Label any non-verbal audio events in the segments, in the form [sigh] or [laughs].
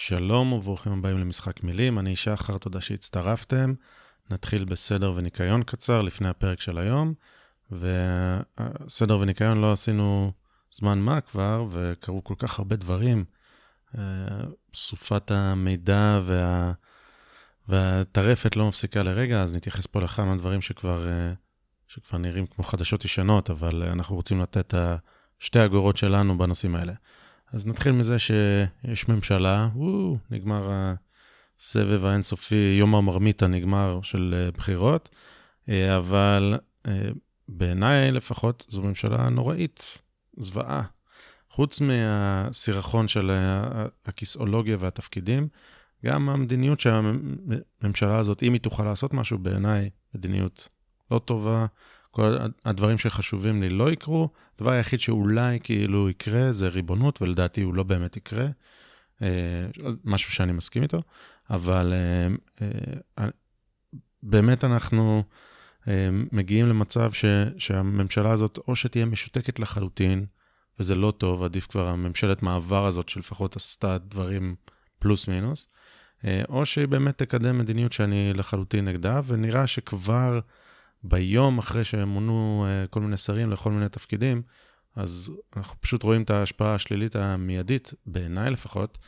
שלום וברוכים הבאים למשחק מילים, אני שחר, תודה שהצטרפתם. נתחיל בסדר וניקיון קצר לפני הפרק של היום. וסדר וניקיון לא עשינו זמן מה כבר, וקרו כל כך הרבה דברים. אה, סופת המידע וה... והטרפת לא מפסיקה לרגע, אז נתייחס פה לכמה דברים שכבר, אה, שכבר נראים כמו חדשות ישנות, אבל אנחנו רוצים לתת שתי אגורות שלנו בנושאים האלה. אז נתחיל מזה שיש ממשלה, וואו, נגמר הסבב האינסופי, יום המרמיתה נגמר של אה, בחירות, אה, אבל אה, בעיניי לפחות זו ממשלה נוראית, זוועה. חוץ מהסירחון של הכיסאולוגיה והתפקידים, גם המדיניות שהממשלה הזאת, אם היא תוכל לעשות משהו, בעיניי מדיניות לא טובה, כל הדברים שחשובים לי לא יקרו. הדבר היחיד שאולי כאילו יקרה זה ריבונות, ולדעתי הוא לא באמת יקרה. אה, משהו שאני מסכים איתו, אבל אה, אה, באמת אנחנו מגיעים למצב ש, שהממשלה הזאת, או שתהיה משותקת לחלוטין, וזה לא טוב, עדיף כבר הממשלת מעבר הזאת שלפחות עשתה דברים פלוס מינוס, או שהיא באמת תקדם מדיניות שאני לחלוטין נגדה, ונראה שכבר ביום אחרי שמונו uh, כל מיני שרים לכל מיני תפקידים, אז אנחנו פשוט רואים את ההשפעה השלילית המיידית, בעיניי לפחות,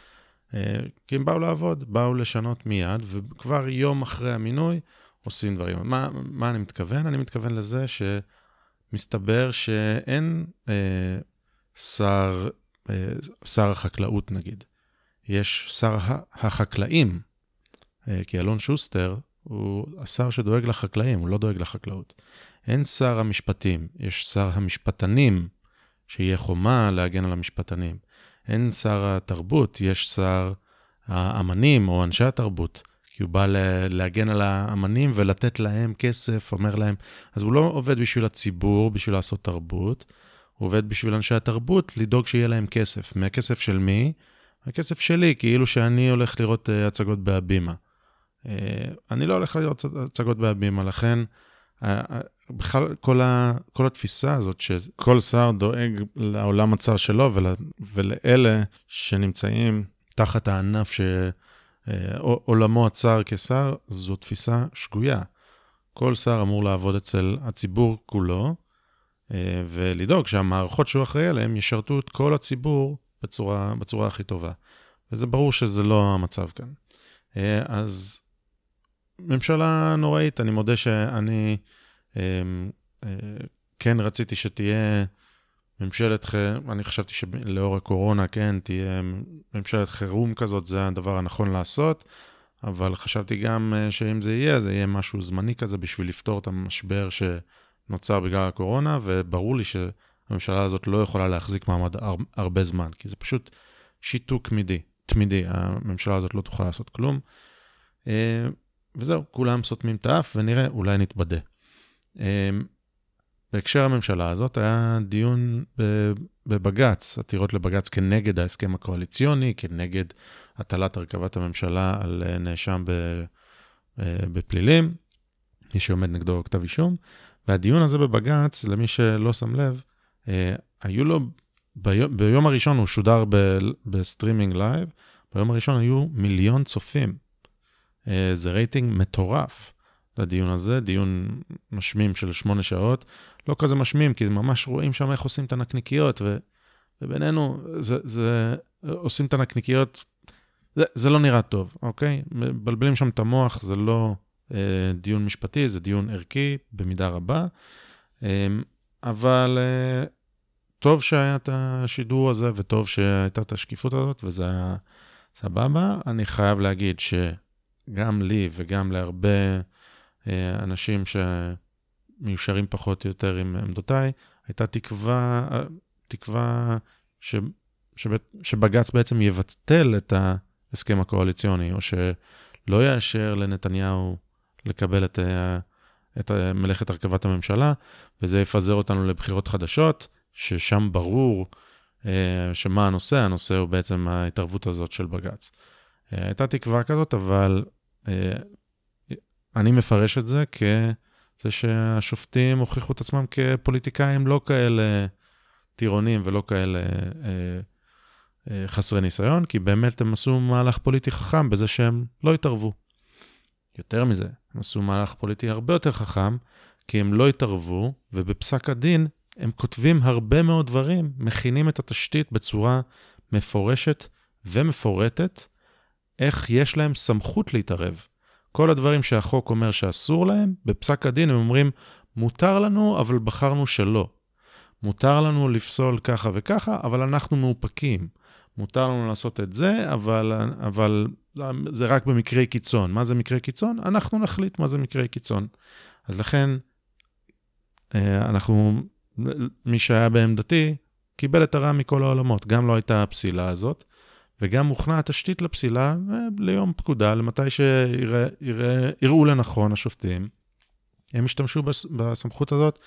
uh, כי הם באו לעבוד, באו לשנות מיד, וכבר יום אחרי המינוי עושים דברים. מה, מה אני מתכוון? אני מתכוון לזה שמסתבר שאין uh, שר, uh, שר החקלאות נגיד, יש שר החקלאים, uh, כי אלון שוסטר, הוא השר שדואג לחקלאים, הוא לא דואג לחקלאות. אין שר המשפטים, יש שר המשפטנים, שיהיה חומה להגן על המשפטנים. אין שר התרבות, יש שר האמנים או אנשי התרבות, כי הוא בא להגן על האמנים ולתת להם כסף, אומר להם, אז הוא לא עובד בשביל הציבור, בשביל לעשות תרבות, הוא עובד בשביל אנשי התרבות, לדאוג שיהיה להם כסף. מהכסף של מי? הכסף שלי, כאילו שאני הולך לראות אה, הצגות בהבימה. אה, אני לא הולך לראות הצגות בהבימה, לכן אה, אה, בכלל כל, ה, כל התפיסה הזאת שכל שר דואג לעולם הצר שלו ול, ולאלה שנמצאים תחת הענף שעולמו הצר כשר, זו תפיסה שגויה. כל שר אמור לעבוד אצל הציבור כולו, ולדאוג שהמערכות שהוא אחראי עליהן ישרתו את כל הציבור בצורה, בצורה הכי טובה. וזה ברור שזה לא המצב כאן. אז ממשלה נוראית, אני מודה שאני אה, אה, כן רציתי שתהיה ממשלת, אני חשבתי שלאור הקורונה, כן, תהיה ממשלת חירום כזאת, זה הדבר הנכון לעשות, אבל חשבתי גם אה, שאם זה יהיה, זה יהיה משהו זמני כזה בשביל לפתור את המשבר שנוצר בגלל הקורונה, וברור לי שהממשלה הזאת לא יכולה להחזיק מעמד הרבה זמן, כי זה פשוט שיתוק תמידי, תמידי, הממשלה הזאת לא תוכל לעשות כלום. וזהו, כולם סותמים את האף ונראה, אולי נתבדה. אמ, בהקשר הממשלה הזאת היה דיון בבג"ץ, עתירות לבג"ץ כנגד ההסכם הקואליציוני, כנגד הטלת הרכבת הממשלה על אה, נאשם אה, בפלילים, מי שעומד נגדו כתב אישום. והדיון הזה בבג"ץ, למי שלא שם לב, אה, היו לו, ביום, הראשון הוא שודר ב streaming live, ביום הראשון היו מיליון צופים. אה, זה רייטינג מטורף לדיון הזה, דיון משמים של שמונה שעות. לא כזה משמים, כי ממש רואים שם איך עושים את הנקניקיות, ו, ובינינו, זה, זה, עושים את הנקניקיות, זה, זה לא נראה טוב, אוקיי? מבלבלים שם את המוח, זה לא אה, דיון משפטי, זה דיון ערכי במידה רבה. אה, אבל אה, טוב שהיה את השידור הזה, וטוב שהייתה את השקיפות הזאת, וזה היה סבבה. אני חייב להגיד ש... גם לי וגם להרבה אה, אנשים שמיושרים פחות או יותר עם עמדותיי, הייתה תקווה, תקווה ש, שבט, שבג"ץ בעצם יבטל את ההסכם הקואליציוני, או שלא יאשר לנתניהו לקבל את, אה, את מלאכת הרכבת הממשלה, וזה יפזר אותנו לבחירות חדשות, ששם ברור אה, שמה הנושא, הנושא הוא בעצם ההתערבות הזאת של בג"ץ. הייתה תקווה כזאת, אבל אה, אני מפרש את זה כזה שהשופטים הוכיחו את עצמם כפוליטיקאים לא כאלה טירונים ולא כאלה אה, אה, חסרי ניסיון, כי באמת הם עשו מהלך פוליטי חכם בזה שהם לא התערבו. יותר מזה, הם עשו מהלך פוליטי הרבה יותר חכם, כי הם לא התערבו, ובפסק הדין הם כותבים הרבה מאוד דברים, מכינים את התשתית בצורה מפורשת ומפורטת, איך יש להם סמכות להתערב. כל הדברים שהחוק אומר שאסור להם, בפסק הדין הם אומרים, מותר לנו, אבל בחרנו שלא. מותר לנו לפסול ככה וככה, אבל אנחנו מאופקים. מותר לנו לעשות את זה, אבל, אבל זה רק במקרי קיצון. מה זה מקרי קיצון? אנחנו נחליט מה זה מקרי קיצון. אז לכן, אה, אנחנו, מי שהיה בעמדתי, קיבל את הרע מכל העולמות. גם לא הייתה הפסילה הזאת, וגם הוכנה התשתית לפסילה אה, ליום פקודה, למתי שיראו לנכון השופטים. הם השתמשו בסמכות הזאת,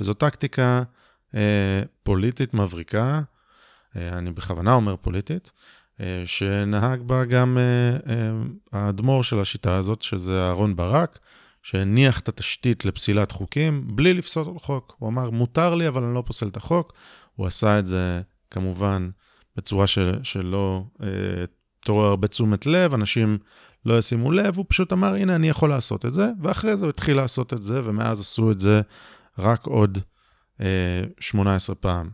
וזו טקטיקה אה, פוליטית מבריקה, אה, אני בכוונה אומר פוליטית, אה, שנהג בה גם אה, אה, האדמו"ר של השיטה הזאת, שזה אהרון ברק, שהניח את התשתית לפסילת חוקים בלי לפסול חוק. הוא אמר, מותר לי, אבל אני לא פוסל את החוק. הוא עשה את זה כמובן בצורה של, שלא אה, תעורר הרבה תשומת לב, אנשים לא ישימו לב, הוא פשוט אמר, הנה, אני יכול לעשות את זה, ואחרי זה הוא התחיל לעשות את זה, ומאז עשו את זה רק עוד אה, 18 פעם.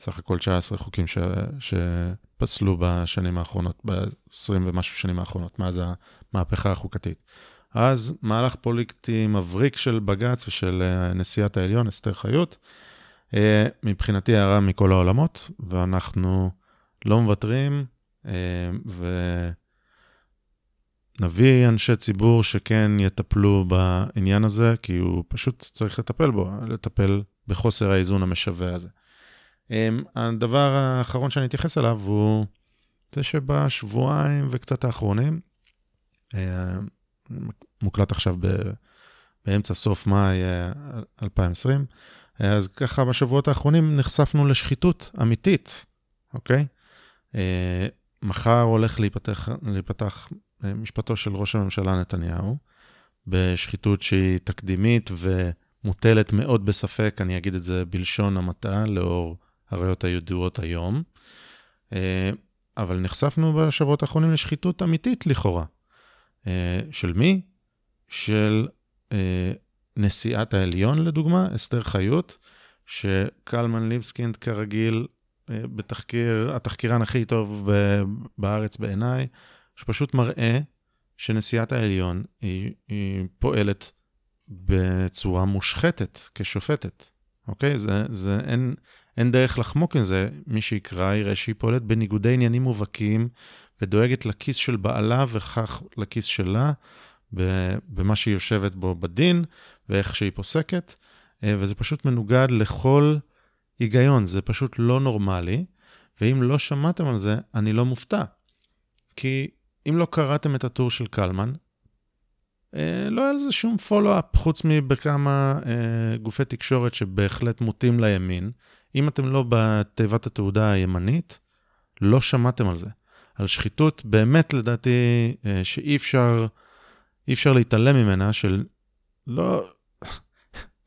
סך הכל 19 חוקים ש, שפסלו בשנים האחרונות, ב-20 ומשהו שנים האחרונות, מאז המהפכה החוקתית. אז מהלך פוליטי מבריק של בג"ץ ושל אה, נשיאת העליון, אסתר חיות, אה, מבחינתי הערה מכל העולמות, ואנחנו לא מוותרים, אה, ונביא אנשי ציבור שכן יטפלו בעניין הזה, כי הוא פשוט צריך לטפל בו, לטפל בחוסר האיזון המשווע הזה. הדבר האחרון שאני אתייחס אליו הוא זה שבשבועיים וקצת האחרונים, מוקלט עכשיו ב, באמצע סוף מאי 2020. אה, אה, אז ככה בשבועות האחרונים נחשפנו לשחיתות אמיתית, אוקיי? אה, מחר הולך להיפתח, להיפתח משפטו של ראש הממשלה נתניהו, בשחיתות שהיא תקדימית ומוטלת מאוד בספק, אני אגיד את זה בלשון המעטה, לאור הראיות הידועות היום. אבל נחשפנו בשבועות האחרונים לשחיתות אמיתית לכאורה. של מי? של אה, נשיאת העליון, לדוגמה, אסתר חיות, שקלמן ליבסקינד כרגיל, אה, בתחקיר, התחקירן הכי טוב בארץ בעיניי, שפשוט מראה שנשיאת העליון היא, היא פועלת בצורה מושחתת כשופטת, אוקיי? זה, זה אין, אין דרך לחמוק מזה. מי שיקרא יראה שהיא פועלת בניגודי עניינים מובהקים ודואגת לכיס של בעלה וכך לכיס שלה, במה שהיא יושבת בו בדין ואיך שהיא פוסקת, אה, וזה פשוט מנוגד לכל היגיון, זה פשוט לא נורמלי, ואם לא שמעתם על זה, אני לא מופתע. כי אם לא קראתם את הטור של קלמן, אה, לא היה לזה שום פולו-אפ, חוץ מבכמה אה, גופי תקשורת שבהחלט מוטים לימין. אם אתם לא בתיבת התעודה הימנית, לא שמעתם על זה. על שחיתות, באמת לדעתי שאי אפשר אפשר להתעלם ממנה של לא,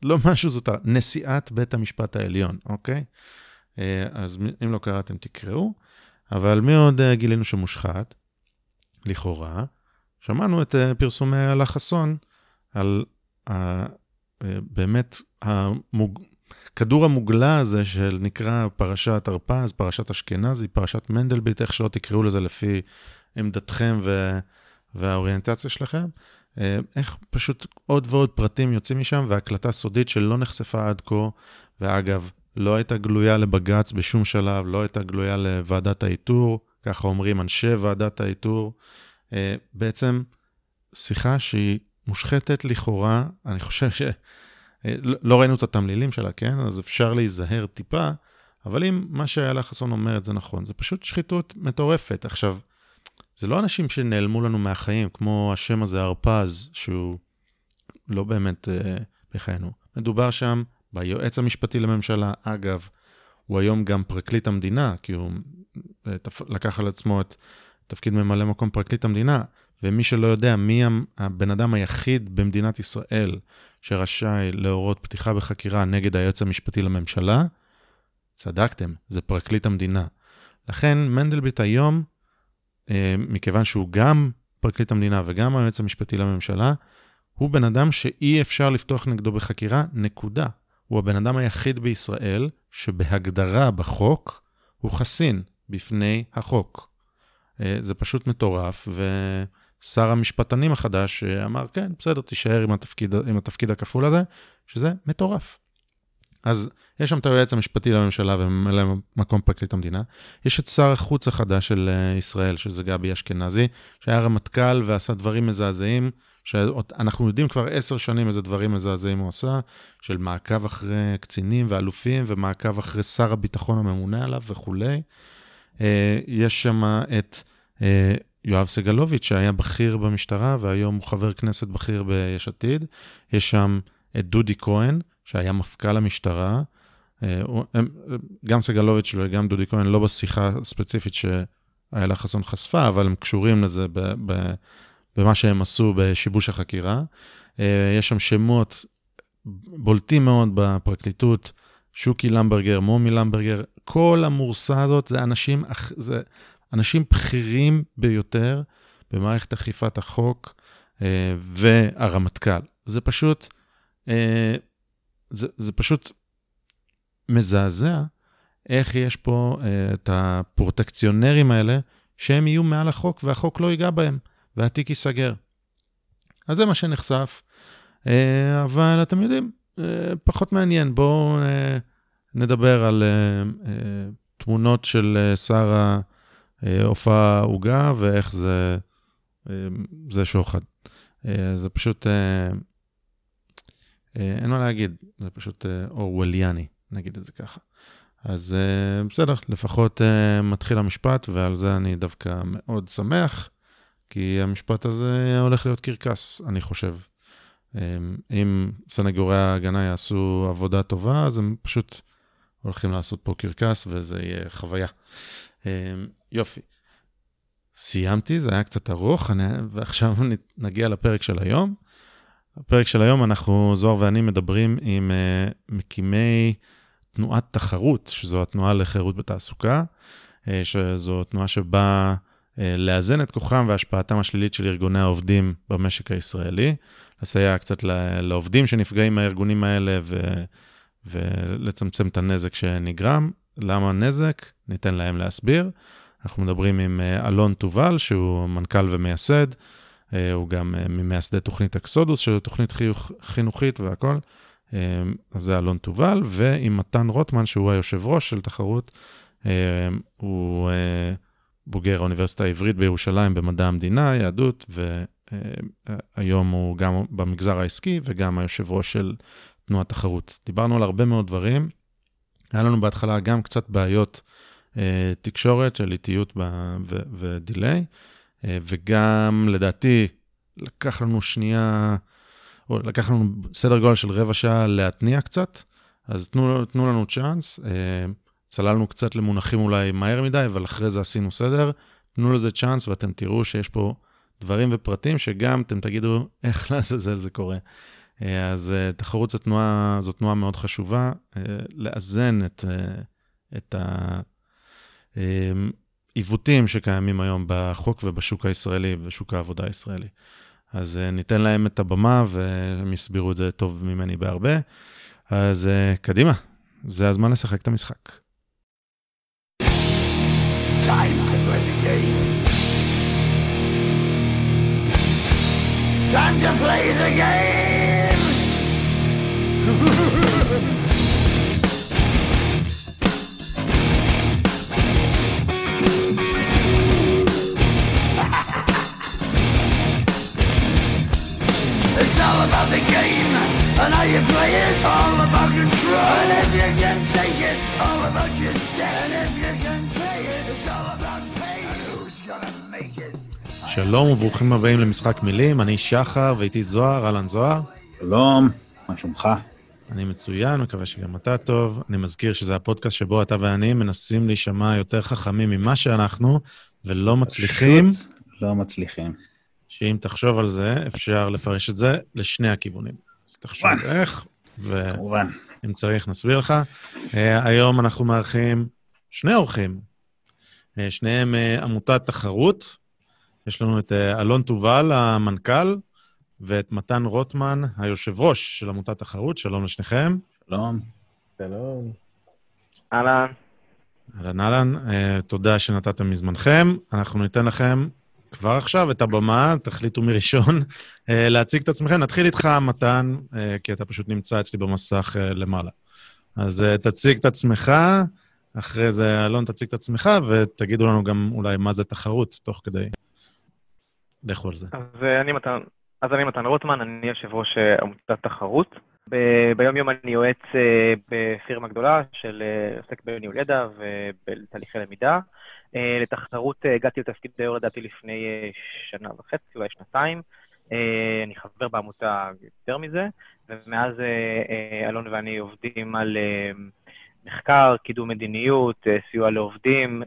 לא משהו זוטר, נשיאת בית המשפט העליון, אוקיי? אה, אז אם לא קראתם, תקראו. אבל מי עוד אה, גילינו שמושחת? לכאורה, שמענו את אה, פרסומי אלה חסון על ה, באמת המוג... כדור המוגלה הזה של נקרא פרשת הרפז, פרשת אשכנזי, פרשת מנדלבליט, איך שלא תקראו לזה לפי עמדתכם ו... והאוריינטציה שלכם, איך פשוט עוד ועוד פרטים יוצאים משם, והקלטה סודית שלא נחשפה עד כה, ואגב, לא הייתה גלויה לבג"ץ בשום שלב, לא הייתה גלויה לוועדת האיתור, ככה אומרים אנשי ועדת האיתור. אה, בעצם שיחה שהיא מושחתת לכאורה, אני חושב שלא אה, לא ראינו את התמלילים שלה, כן? אז אפשר להיזהר טיפה, אבל אם מה שאיילה חסון אומרת זה נכון, זה פשוט שחיתות מטורפת. עכשיו, זה לא אנשים שנעלמו לנו מהחיים, כמו השם הזה, הרפז, שהוא לא באמת אה, בחיינו. מדובר שם ביועץ המשפטי לממשלה, אגב, הוא היום גם פרקליט המדינה, כי הוא אה, לקח על עצמו את תפקיד ממלא מקום פרקליט המדינה, ומי שלא יודע מי הבן אדם היחיד במדינת ישראל שרשאי להורות פתיחה בחקירה נגד היועץ המשפטי לממשלה, צדקתם, זה פרקליט המדינה. לכן מנדלבליט היום, מכיוון שהוא גם פרקליט המדינה וגם היועץ המשפטי לממשלה, הוא בן אדם שאי אפשר לפתוח נגדו בחקירה, נקודה. הוא הבן אדם היחיד בישראל שבהגדרה בחוק הוא חסין בפני החוק. אה, זה פשוט מטורף, ושר המשפטנים החדש אמר, כן, בסדר, תישאר עם התפקיד, עם התפקיד הכפול הזה, שזה מטורף. אז יש שם את היועץ המשפטי לממשלה וממלא מקום פרקליט המדינה. יש את שר החוץ החדש של אה, ישראל, שזה גבי אשכנזי, שהיה רמטכ"ל ועשה דברים מזעזעים, שאנחנו יודעים כבר עשר שנים איזה דברים מזעזעים הוא עשה, של מעקב אחרי קצינים ואלופים ומעקב אחרי שר הביטחון הממונה עליו וכולי. אה, יש שם את אה, יואב סגלוביץ', שהיה בכיר במשטרה והיום הוא חבר כנסת בכיר ביש עתיד. יש שם את דודי כהן, שהיה מפכ"ל המשטרה. אה, גם סגלוביץ' וגם דודי כהן לא בשיחה הספציפית שאיילה חסון חשפה, אבל הם קשורים לזה במה שהם עשו בשיבוש החקירה. יש שם שמות בולטים מאוד בפרקליטות, שוקי למברגר, מומי למברגר, כל המורסה הזאת זה אנשים, זה אנשים בכירים ביותר במערכת אכיפת החוק אה, והרמטכ"ל. זה פשוט, אה, זה, זה פשוט מזעזע איך יש פה אה, את הפרוטקציונרים האלה, שהם יהיו מעל החוק והחוק לא ייגע בהם, והתיק ייסגר. אז זה מה שנחשף. אה, אבל אתם יודעים, אה, פחות מעניין. בואו אה, נדבר על תמונות של שר העופר עוגה ואיך זה, זה שוחד. זה פשוט, אין מה להגיד, זה פשוט אורווליאני, נגיד את זה ככה. אז בסדר, לפחות מתחיל המשפט, ועל זה אני דווקא מאוד שמח, כי המשפט הזה הולך להיות קרקס, אני חושב. אמ, אם סנגורי ההגנה יעשו עבודה טובה, אז הם פשוט הולכים לעשות פה קרקס, וזה יהיה חוויה. אמ, יופי. סיימתי, זה היה קצת ארוך, אני, ועכשיו נגיע לפרק של היום. בפרק של היום אנחנו, זוהר ואני, מדברים עם uh, מקימי תנועת תחרות, שזו התנועה לחירות בתעסוקה, uh, שזו תנועה שבאה uh, לאזן את כוחם והשפעתם השלילית של ארגוני העובדים במשק הישראלי. לסייע קצת לעובדים שנפגעים מהארגונים האלה ו, ולצמצם את הנזק שנגרם. למה נזק? ניתן להם להסביר. אנחנו מדברים עם אה, אלון תובל, שהוא מנכ"ל ומייסד, הוא גם אה, ממייסדי תוכנית אקסודוס, שזו תוכנית חינוכית והכול. אז זה אלון תובל, ועם מתן רוטמן, שהוא היושב ראש של תחרות, הוא בוגר האוניברסיטה העברית בירושלים במדע המדינה, יהדות, ו... אה, היום הוא גם במגזר העסקי וגם היושב ראש של תנועת תחרות. דיברנו על הרבה מאוד דברים. היה לנו בהתחלה גם קצת בעיות אה, תקשורת של איטיות ודיליי, אה, וגם לדעתי לקח לנו שנייה, או לקח לנו סדר גודל של רבע שעה להתניע קצת, אז תנו, תנו לנו צ'אנס. אה, צללנו קצת למונחים אולי מהר מדי, אבל אחרי זה עשינו סדר. תנו לזה צ'אנס ואתם תראו שיש פה דברים ופרטים שגם אתם תגידו איך [laughs] לעזאזל זה קורה. אה, אז אה, תחרות זו תנועה, זו תנועה מאוד חשובה, אה, לאזן את, את העיוותים שקיימים היום בחוק ובשוק הישראלי, ובשוק העבודה הישראלי. אז ניתן להם את הבמה והם יסבירו את זה טוב ממני בהרבה. אז קדימה, זה הזמן לשחק את המשחק. Time to play the game! It's all about the game and how you play it. All about control. And if you can take it, it's all about your debt. And if you can pay it, it's all about pain. And who's gonna make it? שלום וברוכים הבאים למשחק מילים, אני שחר ואיתי זוהר, אהלן זוהר. שלום, מה שלומך? אני מצוין, מקווה שגם אתה טוב. אני מזכיר שזה הפודקאסט שבו אתה ואני מנסים להישמע יותר חכמים ממה שאנחנו, ולא מצליחים. לא מצליחים. שאם תחשוב על זה, אפשר לפרש את זה לשני הכיוונים. אז תחשוב איך, ואם צריך נסביר לך. Uh, היום אנחנו מארחים שני אורחים אה, שניהם אה, עמותת תחרות. יש לנו את אה, אלון תובל, המנכ"ל, ואת מתן רוטמן, היושב ראש של עמותת תחרות. שלום לשניכם. שלום. שלום. אהלן. אהלן אהלן, אה, תודה שנתתם מזמנכם. אנחנו ניתן לכם כבר עכשיו את הבמה, תחליטו מי ראשון, אה, להציג את עצמכם. נתחיל איתך, מתן, אה, כי אתה פשוט נמצא אצלי במסך אה, למעלה. אז תציג את עצמך, אחרי זה אלון תציג את עצמך, ותגידו לנו גם אולי מה זה תחרות, תוך כדי. לכו על זה. אז אני מתן, אז אני מתן רוטמן, אני יושב ראש עמותת תחרות. ב- ביום יום אני יועץ בפירמה גדולה של עוסק בניהול ידע ובתהליכי למידה. אה, לתחרות אה, הגעתי לתפקיד דיו לדעתי לפני אה, שנה וחצי, אולי שנתיים. אני חבר בעמותה יותר מזה, ומאז אלון ואני עובדים על מחקר, קידום מדיניות, סיוע לעובדים,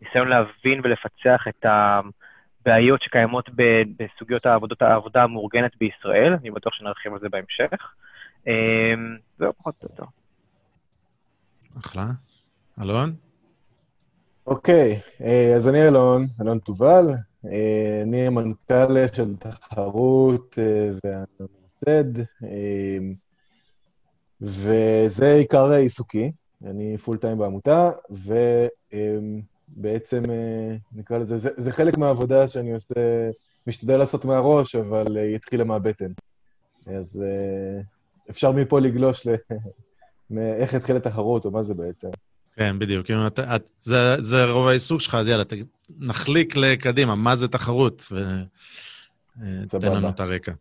ניסיון להבין ולפצח את הבעיות שקיימות בסוגיות העבודות, העבודה המאורגנת בישראל, אני בטוח שנרחיב על זה בהמשך. זהו, פחות או יותר. אחלה. אלון? אוקיי, אה, אז אני אלון, אלון תובל. אה, אני המנכ"ל של תחרות אה, והמייסד, וזה עיקר עיסוקי. אני פול טיים בעמותה, ובעצם, נקרא לזה, זה, זה חלק מהעבודה שאני עושה, משתדל לעשות מהראש, אבל היא התחילה מהבטן. אז אפשר מפה לגלוש ל... [laughs] מאיך התחילה תחרות, או מה זה בעצם. כן, בדיוק. אם אתה, את, זה, זה רוב העיסוק שלך, אז יאללה, ת, נחליק לקדימה, מה זה תחרות, ותן סבבה. לנו את הרקע.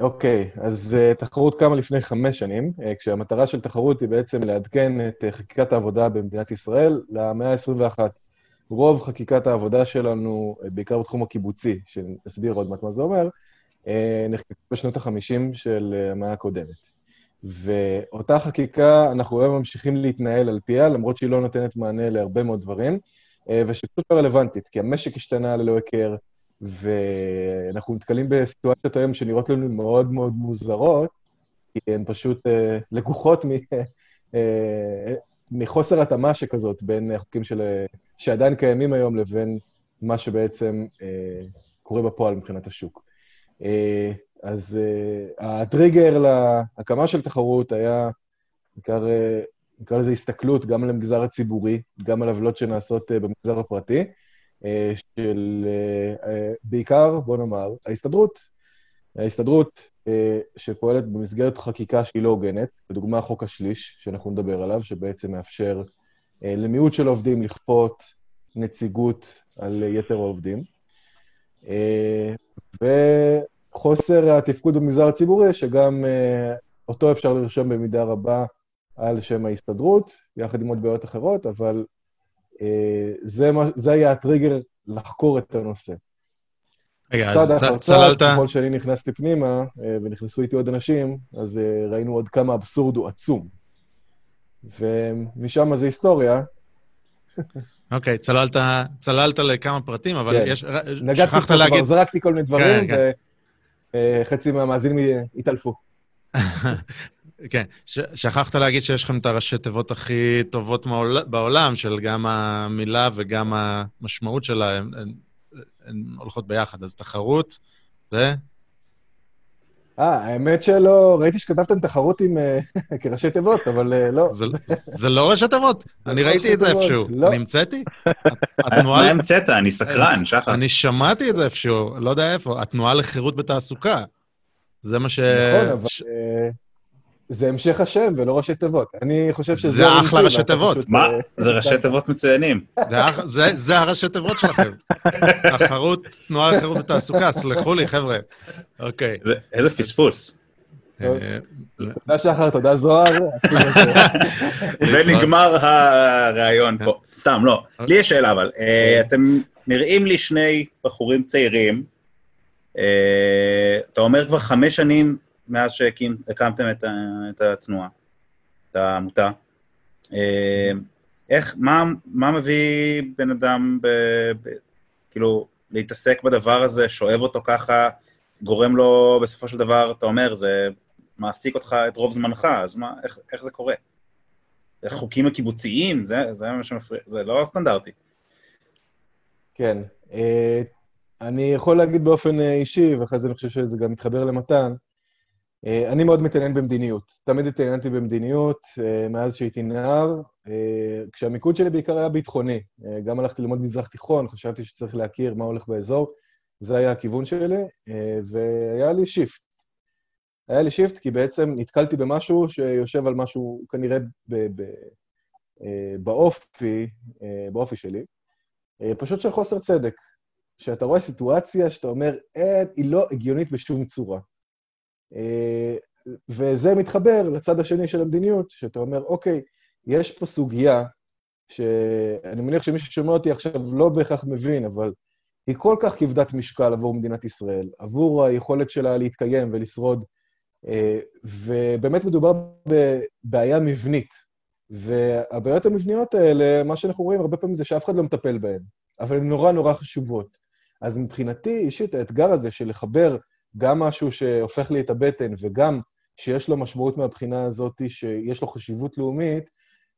אוקיי, אז uh, תחרות קמה לפני חמש שנים, uh, כשהמטרה של תחרות היא בעצם לעדכן את uh, חקיקת העבודה במדינת ישראל למאה ה-21. רוב חקיקת העבודה שלנו, uh, בעיקר בתחום הקיבוצי, שנסביר עוד מעט מה זה אומר, uh, נחקקה בשנות ה-50 של uh, המאה הקודמת. ואותה חקיקה, אנחנו היום ממשיכים להתנהל על פיה, למרות שהיא לא נותנת מענה להרבה מאוד דברים, uh, ושפשוט לא רלוונטית, כי המשק השתנה ללא היכר, ואנחנו נתקלים בסיטואציות היום שנראות לנו מאוד מאוד מוזרות, כי הן פשוט אה, לקוחות מ, [laughs] אה, מחוסר התאמה שכזאת בין החוקים של, אה, שעדיין קיימים היום לבין מה שבעצם אה, קורה בפועל מבחינת השוק. אה, אז אה, הטריגר להקמה של תחרות היה אה, נקרא לזה הסתכלות גם על המגזר הציבורי, גם על עוולות שנעשות במגזר הפרטי, של בעיקר, בוא נאמר, ההסתדרות. ההסתדרות שפועלת במסגרת חקיקה שהיא לא הוגנת, לדוגמה חוק השליש, שאנחנו נדבר עליו, שבעצם מאפשר למיעוט של עובדים לכפות נציגות על יתר העובדים. וחוסר התפקוד במגזר הציבורי, שגם אה, אותו אפשר לרשום במידה רבה על שם ההסתדרות, יחד עם עוד בעיות אחרות, אבל אה, זה, מה, זה היה הטריגר לחקור את הנושא. רגע, אז צעד צ- אחר צללת, ככל שאני נכנסתי פנימה, אה, ונכנסו איתי עוד אנשים, אז ראינו עוד כמה האבסורד הוא עצום. ומשם זה היסטוריה. [laughs] אוקיי, צללת, צללת לכמה פרטים, אבל כן. יש, נגעתי שכחת פה כבר, להגיד, זרקתי כל מיני דברים, כן, וחצי מהמאזינים התעלפו. [laughs] כן, ש, שכחת להגיד שיש לכם את הראשי תיבות הכי טובות מעול, בעולם, של גם המילה וגם המשמעות שלה, הן, הן, הן הולכות ביחד. אז תחרות, זה? אה, האמת שלא, ראיתי שכתבתם תחרות עם אה, [laughs] כראשי תיבות, אבל אה, לא. זה, זה לא ראשי תיבות, אני לא ראיתי ראשי את זה איפשהו. לא. אני המצאתי? [laughs] מה. המצאת? אני סקרן, שחר. אני שמעתי את זה איפשהו, לא יודע איפה, התנועה לחירות בתעסוקה. זה מה ש... נכון, אבל אה, זה המשך השם ולא ראשי תיבות. אני חושב שזה... זה אחלה ראשי תיבות. מה? אה, זה ראשי תיבות מצוינים. זה הח- זה- זה הראשי תיבות שלכם. [laughs] תחרות, תנועה לחירות בתעסוקה, סלחו לי, חבר'ה. אוקיי. זה- איזה פספוס. אה, תודה שחר, תודה זוהר. [laughs] עשינו את זה. [laughs] ונגמר הרעיון פה. סתם, לא. לי יש שאלה, אבל. אה, אתם נראים לי שני בחורים צעירים. אתה אומר כבר חמש שנים מאז שהקמתם את את התנועה, את העמותה. אה, איך, מה, מה מביא בן אדם, ב, ב, כאילו, להתעסק בדבר הזה, שואב אותו ככה, גורם לו בסופו של דבר, אתה אומר, זה מעסיק אותך את רוב זמנך, אז מה, איך, איך זה קורה? החוקים הקיבוציים, זה, זה מה שמפריע, זה לא סטנדרטי. כן. אה, אני יכול להגיד באופן אה, אישי, ואחרי זה אני חושב שזה גם מתחבר למתן, אני מאוד מתעניין במדיניות. תמיד התעניינתי במדיניות מאז שהייתי נער, כשהמיקוד שלי בעיקר היה ביטחוני. גם הלכתי ללמוד מזרח תיכון, חשבתי שצריך להכיר מה הולך באזור, זה היה הכיוון שלי, והיה לי shift. היה לי shift כי בעצם נתקלתי במשהו שיושב על משהו כנראה ב- ב- באופי, באופי שלי, פשוט של חוסר צדק. שאתה רואה סיטואציה שאתה אומר, אין, היא לא הגיונית בשום צורה. אה, וזה מתחבר לצד השני של המדיניות, שאתה אומר, אוקיי, יש פה סוגיה, שאני מניח שמי ששומע אותי עכשיו לא בהכרח מבין, אבל היא כל כך כבדת משקל עבור מדינת ישראל, עבור היכולת שלה להתקיים ולשרוד, אה, ובאמת מדובר בבעיה מבנית. והבעיות המבניות האלה, מה שאנחנו רואים הרבה פעמים זה שאף אחד לא מטפל בהן, אבל הן נורא נורא חשובות. אז מבחינתי, אישית, האתגר הזה של לחבר גם משהו שהופך לי את הבטן וגם שיש לו משמעות מהבחינה הזאת, שיש לו חשיבות לאומית,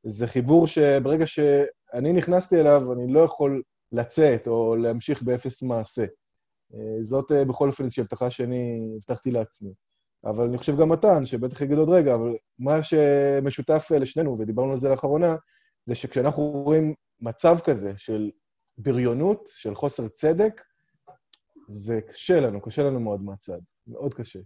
זה חיבור שברגע שאני נכנסתי אליו, אני לא יכול לצאת או להמשיך באפס מעשה. אה, זאת אה, בכל אופן איזושהי הבטחה שאני הבטחתי לעצמי. אבל אני חושב גם מתן, שבטח יגיד עוד רגע, אבל מה שמשותף לשנינו, ודיברנו על זה לאחרונה, זה שכשאנחנו רואים מצב כזה של בריונות, של חוסר צדק, זה קשה לנו, קשה לנו מאוד מהצד, מאוד קשה.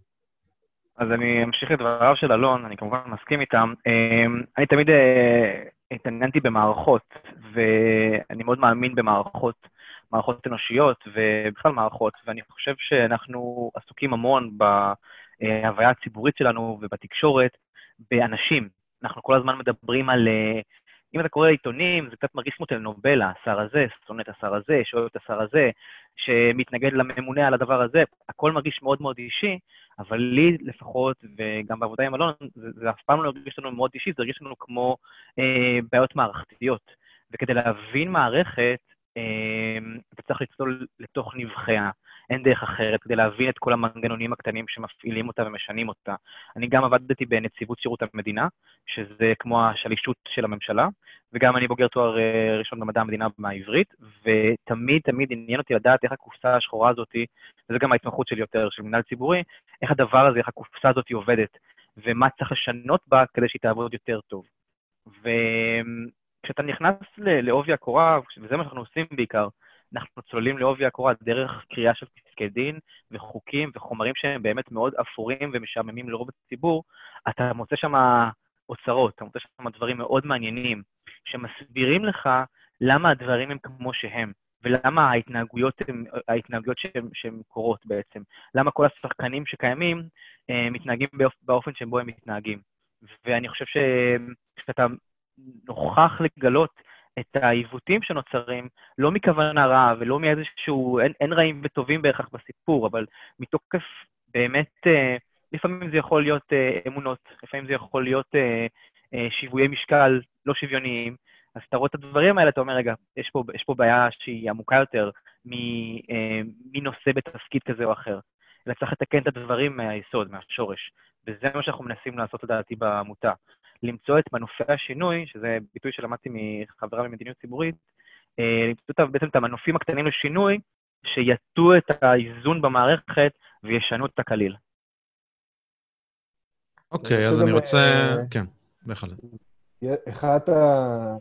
אז אני אמשיך את דבריו של אלון, אני כמובן מסכים איתם. אמ, אני תמיד אה, התעניינתי במערכות, ואני מאוד מאמין במערכות, מערכות אנושיות ובכלל מערכות, ואני חושב שאנחנו עסוקים המון בהוויה הציבורית שלנו ובתקשורת באנשים. אנחנו כל הזמן מדברים על אה, אם אתה קורא עיתונים, זה קצת מרגיש כמו טלנובלה, השר הזה, שונא את השר הזה, שואל את השר הזה, שמתנגד לממונה על הדבר הזה, הכל מרגיש מאוד מאוד אישי, אבל לי לפחות, וגם בעבודה עם אלון, זה, זה אף פעם לא הרגיש לנו מאוד אישי, זה הרגיש לנו כמו אה, בעיות מערכתיות. וכדי להבין מערכת, אה, אתה צריך לצלול לתוך נבחיה. אין דרך אחרת כדי להבין את כל המנגנונים הקטנים שמפעילים אותה ומשנים אותה. אני גם עבדתי בנציבות שירות המדינה, שזה כמו השלישות של הממשלה, וגם אני בוגר תואר אה, ראשון במדע המדינה מהעברית, ותמיד תמיד עניין אותי לדעת איך הקופסה השחורה הזאת, וזו גם ההתמחות שלי יותר, של מנהל ציבורי, איך הדבר הזה, איך הקופסה הזאת עובדת, ומה צריך לשנות בה כדי שהיא תעבוד יותר טוב. וכשאתה נכנס לעובי הקורה, וזה מה שאנחנו עושים בעיקר, אנחנו צוללים לעובי הקורה דרך קריאה של פסקי דין וחוקים וחומרים שהם באמת מאוד אפורים ומשעממים לרוב הציבור, אתה מוצא שם אוצרות, אתה מוצא שם דברים מאוד מעניינים, שמסבירים לך למה הדברים הם כמו שהם, ולמה ההתנהגויות ההתנהגויות שהן קורות בעצם. למה כל השחקנים שקיימים אה, מתנהגים באופן שבו הם מתנהגים. ואני חושב שכשאתה נוכח לגלות את העיוותים שנוצרים, לא מכוונה רעה ולא מאיזשהו, אין, אין רעים וטובים בהכרח בסיפור, אבל מתוקף באמת, אה, לפעמים זה יכול להיות אה, אמונות, לפעמים זה יכול להיות אה, אה, שיוויי משקל לא שוויוניים, אז אתה רואה את הדברים האלה, אתה אומר, רגע, יש פה, יש פה בעיה שהיא עמוקה יותר מי, אה, מי נושא בתפקיד כזה או אחר, אלא צריך לתקן את הדברים מהיסוד, מהשורש, וזה מה שאנחנו מנסים לעשות, לדעתי, בעמותה. למצוא את מנופי השינוי, שזה ביטוי שלמדתי מחברה במדיניות ציבורית, אה, למצוא בעצם את המנופים הקטנים לשינוי, שיטו את האיזון במערכת וישנו את הכליל. אוקיי, אז אני רוצה... אה, כן, בהחלט. אחת ה...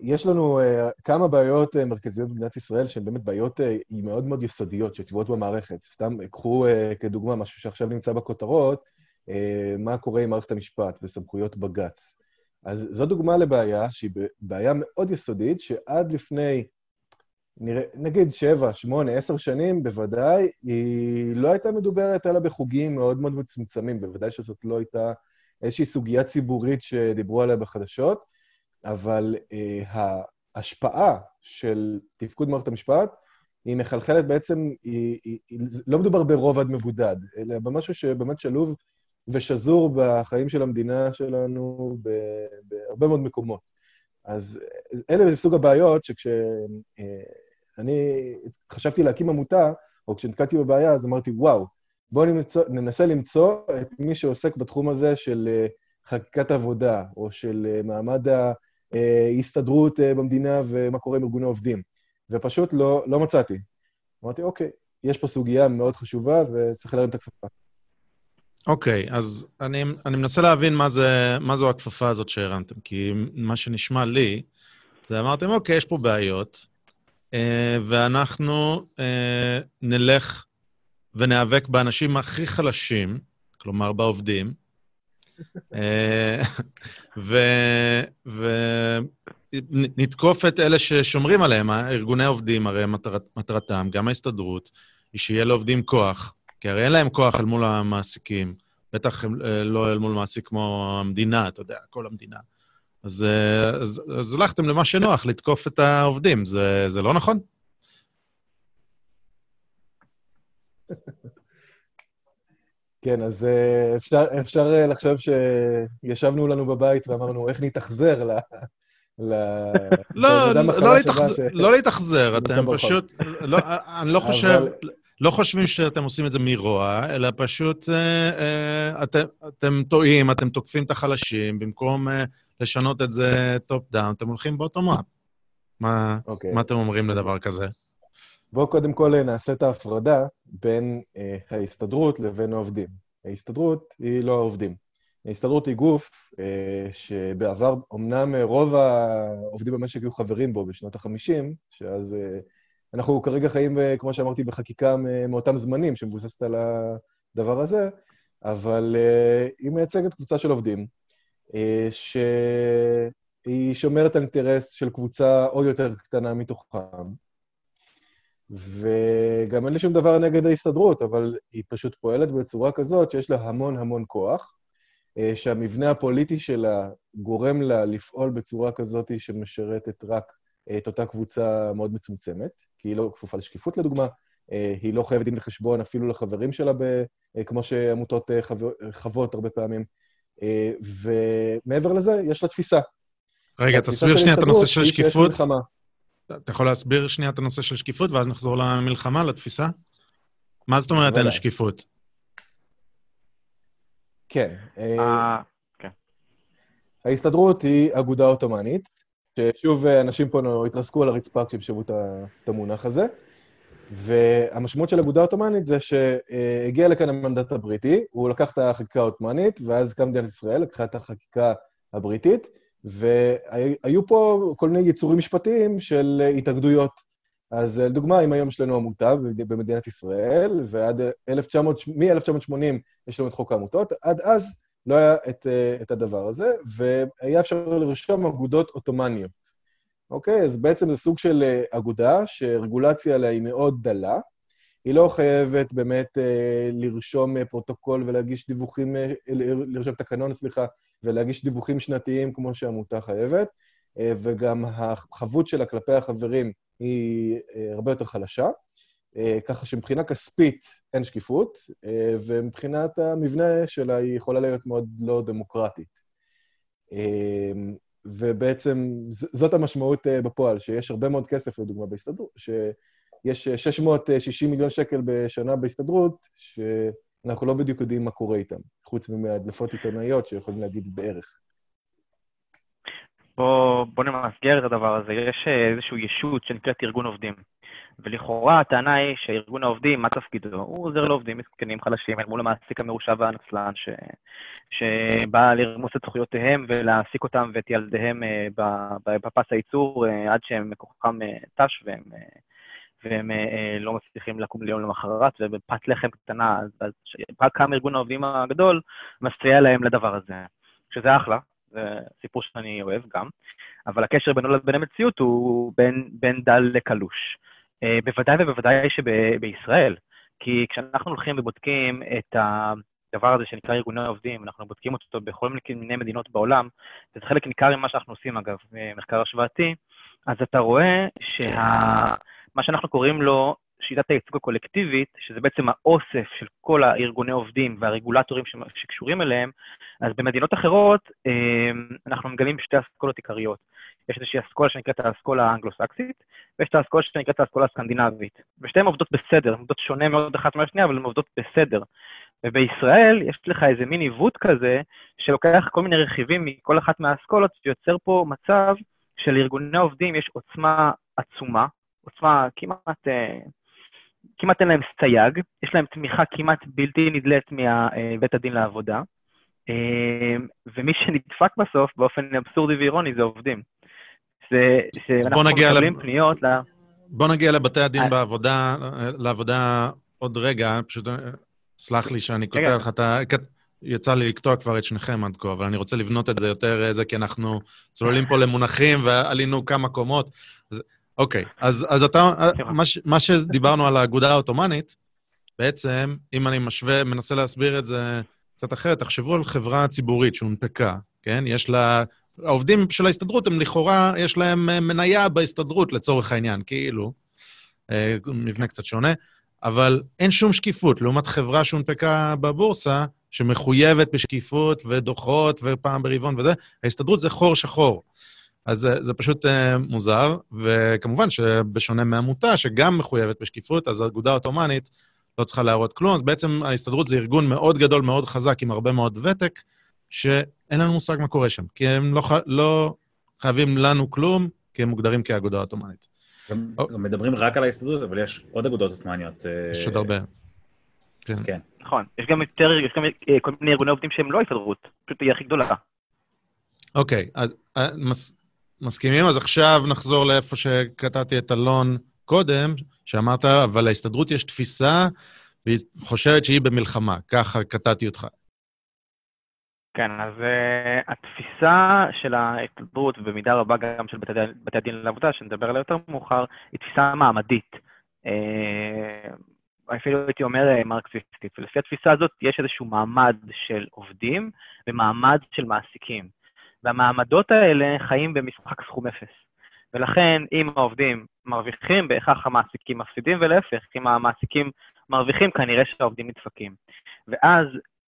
יש לנו uh, כמה בעיות uh, מרכזיות במדינת ישראל שהן באמת בעיות uh, מאוד מאוד יסודיות שטבועות במערכת. סתם, קחו uh, כדוגמה משהו שעכשיו נמצא בכותרות, מה קורה עם מערכת המשפט וסמכויות בג"ץ. אז זו דוגמה לבעיה שהיא בעיה מאוד יסודית, שעד לפני, נראה, נגיד שבע, שמונה, עשר שנים, בוודאי, היא לא הייתה מדוברת אלא בחוגים מאוד מאוד מצומצמים, בוודאי שזאת לא הייתה איזושהי סוגיה ציבורית שדיברו עליה בחדשות, אבל אה, ההשפעה של תפקוד מערכת המשפט היא מחלחלת בעצם, היא, היא, היא, לא מדובר ברובד מבודד, אלא במשהו שבאמת שלוב ושזור בחיים של המדינה שלנו בהרבה מאוד מקומות. אז אלה סוג הבעיות שכשאני חשבתי להקים עמותה, או כשנתקעתי בבעיה, אז אמרתי, וואו, בואו ננסה למצוא את מי שעוסק בתחום הזה של חקיקת עבודה, או של מעמד ההסתדרות במדינה ומה קורה עם ארגוני עובדים, ופשוט לא, לא מצאתי. אמרתי, אוקיי, יש פה סוגיה מאוד חשובה וצריך להרים את הכפפה. אוקיי, okay, אז אני, אני מנסה להבין מה, זה, מה זו הכפפה הזאת שהרמתם, כי מה שנשמע לי, זה אמרתם, אוקיי, יש פה בעיות, אה, ואנחנו אה, נלך וניאבק באנשים הכי חלשים, כלומר בעובדים, אה, [laughs] ונתקוף את אלה ששומרים עליהם, ארגוני העובדים, הרי מטרת, מטרתם, גם ההסתדרות, היא שיהיה לעובדים כוח, כי הרי אין להם כוח אל מול המעסיקים, בטח לא אל מול מעסיק כמו המדינה, אתה יודע, כל המדינה. אז, אז, אז הלכתם למה שנוח, לתקוף את העובדים, זה, זה לא נכון? כן, אז אפשר, אפשר לחשוב שישבנו לנו בבית ואמרנו, איך נתאכזר ל... ל... לא, לא, להתאכזר. לא להתאכזר, אתם פשוט... לא, אני לא חושב... לא חושבים שאתם עושים את זה מרוע, אלא פשוט אה, אה, אתם, אתם טועים, אתם תוקפים את החלשים, במקום אה, לשנות את זה top-down, אתם הולכים באוטומט. מה, okay. אוקיי. מה אתם אומרים אז... לדבר כזה? בואו קודם כל נעשה את ההפרדה בין אה, ההסתדרות לבין העובדים. ההסתדרות היא לא העובדים. ההסתדרות היא גוף אה, שבעבר, אמנם רוב העובדים במשק היו חברים בו בשנות ה-50, שאז אה, אנחנו כרגע חיים, אה, כמו שאמרתי, בחקיקה מאותם זמנים שמבוססת על הדבר הזה, אבל אה, היא מייצגת קבוצה של עובדים, אה, שהיא שומרת על אינטרס של קבוצה עוד יותר קטנה מתוכם. וגם אין לי שום דבר נגד ההסתדרות, אבל היא פשוט פועלת בצורה כזאת שיש לה המון המון כוח, שהמבנה הפוליטי שלה גורם לה לפעול בצורה כזאת שמשרתת רק את אותה קבוצה מאוד מצומצמת. כי היא לא כפופה לשקיפות לדוגמה, אה, היא לא חייבת דין וחשבון אפילו לחברים שלה, ב, אה, כמו שעמותות אה, חוות הרבה פעמים. ומעבר לזה, יש לה תפיסה. רגע, תסביר שנייה את הנושא של שקיפות. אתה יכול להסביר שנייה את הנושא של שקיפות, ואז נחזור למלחמה, לתפיסה? מה זאת אומרת אין שקיפות? כן. כן. ההסתדרות היא אגודה עות'מאנית, ששוב אנשים פה התרסקו על הרצפה כשהם שמעו את המונח הזה. והמשמעות של אגודה עות'מאנית זה שהגיע לכאן המנדט הבריטי, הוא לקח את החקיקה העות'מאנית, ואז קם מדינת ישראל, לקחה את החקיקה הבריטית, והיו פה כל מיני יצורים משפטיים של התאגדויות. אז לדוגמה, אם היום יש לנו עמותה במדינת ישראל, ועד 1900, מ-1980 יש לנו את חוק העמותות, עד אז לא היה את, אה, את הדבר הזה, והיה אפשר לרשום אגודות עות'מאניות. אוקיי? אז בעצם זה סוג של אה, אגודה שרגולציה עליה היא מאוד דלה. היא לא חייבת באמת אה, לרשום פרוטוקול ולהגיש דיווחים, לרשום תקנון, סליחה, ולהגיש דיווחים שנתיים כמו שעמותה חייבת, וגם החבות שלה כלפי החברים היא הרבה יותר חלשה. אה, ככה שמבחינה כספית אין שקיפות, אה, ומבחינת המבנה שלה היא יכולה להיות מאוד לא דמוקרטית. אה, ובעצם זאת המשמעות בפועל, שיש הרבה מאוד כסף, לדוגמה, בהסתדרות, שיש 660 מיליון שקל בשנה בהסתדרות, שאנחנו לא בדיוק יודעים מה קורה איתם, חוץ מהדלפות עיתונאיות שיכולים להגיד בערך. בואו בוא נמסגר את הדבר הזה. יש איזושהי ישות שנקראת ארגון עובדים. ולכאורה הטענה היא שארגון העובדים, מה תפקידו? הוא עוזר לעובדים מסכנים חלשים אל מול המעסיק המרושע והנצלן, ש... שבא לרמוס את זכויותיהם ולהעסיק אותם ואת ילדיהם אה, בפס הייצור אה, עד שהם כוחם אה, תש והם, והם לא מצליחים לקום ליום למחרת, ובפת לחם קטנה, אז קם ארגון העובדים הגדול, מסייע להם לדבר הזה, שזה אחלה, זה סיפור שאני אוהב גם, אבל הקשר בינו לבין המציאות הוא בין, בין דל לקלוש. אה, בוודאי ובוודאי שבישראל, כי כשאנחנו הולכים ובודקים את הדבר הזה שנקרא ארגוני עובדים, אנחנו בודקים אותו בכל מיני מדינות בעולם, וזה חלק ניכר ממה שאנחנו עושים, אגב, מחקר השוואתי, אז אתה רואה שמה שאנחנו קוראים לו שיטת הייצוג הקולקטיבית, שזה בעצם האוסף של כל הארגוני עובדים והרגולטורים שקשורים אליהם, אז במדינות אחרות אה, אנחנו מגלים שתי אסכולות עיקריות. יש איזושהי אסכולה שנקראת האסכולה האנגלו-סקסית, ויש את האסכולה שנקראת האסכולה הסקנדינבית. ושתיהן עובדות בסדר, עובדות שונה מאוד אחת מהשנייה, אבל הן עובדות בסדר. ובישראל יש לך איזה מין עיוות כזה, שלוקח כל מיני רכיבים מכל אחת מהאסכולות, ויוצר פה מצב שלארגוני עובדים יש עוצמה עצומה, עוצמה כמעט, אה, כמעט אין להם סייג, יש להם תמיכה כמעט בלתי נדלית מבית הדין לעבודה, אה, ומי שנדפק בסוף, באופן אבסורדי ואירוני, זה עובדים. זה, שאנחנו מקבלים לב... פניות ל... בוא נגיע לבתי הדין I... בעבודה, לעבודה עוד רגע, פשוט סלח לי שאני קוטע לך, אתה... יצא לי לקטוע כבר את שניכם עד כה, אבל אני רוצה לבנות את זה יותר איזה, כי אנחנו צוללים פה למונחים ועלינו כמה קומות. אז, אוקיי, אז, אז אתה, מה, מה שדיברנו על האגודה העות'מאנית, בעצם, אם אני משווה, מנסה להסביר את זה קצת אחרת, תחשבו על חברה ציבורית שהונפקה, כן? יש לה... העובדים של ההסתדרות הם לכאורה, יש להם אה, מניה בהסתדרות לצורך העניין, כאילו, אה, מבנה קצת שונה, אבל אין שום שקיפות, לעומת חברה שהונפקה בבורסה, שמחויבת בשקיפות ודוחות ופעם ברבעון וזה, ההסתדרות זה חור שחור. אז זה, זה פשוט uh, מוזר, וכמובן שבשונה מעמותה, שגם מחויבת בשקיפות, אז האגודה העות'מאנית לא צריכה להראות כלום, אז בעצם ההסתדרות זה ארגון מאוד גדול, מאוד חזק, עם הרבה מאוד ותק, שאין לנו מושג מה קורה שם, כי הם לא, לא חייבים לנו כלום, כי הם מוגדרים כאגודה עות'מאנית. גם, או... גם מדברים רק על ההסתדרות, אבל יש עוד אגודות עות'מאניות. אה, יש עוד הרבה. כן. כן. נכון, יש גם יותר, יש גם אה, כל מיני ארגוני עובדים שהם לא הסתדרות, פשוט היא הכי גדולה. אוקיי, אז אה, מס, מסכימים? אז עכשיו נחזור לאיפה שקטעתי את אלון קודם, שאמרת, אבל להסתדרות יש תפיסה, והיא חושבת שהיא במלחמה. ככה קטעתי אותך. כן, אז uh, התפיסה של ההסתדרות, ובמידה רבה גם של בתי, בתי הדין לעבודה, שנדבר עליה יותר מאוחר, היא תפיסה מעמדית. Uh, אפילו הייתי אומר אה, מרקסיסטית. ולפי התפיסה הזאת יש איזשהו מעמד של עובדים ומעמד של מעסיקים. והמעמדות האלה חיים במשחק סכום אפס. ולכן, אם העובדים מרוויחים, בהכרח המעסיקים מפסידים, ולהפך, אם המעסיקים מרוויחים, כנראה שהעובדים נדפקים. ואז,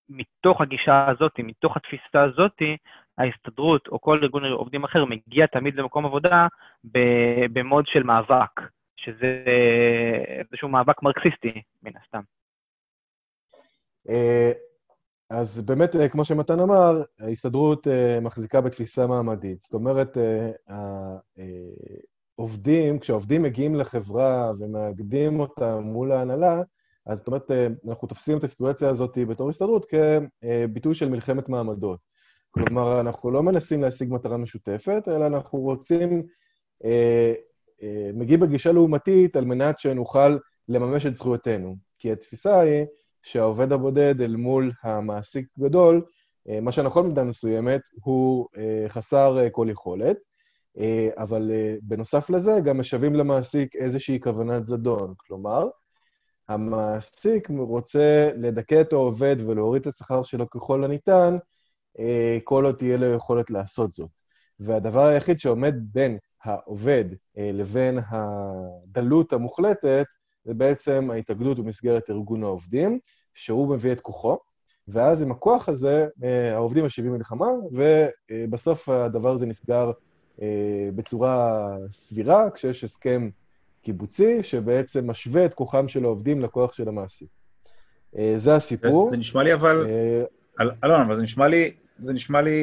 מתוך הגישה הזאת, מתוך התפיסה הזאת, ההסתדרות או כל ארגון עובדים אחר מגיע תמיד למקום עבודה במוד של מאבק. שזה איזשהו מאבק מרקסיסטי, מן הסתם. אה, אז באמת, אה, כמו שמתן אמר, ההסתדרות אה, מחזיקה בתפיסה מעמדית. זאת אומרת, העובדים, כשעובדים מגיעים לחברה ומאגדים אותה מול ההנהלה, אז זאת אומרת, אנחנו תופסים את הסיטואציה הזאת בתור הסתדרות כביטוי של מלחמת מעמדות. כלומר, אנחנו לא מנסים להשיג מטרה משותפת, אלא אנחנו רוצים אה, מגיעים בגישה לעומתית על מנת שנוכל לממש את זכויותינו. כי התפיסה היא שהעובד הבודד אל מול המעסיק גדול, אה, מה שנכון במידה מסוימת, הוא אה, חסר כל יכולת, אבל בנוסף לזה גם משווים למעסיק איזושהי כוונת זדון. כלומר, המעסיק רוצה לדכא את העובד ולהוריד את השכר שלו ככל הניתן, כל עוד תהיה לו יכולת לעשות זאת. והדבר היחיד שעומד בין העובד אה, לבין הדלות המוחלטת, זה בעצם ההתאגדות במסגרת ארגון העובדים, שהוא מביא את כוחו, ואז עם הכוח הזה אה, העובדים משיבים מלחמה, ובסוף הדבר הזה נסגר אה, בצורה סבירה, כשיש הסכם קיבוצי שבעצם משווה את כוחם של העובדים לכוח של המעסיק. זה הסיפור. זה נשמע לי אבל... אלון, אבל זה נשמע לי, זה נשמע לי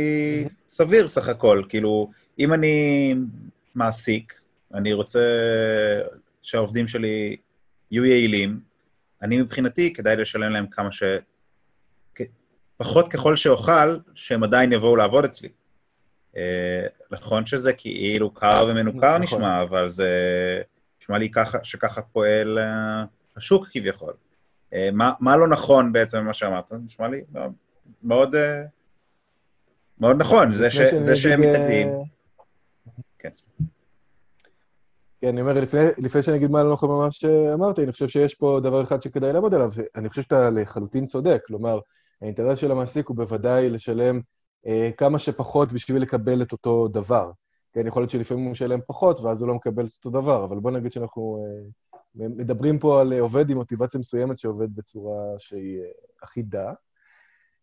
סביר סך הכל. כאילו, אם אני מעסיק, אני רוצה שהעובדים שלי יהיו יעילים, אני מבחינתי, כדאי לשלם להם כמה ש... פחות ככל שאוכל, שהם עדיין יבואו לעבוד אצלי. אה, נכון שזה כאילו קר ומנוכר נכון. נשמע, אבל זה נשמע לי ככה, שככה פועל אה, השוק כביכול. אה, מה, מה לא נכון בעצם במה שאמרת? זה נשמע לי מאוד, מאוד, מאוד נכון, זה, ש, זה שהם מתנגדים. כן. כן, אני אומר, לפני, לפני שאני אגיד מה לא נכון ממה שאמרתי, אני חושב שיש פה דבר אחד שכדאי לעמוד עליו. אני חושב שאתה לחלוטין צודק. כלומר, האינטרס של המעסיק הוא בוודאי לשלם אה, כמה שפחות בשביל לקבל את אותו דבר. כן, יכול להיות שלפעמים הוא משלם פחות, ואז הוא לא מקבל את אותו דבר, אבל בוא נגיד שאנחנו אה, מדברים פה על עובד עם מוטיבציה מסוימת שעובד בצורה שהיא אה, אחידה.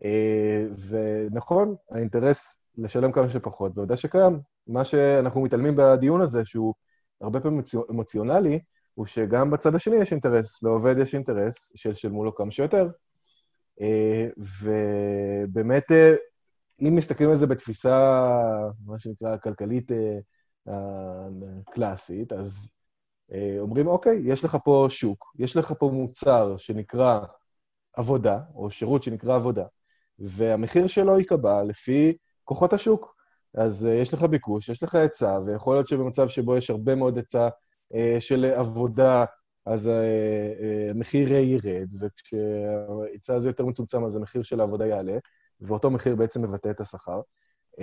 אה, ונכון, האינטרס לשלם כמה שפחות, בוודאי שקיים. מה שאנחנו מתעלמים בדיון הזה, שהוא הרבה פעמים אמוציונלי, הוא שגם בצד השני יש אינטרס, לעובד יש אינטרס שישלמו לו כמה שיותר. ובאמת, אם מסתכלים על זה בתפיסה, מה שנקרא, כלכלית קלאסית, אז אומרים, אוקיי, יש לך פה שוק, יש לך פה מוצר שנקרא עבודה, או שירות שנקרא עבודה, והמחיר שלו ייקבע לפי כוחות השוק. אז uh, יש לך ביקוש, יש לך היצע, ויכול להיות שבמצב שבו יש הרבה מאוד היצע uh, של עבודה, אז uh, המחיר uh, ירד, וכשההיצע הזה יותר מצומצם, אז המחיר של העבודה יעלה, ואותו מחיר בעצם מבטא את השכר. Uh,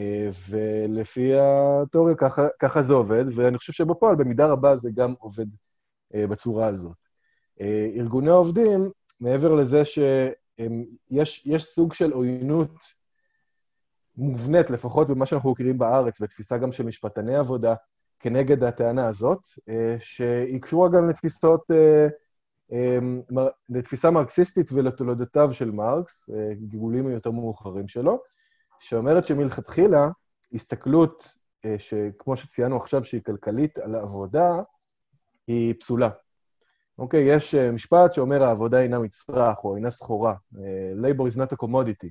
ולפי התיאוריה ככה, ככה זה עובד, ואני חושב שבפועל במידה רבה זה גם עובד uh, בצורה הזאת. Uh, ארגוני העובדים, מעבר לזה שיש סוג של עוינות מובנית, לפחות במה שאנחנו מכירים בארץ, ותפיסה גם של משפטני עבודה, כנגד הטענה הזאת, אה, שהיא קשורה גם לתפיסות, אה, אה, לתפיסה מרקסיסטית ולתולדותיו של מרקס, גלגולים יותר מאוחרים שלו, שאומרת שמלכתחילה, הסתכלות, שכמו שציינו עכשיו, שהיא כלכלית על העבודה, היא פסולה. אוקיי, יש משפט שאומר העבודה אינה מצרך או אינה סחורה. labor is not a commodity.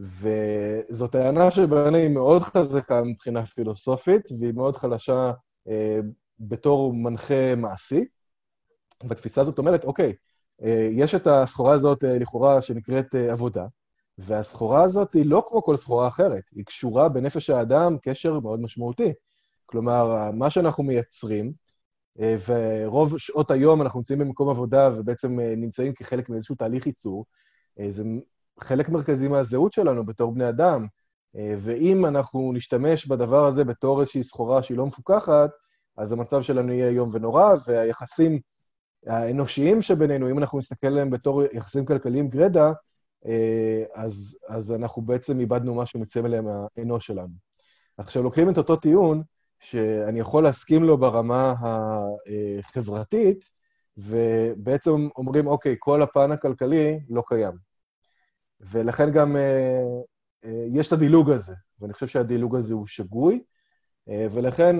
וזו טענה שבעיניי היא מאוד חזקה מבחינה פילוסופית, והיא מאוד חלשה אה, בתור מנחה מעשי. והתפיסה הזאת אומרת, אוקיי, אה, יש את הסחורה הזאת אה, לכאורה שנקראת אה, עבודה, והסחורה הזאת היא לא כמו כל סחורה אחרת, היא קשורה בנפש האדם קשר מאוד משמעותי. כלומר, מה שאנחנו מייצרים, אה, ורוב שעות היום אנחנו נמצאים במקום עבודה ובעצם אה, נמצאים כחלק מאיזשהו תהליך ייצור, אה, זה חלק מרכזי מהזהות שלנו בתור בני אדם. אה, ואם אנחנו נשתמש בדבר הזה בתור איזושהי סחורה שהיא לא מפוקחת, אז המצב שלנו יהיה איום ונורא, והיחסים האנושיים שבינינו, אם אנחנו נסתכל עליהם בתור יחסים כלכליים גרידא, אה, אז, אז אנחנו בעצם איבדנו משהו מצמל מהאנוש שלנו. עכשיו, לוקחים את אותו טיעון, שאני יכול להסכים לו ברמה החברתית, ובעצם אומרים, אוקיי, כל הפן הכלכלי לא קיים. ולכן גם אה, אה, יש את הדילוג הזה, ואני חושב שהדילוג הזה הוא שגוי, אה, ולכן,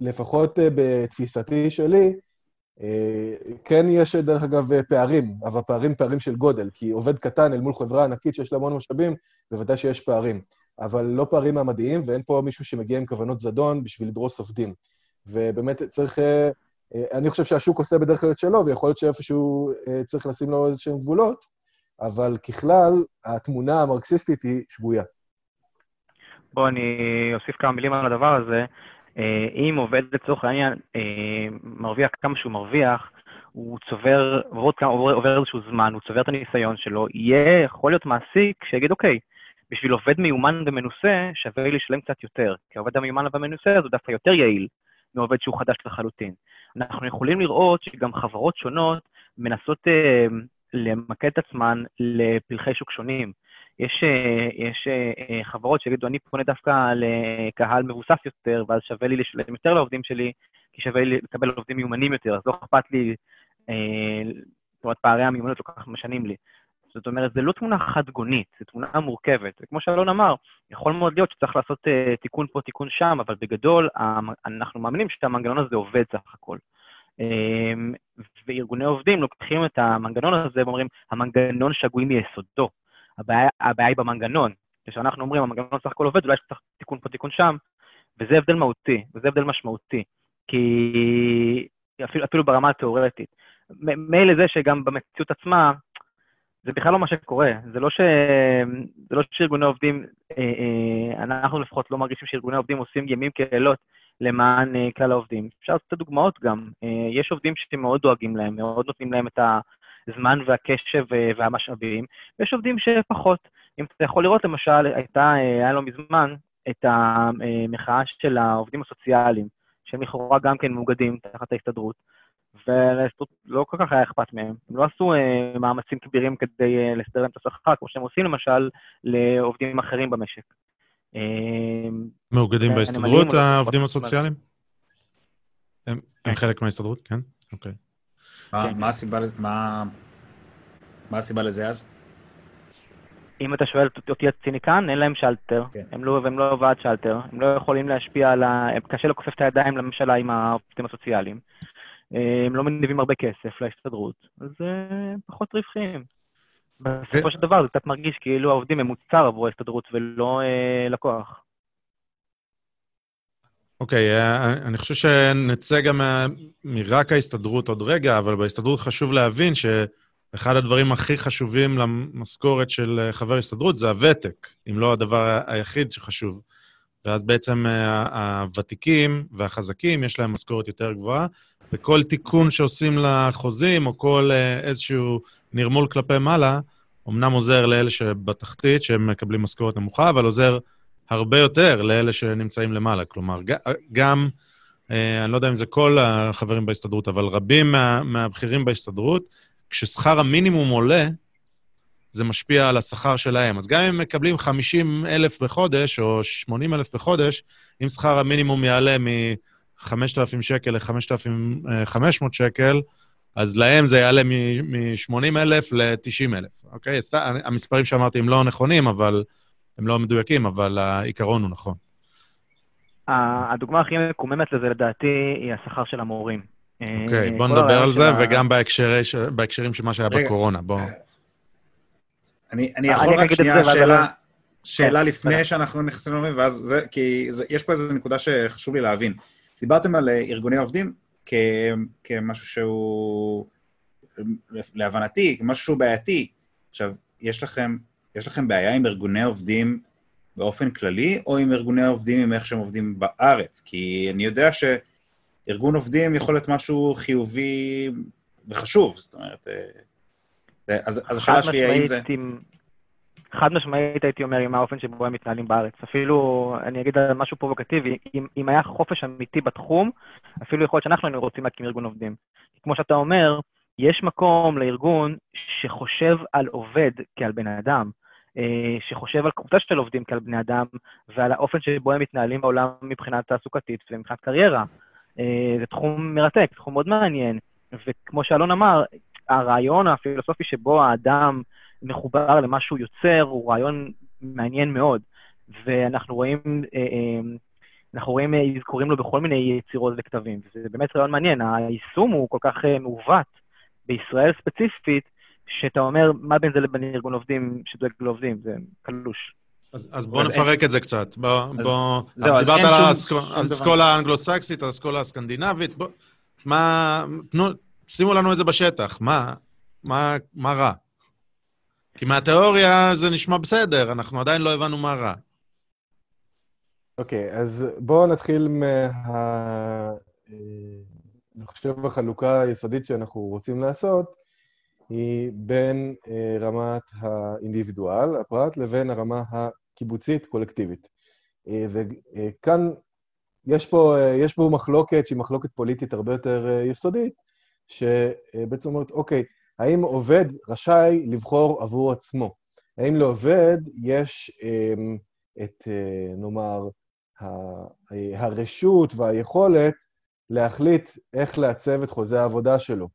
לפחות בתפיסתי שלי, כן יש, דרך אגב, פערים, אבל פערים פערים של גודל, כי עובד קטן אל מול חברה ענקית שיש לה המון משאבים, בוודאי שיש פערים. אבל לא פערים מעמדיים, ואין פה מישהו שמגיע עם כוונות זדון בשביל לדרוס עובדים. ובאמת צריך... אני חושב שהשוק עושה בדרך כלל את שלו, ויכול להיות שאיפשהו צריך לשים לו איזשהם גבולות, אבל ככלל, התמונה המרקסיסטית היא שגויה. בואו אני אוסיף כמה מילים על הדבר הזה. אה, אם עובד לצורך העניין אה, מרוויח כמה שהוא מרוויח, הוא צובר, עובר, עובר איזשהו זמן, הוא צובר את הניסיון שלו, יהיה, יכול להיות מעסיק שיגיד, אוקיי, בשביל עובד מיומן ומנוסה, שווה לי לשלם קצת יותר. כי העובד המיומן והמנוסה הזה הוא דווקא יותר יעיל מעובד שהוא חדש לחלוטין. אנחנו יכולים לראות שגם חברות שונות מנסות אה, למקד את עצמן לפלחי שוק שונים. יש, אה, יש אה, חברות שיגידו, אני פונה דווקא לקהל מבוסס יותר, ואז שווה לי לשלם יותר לעובדים שלי, כי שווה לי לקבל עובדים מיומנים יותר, אז לא אכפת לי, אה, זאת אומרת, פערי המיומנות לא כל כך משנים לי. זאת אומרת, זה לא תמונה חד-גונית, זו תמונה מורכבת. וכמו שאלון אמר, יכול מאוד להיות שצריך לעשות תיקון פה, תיקון שם, אבל בגדול, אנחנו מאמינים שהמנגנון הזה עובד סך הכל. אמ, וארגוני עובדים לוקחים את המנגנון הזה ואומרים, המנגנון שגוי מיסודו. הבעיה, הבעיה היא במנגנון. כשאנחנו אומרים, המנגנון סך הכל עובד, אולי צריך תיקון פה, תיקון שם, וזה הבדל מהותי, וזה הבדל משמעותי. כי אפילו, אפילו ברמה התיאורטית. מילא זה שגם במציאות עצמה, זה בכלל לא מה שקורה. זה לא, ש... זה לא שארגוני עובדים, אה, אה, אנחנו לפחות לא מרגישים שארגוני עובדים עושים ימים כלילות למען אה, כלל העובדים. אפשר לתת דוגמאות גם. אה, יש עובדים שמאוד דואגים להם, מאוד נותנים להם את הזמן והקשב אה, והמשאבים, ויש עובדים שפחות. אם אתה יכול לראות, למשל, הייתה, היה לא מזמן, את המחאה של העובדים הסוציאליים, שהם לכאורה גם כן מאוגדים תחת ההסתדרות, ולהסתדרות לא כל כך היה אכפת מהם. הם לא עשו אה, מאמצים כבירים כדי לסדר להם את השכר, כמו שהם עושים למשל לעובדים אחרים במשק. אמ, מאוגדים בהסתדרות, העובדים הסוציאליים? הם כן. חלק מההסתדרות, כן? אוקיי. כן. מה הסיבה לזה אז? אם אתה שואל אותי הציניקן, אין להם שלטר. כן. הם לא, והם לא ועד שלטר. הם לא יכולים להשפיע על ה... קשה לכופף את הידיים לממשלה עם העובדים הסוציאליים. הם לא מניבים הרבה כסף להסתדרות, אז הם פחות רווחיים. בסופו של דבר זה קצת מרגיש כאילו העובדים הם מוצר עבור ההסתדרות ולא אה, לקוח. אוקיי, okay, אה, אני חושב שנצא גם מרק ההסתדרות עוד רגע, אבל בהסתדרות חשוב להבין שאחד הדברים הכי חשובים למשכורת של אה, חבר הסתדרות זה הוותק, אם לא הדבר היחיד שחשוב. ואז בעצם הוותיקים והחזקים, יש להם משכורת יותר גבוהה, וכל תיקון שעושים לחוזים, או כל איזשהו נרמול כלפי מעלה, אמנם עוזר לאלה שבתחתית, שהם מקבלים משכורת נמוכה, אבל עוזר הרבה יותר לאלה שנמצאים למעלה. כלומר, גם, אה, אני לא יודע אם זה כל החברים בהסתדרות, אבל רבים מה, מהבכירים בהסתדרות, כששכר המינימום עולה, זה משפיע על השכר שלהם. אז גם אם הם מקבלים 50 אלף בחודש או 80 אלף בחודש, אם שכר המינימום יעלה מ-5,000 שקל ל-5,500 שקל, אז להם זה יעלה מ-80 אלף ל-90 אלף, אוקיי? המספרים שאמרתי הם לא נכונים, אבל הם לא מדויקים, אבל העיקרון הוא נכון. הדוגמה הכי מקוממת לזה, לדעתי, היא השכר של המורים. אוקיי, בוא נדבר על זה, וגם בהקשרים של מה שהיה בקורונה, בוא. אני יכול רק שנייה שאלה... שאלה כן, לפני שאנחנו נכנסים למורים, ואז זה, כי יש פה איזו נקודה שחשוב לי להבין. דיברתם על ארגוני עובדים כמשהו שהוא, להבנתי, כמשהו שהוא בעייתי. עכשיו, יש לכם יש לכם בעיה עם ארגוני עובדים באופן כללי, או עם ארגוני עובדים עם איך שהם עובדים בארץ? כי אני יודע שארגון עובדים יכול להיות משהו חיובי וחשוב, זאת אומרת... אה, אז, אז השאלה שלי, האם זה... עם... חד משמעית הייתי אומר עם האופן שבו הם מתנהלים בארץ. אפילו, אני אגיד על משהו פרובוקטיבי, אם, אם היה חופש אמיתי בתחום, אפילו יכול להיות שאנחנו היינו רוצים להקים ארגון עובדים. כמו שאתה אומר, יש מקום לארגון שחושב על עובד כעל בן אדם, אה, שחושב על קבוצה של עובדים כעל בני אדם, ועל האופן שבו הם מתנהלים בעולם מבחינה תעסוקתית ומבחינת קריירה. אה, זה תחום מרתק, תחום מאוד מעניין. וכמו שאלון אמר, הרעיון הפילוסופי שבו האדם מחובר למה שהוא יוצר, הוא רעיון מעניין מאוד. ואנחנו רואים, אה, אנחנו רואים אזכורים לו בכל מיני יצירות וכתבים. זה באמת רעיון מעניין. היישום הוא כל כך מעוות בישראל ספציפית, שאתה אומר, מה בין זה לבין ארגון עובדים שדואג לעובדים? זה קלוש. אז, אז בוא נפרק אין... את זה קצת. בוא, אז, בוא... זהו, אז דיברת על האסכולה האנגלו-סקסית, האסכולה הסקנדינבית. בוא, מה... תנו, שימו לנו את זה בשטח. מה, מה, מה רע? כי מהתיאוריה זה נשמע בסדר, אנחנו עדיין לא הבנו מה רע. אוקיי, okay, אז בואו נתחיל מה... אה, אני חושב, החלוקה היסודית שאנחנו רוצים לעשות, היא בין אה, רמת האינדיבידואל, הפרט, לבין הרמה הקיבוצית, קולקטיבית. אה, וכאן יש פה, יש פה מחלוקת שהיא מחלוקת פוליטית הרבה יותר יסודית, שבעצם אומרת, אוקיי, האם עובד רשאי לבחור עבור עצמו? האם לעובד יש את, נאמר, הרשות והיכולת להחליט איך לעצב את חוזה העבודה שלו?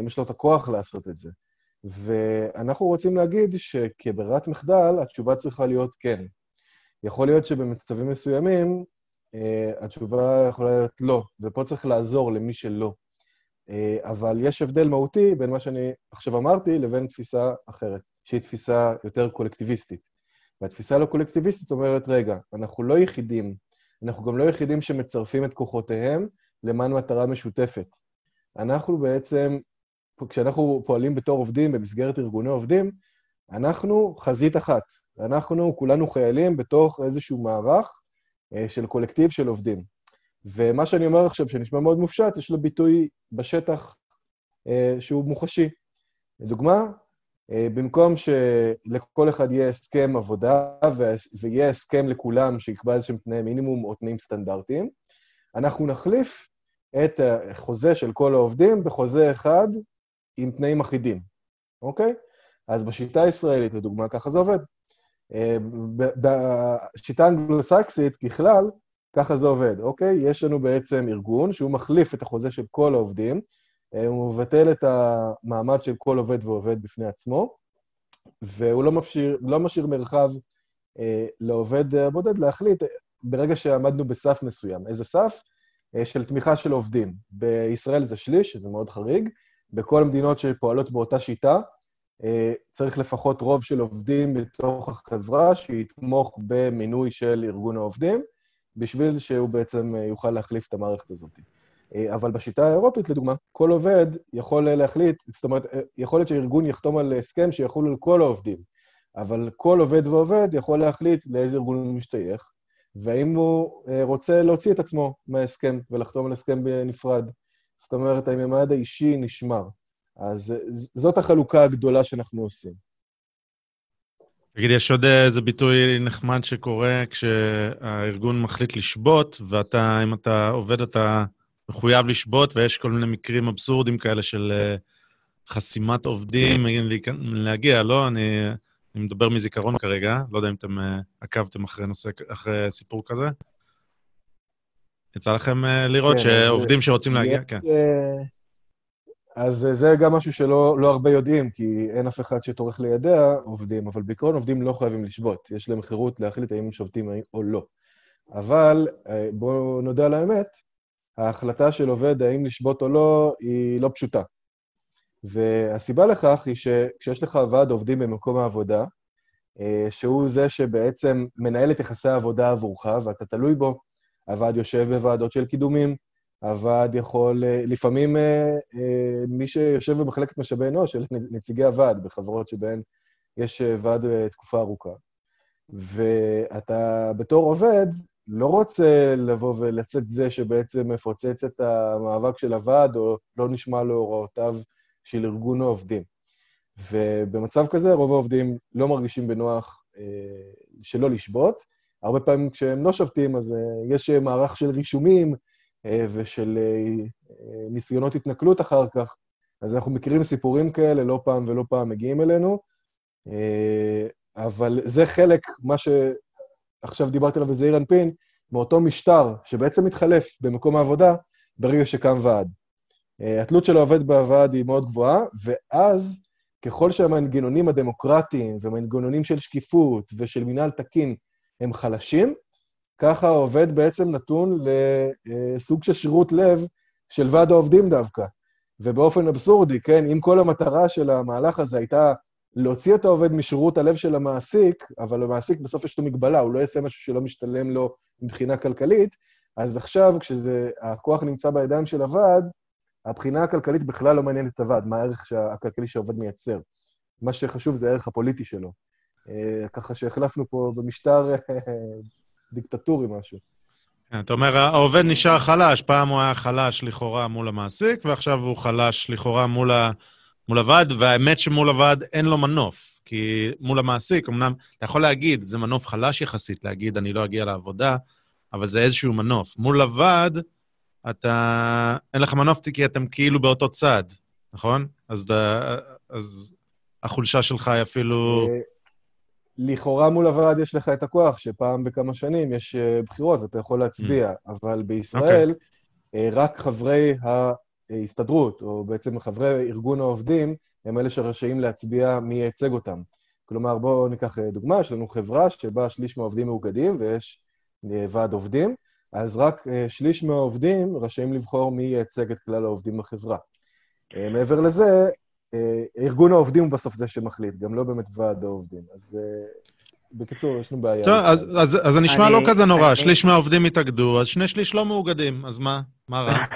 אם יש לו את הכוח לעשות את זה. ואנחנו רוצים להגיד שכברירת מחדל, התשובה צריכה להיות כן. יכול להיות שבמצבים מסוימים, אה, התשובה יכולה להיות לא, ופה צריך לעזור למי שלא. אה, אבל יש הבדל מהותי בין מה שאני עכשיו אמרתי לבין תפיסה אחרת, שהיא תפיסה יותר קולקטיביסטית. והתפיסה הלא קולקטיביסטית אומרת, רגע, אנחנו לא יחידים, אנחנו גם לא יחידים שמצרפים את כוחותיהם למען מטרה משותפת. אנחנו בעצם כשאנחנו פועלים בתור עובדים במסגרת ארגוני עובדים, אנחנו חזית אחת. אנחנו כולנו חיילים בתוך איזשהו מערך אה, של קולקטיב של עובדים. ומה שאני אומר עכשיו, שנשמע מאוד מופשט, יש לו ביטוי בשטח אה, שהוא מוחשי. לדוגמה, אה, במקום שלכל אחד יהיה הסכם עבודה ויהיה הסכם לכולם שיקבע איזשהם תנאי מינימום או תנאים סטנדרטיים, אנחנו נחליף את החוזה של כל העובדים בחוזה אחד עם תנאים אחידים, אוקיי? אז בשיטה הישראלית, לדוגמה, ככה זה עובד. אה, בשיטה האנגלו-סקסית, ככלל, ככה זה עובד, אוקיי? יש לנו בעצם ארגון שהוא מחליף את החוזה של כל העובדים, אה, הוא מבטל את המעמד של כל עובד ועובד בפני עצמו, והוא לא משאיר, לא משאיר מרחב אה, לעובד הבודד להחליט ברגע שעמדנו בסף מסוים. איזה סף? אה, של תמיכה של עובדים. בישראל זה שליש, שזה מאוד חריג, בכל המדינות שפועלות באותה שיטה, צריך לפחות רוב של עובדים בתוך החברה שיתמוך במינוי של ארגון העובדים, בשביל שהוא בעצם יוכל להחליף את המערכת הזאת. אבל בשיטה האירופית, לדוגמה, כל עובד יכול להחליט, זאת אומרת, יכול להיות שארגון יחתום על הסכם שיחול על כל העובדים, אבל כל עובד ועובד יכול להחליט לאיזה ארגון הוא משתייך, והאם הוא רוצה להוציא את עצמו מההסכם ולחתום על הסכם בנפרד. זאת אומרת, הממד האישי נשמר. אז זאת החלוקה הגדולה שאנחנו עושים. תגיד, יש עוד איזה ביטוי נחמד שקורה כשהארגון מחליט לשבות, ואתה, אם אתה עובד, אתה מחויב לשבות, ויש כל מיני מקרים אבסורדים כאלה של אה, חסימת עובדים להגיע, לא? אני, אני מדבר מזיכרון כרגע, לא יודע אם אתם אה, עקבתם אחרי נושא, אחרי סיפור כזה. יצא לכם אה, לראות כן, שעובדים שרוצים להגיע? כן. אז זה גם משהו שלא לא הרבה יודעים, כי אין אף אחד שטורח לידע עובדים, אבל בעיקרון עובדים לא חייבים לשבות, יש להם חירות להחליט האם הם שובתים או לא. אבל בואו נודה על האמת, ההחלטה של עובד האם לשבות או לא היא לא פשוטה. והסיבה לכך היא שכשיש לך ועד עובדים במקום העבודה, אה, שהוא זה שבעצם מנהל את יחסי העבודה עבורך, ואתה תלוי בו, הוועד יושב בוועדות של קידומים, הוועד יכול, אה, לפעמים אה, מי שיושב במחלקת משאבי אנוש, של נציגי הוועד, בחברות שבהן יש ועד תקופה ארוכה. ואתה בתור עובד, לא רוצה לבוא ולצאת זה שבעצם מפוצץ את המאבק של הוועד, או לא נשמע להוראותיו של ארגון העובדים. ובמצב כזה רוב העובדים לא מרגישים בנוח אה, שלא לשבות. הרבה פעמים כשהם לא שובתים, אז אה, יש מערך של רישומים אה, ושל אה, ניסיונות התנכלות אחר כך. אז אנחנו מכירים סיפורים כאלה, לא פעם ולא פעם מגיעים אלינו. אה, אבל זה חלק, מה ש... עכשיו דיברתי עליו בזעיר אנפין, מאותו משטר שבעצם מתחלף במקום העבודה ברגע שקם ועד. אה, התלות של העובד בוועד היא מאוד גבוהה, ואז ככל שהמנגנונים הדמוקרטיים ומנגנונים של שקיפות ושל מינהל תקין הם חלשים, ככה העובד בעצם נתון לסוג של שירות לב של ועד העובדים דווקא. ובאופן אבסורדי, כן, אם כל המטרה של המהלך הזה הייתה להוציא את העובד משירות הלב של המעסיק, אבל למעסיק בסוף יש לו מגבלה, הוא לא יעשה משהו שלא משתלם לו מבחינה כלכלית, אז עכשיו, כשהכוח נמצא בידיים של הוועד, הבחינה הכלכלית בכלל לא מעניינת את הוועד, מה הערך הכלכלי שהעובד מייצר. מה שחשוב זה הערך הפוליטי שלו. אה, ככה שהחלפנו פה במשטר אה, דיקטטורי משהו. כן, אתה אומר, העובד נשאר חלש, פעם הוא היה חלש לכאורה מול המעסיק, ועכשיו הוא חלש לכאורה מול ה... מול הוועד, והאמת שמול הוועד אין לו מנוף. כי מול המעסיק, אמנם, אתה יכול להגיד, זה מנוף חלש יחסית, להגיד, אני לא אגיע לעבודה, אבל זה איזשהו מנוף. מול הוועד, אתה... אין לך מנוף כי אתם כאילו באותו צד, נכון? אז, אז החולשה שלך היא אפילו... אה, לכאורה מול הוועד יש לך את הכוח, שפעם בכמה שנים יש אה, בחירות ואתה יכול להצביע, mm. אבל בישראל okay. אוקיי. אה, רק חברי ההסתדרות, או בעצם חברי ארגון העובדים, הם אלה שרשאים להצביע מי ייצג אותם. כלומר, בואו ניקח דוגמה, יש לנו חברה שבה שליש מהעובדים מאוגדים ויש ועד עובדים, אז רק שליש מהעובדים רשאים לבחור מי ייצג את כלל העובדים בחברה. מעבר לזה, ארגון העובדים הוא בסוף זה שמחליט, גם לא באמת ועד העובדים. אז בקיצור, יש לנו בעיה. טוב, אז, אז, אז זה נשמע לא כזה נורא, שליש מהעובדים התאגדו, אז שני שליש לא מאוגדים, אז מה? מה רע? [laughs]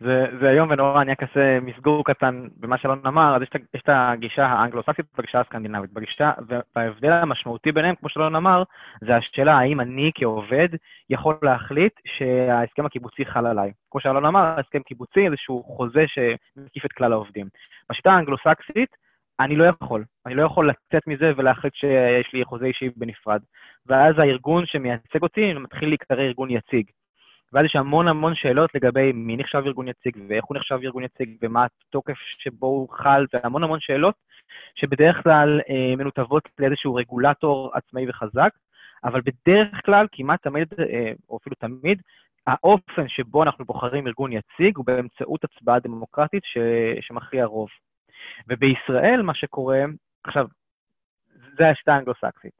זה, זה איום ונורא, אני רק אעשה מסגור קטן במה שאלון אמר, אז יש, יש את הגישה האנגלו-סקסית והגישה הסקנדינבית. בגישה, וההבדל המשמעותי ביניהם, כמו שאלון אמר, זה השאלה האם אני כעובד יכול להחליט שההסכם הקיבוצי חל עליי. כמו שאלון אמר, הסכם קיבוצי איזשהו חוזה שמקיף את כלל העובדים. בשיטה האנגלו-סקסית, אני לא יכול. אני לא יכול לצאת מזה ולהחליט שיש לי חוזה אישי בנפרד. ואז הארגון שמייצג אותי מתחיל להיקרא ארגון יציג. ואז יש המון המון שאלות לגבי מי נחשב ארגון יציג, ואיך הוא נחשב ארגון יציג, ומה התוקף שבו הוא חל, והמון המון שאלות שבדרך כלל אה, מנותבות לאיזשהו רגולטור עצמאי וחזק, אבל בדרך כלל, כמעט תמיד, אה, או אפילו תמיד, האופן שבו אנחנו בוחרים ארגון יציג הוא באמצעות הצבעה דמוקרטית ש... שמכריע רוב. ובישראל מה שקורה, עכשיו, זה השיטה האנגלו-סקסית.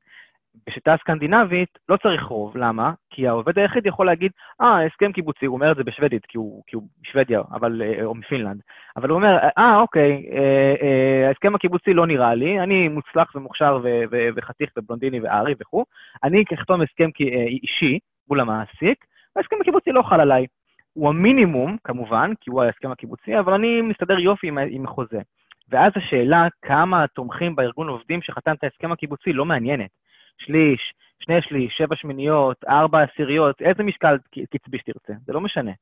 בשיטה הסקנדינבית לא צריך רוב, למה? כי העובד היחיד יכול להגיד, אה, הסכם קיבוצי, הוא אומר את זה בשוודית, כי הוא, כי הוא משוודיה, אבל, אה, או מפינלנד, אבל הוא אומר, אה, אוקיי, אה, אה, ההסכם הקיבוצי לא נראה לי, אני מוצלח ומוכשר ו- ו- וחתיך ובלונדיני וארי וכו', אני אחתום הסכם אישי מול המעסיק, וההסכם הקיבוצי לא חל עליי. הוא המינימום, כמובן, כי הוא ההסכם הקיבוצי, אבל אני מסתדר יופי עם, עם החוזה. ואז השאלה כמה תומכים בארגון עובדים שחתם את ההסכם הקיבוצי לא מעניינת. שליש, שני שליש, שבע שמיניות, ארבע עשיריות, איזה משקל קצבי שתרצה, זה לא משנה.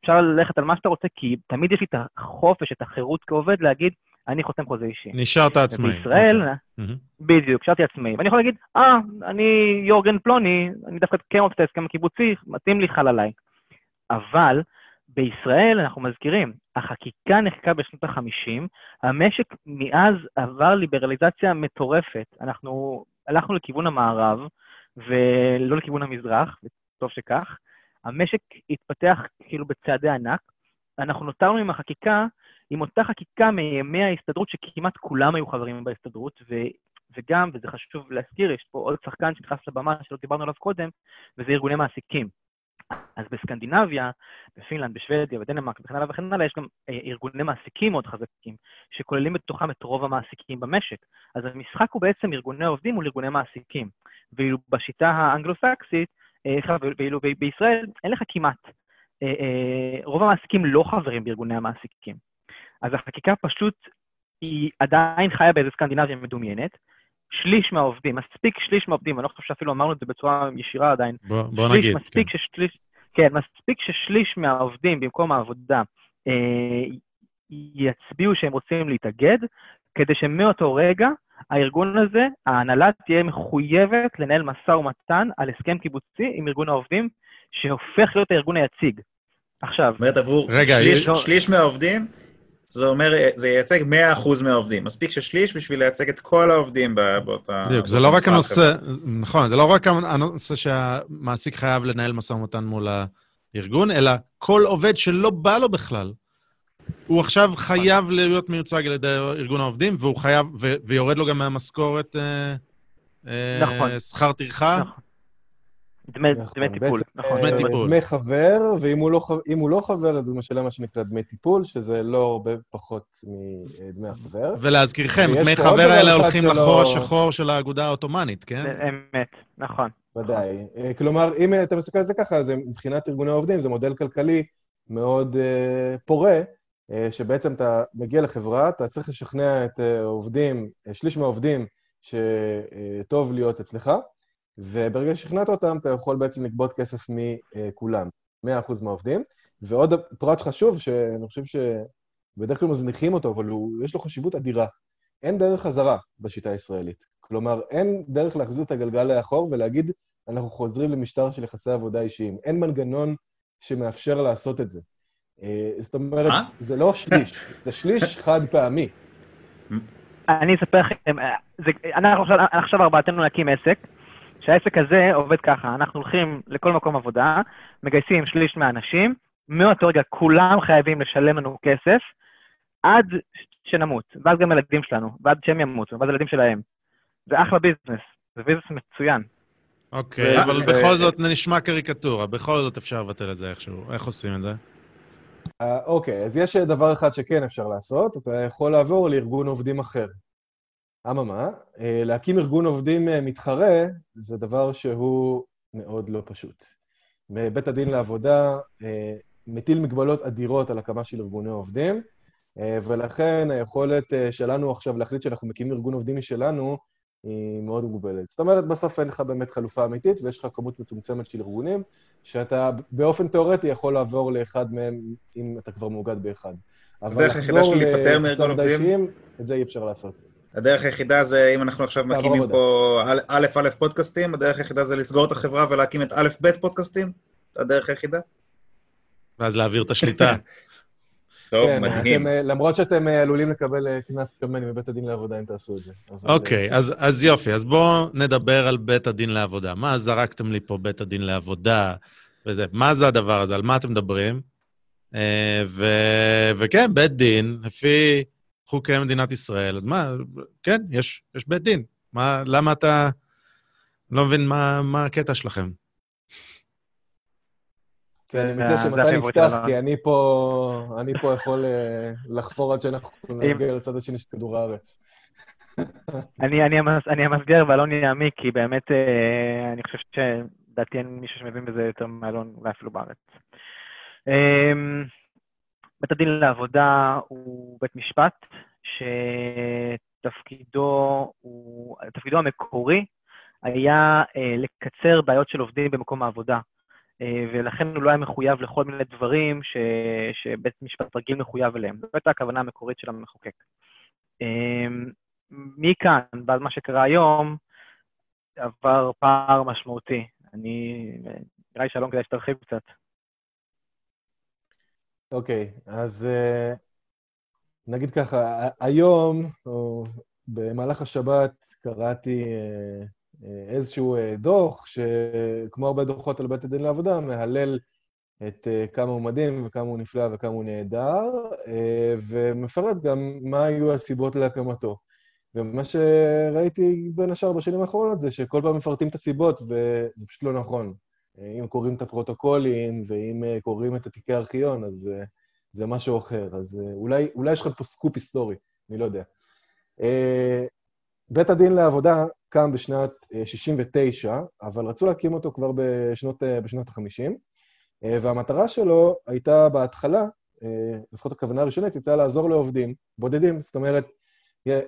אפשר ללכת על מה שאתה רוצה, כי תמיד יש לי את החופש, את החירות כעובד להגיד, אני חותם חוזה אישי. נשארת עצמאי. בישראל, okay. אוקיי. בדיוק, נשארתי עצמאי. ואני יכול להגיד, אה, אני יורגן פלוני, אני דווקא כן רוצה את ההסכם הקיבוצי, מתאים לי, חל עליי. אבל בישראל, אנחנו מזכירים, החקיקה נחקקה בשנות ה-50, המשק מאז עבר ליברליזציה מטורפת. אנחנו הלכנו לכיוון המערב ולא לכיוון המזרח, וטוב שכך. המשק התפתח כאילו בצעדי ענק. אנחנו נותרנו עם החקיקה, עם אותה חקיקה מימי ההסתדרות, שכמעט כולם היו חברים בהסתדרות, ו... וגם, וזה חשוב להזכיר, יש פה עוד שחקן שנכנס לבמה שלא דיברנו עליו קודם, וזה ארגוני מעסיקים. אז בסקנדינביה, בפינלנד, בשוודיה, בדנמרק וכן הלאה וכן הלאה, יש גם אה, ארגוני מעסיקים מאוד חזקים, שכוללים בתוכם את רוב המעסיקים במשק. אז המשחק הוא בעצם ארגוני עובדים מול ארגוני מעסיקים. ואילו בשיטה האנגלו-סקסית, אה, ואילו בישראל אין לך כמעט. אה, רוב המעסיקים לא חברים בארגוני המעסיקים. אז החקיקה פשוט, היא עדיין חיה באיזה סקנדינביה מדומיינת, שליש מהעובדים, מספיק שליש מהעובדים, אני לא חושב שאפילו אמרנו את זה בצורה ישירה עדיין. בוא, בוא שליש, נגיד. מספיק כן. ששליש, כן, מספיק ששליש מהעובדים במקום העבודה אה, יצביעו שהם רוצים להתאגד, כדי שמאותו רגע הארגון הזה, ההנהלה תהיה מחויבת לנהל משא ומתן על הסכם קיבוצי עם ארגון העובדים, שהופך להיות הארגון היציג. עכשיו... זאת אומרת, עבור רגע, שליש, לא... שליש מהעובדים זה אומר, זה ייצג 100% מהעובדים. מספיק ששליש בשביל לייצג את כל העובדים באותה... בדיוק, זה לא רק הנושא, נכון, זה לא רק הנושא שהמעסיק חייב לנהל משא ומתן מול הארגון, אלא כל עובד שלא בא לו בכלל. הוא עכשיו חייב להיות מיוצג על ידי ארגון העובדים, והוא חייב, ויורד לו גם מהמשכורת אה, אה, נכון. שכר טרחה. נכון. דמי, נכון, דמי טיפול, נכון. דמי טיפול. דמי חבר, ואם הוא, לא, הוא לא חבר, אז הוא משלם מה שנקרא דמי טיפול, שזה לא הרבה פחות מדמי החבר. ולהזכירכם, דמי חבר האלה הולכים. לחור השחור של האגודה העות'מאנית, כן? אמת, נכון. ודאי. אה, כלומר, אם אתה מסתכל על זה ככה, אז מבחינת ארגוני העובדים, זה מודל כלכלי מאוד uh, פורה, uh, שבעצם אתה מגיע לחברה, אתה צריך לשכנע את העובדים, שליש מהעובדים, שטוב להיות אצלך, וברגע ששכנעת אותם, אתה יכול בעצם לגבות כסף מכולם, 100% מהעובדים. ועוד פרט חשוב, שאני חושב שבדרך כלל מזניחים אותו, אבל הוא, יש לו חשיבות אדירה. אין דרך חזרה בשיטה הישראלית. כלומר, אין דרך להחזיר את הגלגל לאחור ולהגיד, אנחנו חוזרים למשטר של יחסי עבודה אישיים. אין מנגנון שמאפשר לעשות את זה. אה, זאת אומרת, זה לא שליש, זה שליש חד פעמי. אני אספר לכם, אה, אנחנו עכשיו ארבעתנו להקים עסק, שהעסק הזה עובד ככה, אנחנו הולכים לכל מקום עבודה, מגייסים שליש מהאנשים, מאותו רגע כולם חייבים לשלם לנו כסף, עד שנמות, ואז גם הילדים שלנו, ועד שהם ימותו, ואז הילדים שלהם. זה אחלה ביזנס, זה ביזנס מצוין. אוקיי, אבל בכל זאת נשמע קריקטורה, בכל זאת אפשר לבטל את זה איכשהו. איך עושים את זה? אה, אוקיי, אז יש דבר אחד שכן אפשר לעשות, אתה יכול לעבור לארגון עובדים אחר. אממה, אה, להקים ארגון עובדים אה, מתחרה זה דבר שהוא מאוד לא פשוט. בית הדין לעבודה אה, מטיל מגבלות אדירות על הקמה של ארגוני עובדים, ולכן היכולת שלנו עכשיו להחליט שאנחנו מקימים ארגון עובדים משלנו היא מאוד מוגבלת. זאת אומרת, בסוף אין לך באמת חלופה אמיתית, ויש לך כמות מצומצמת של ארגונים, שאתה באופן תיאורטי יכול לעבור לאחד מהם אם אתה כבר מאוגד באחד. אבל לחזור לארגון עובדים... את זה אי אפשר לעשות. הדרך היחידה זה, אם אנחנו עכשיו מקימים פה א' א' פודקאסטים, הדרך היחידה זה לסגור את החברה ולהקים את א' ב' פודקאסטים? הדרך היחידה? ואז להעביר את השליטה. [laughs] טוב, כן, מדהים. אתם, למרות שאתם אה, עלולים לקבל אה, קנס כמני מבית הדין לעבודה אם תעשו את זה. אוקיי, okay, אז, אז יופי, אז בואו נדבר על בית הדין לעבודה. מה זרקתם לי פה בית הדין לעבודה וזה? מה זה הדבר הזה? על מה אתם מדברים? אה, ו... וכן, בית דין, לפי חוקי מדינת ישראל, אז מה, כן, יש, יש בית דין. מה, למה אתה... לא מבין מה, מה הקטע שלכם. כן, אני מציע שמתי נפתח, כי אני פה, אני פה יכול אה, לחפור עד שאנחנו נגיע לצד השני של כדור הארץ. אני, אני, המס, אני המסגר ואלון יעמיק, כי באמת אה, אני חושב שלדעתי אין מישהו שמבין בזה יותר מאלון, אולי אפילו בארץ. בית הדין לעבודה הוא בית משפט, שתפקידו הוא, המקורי היה אה, לקצר בעיות של עובדים במקום העבודה. אה, ולכן הוא לא היה מחויב לכל מיני דברים ש... שבית משפט רגיל מחויב אליהם. זו הייתה הכוונה המקורית של המחוקק. אה, מכאן, בעד מה שקרה היום, עבר פער משמעותי. אני... נראה לי שלום כדאי שתרחיב קצת. אוקיי, okay, אז uh, נגיד ככה, היום, או במהלך השבת, קראתי uh, איזשהו אה, דוח, שכמו הרבה דוחות על בית הדין לעבודה, מהלל את אה, כמה הוא מדהים וכמה הוא נפלא וכמה הוא נהדר, אה, ומפרט גם מה היו הסיבות להקמתו. ומה שראיתי בין השאר בשנים האחרונות זה שכל פעם מפרטים את הסיבות, וזה פשוט לא נכון. אם קוראים את הפרוטוקולים ואם קוראים את התיקי הארכיון, אז זה משהו אחר. אז אולי, אולי יש לך פה סקופ היסטורי, אני לא יודע. בית הדין לעבודה קם בשנת 69, אה, אבל רצו להקים אותו כבר בשנות, אה, בשנות ה-50, אה, והמטרה שלו הייתה בהתחלה, לפחות הכוונה הראשונית, הייתה לעזור לעובדים בודדים. זאת אומרת,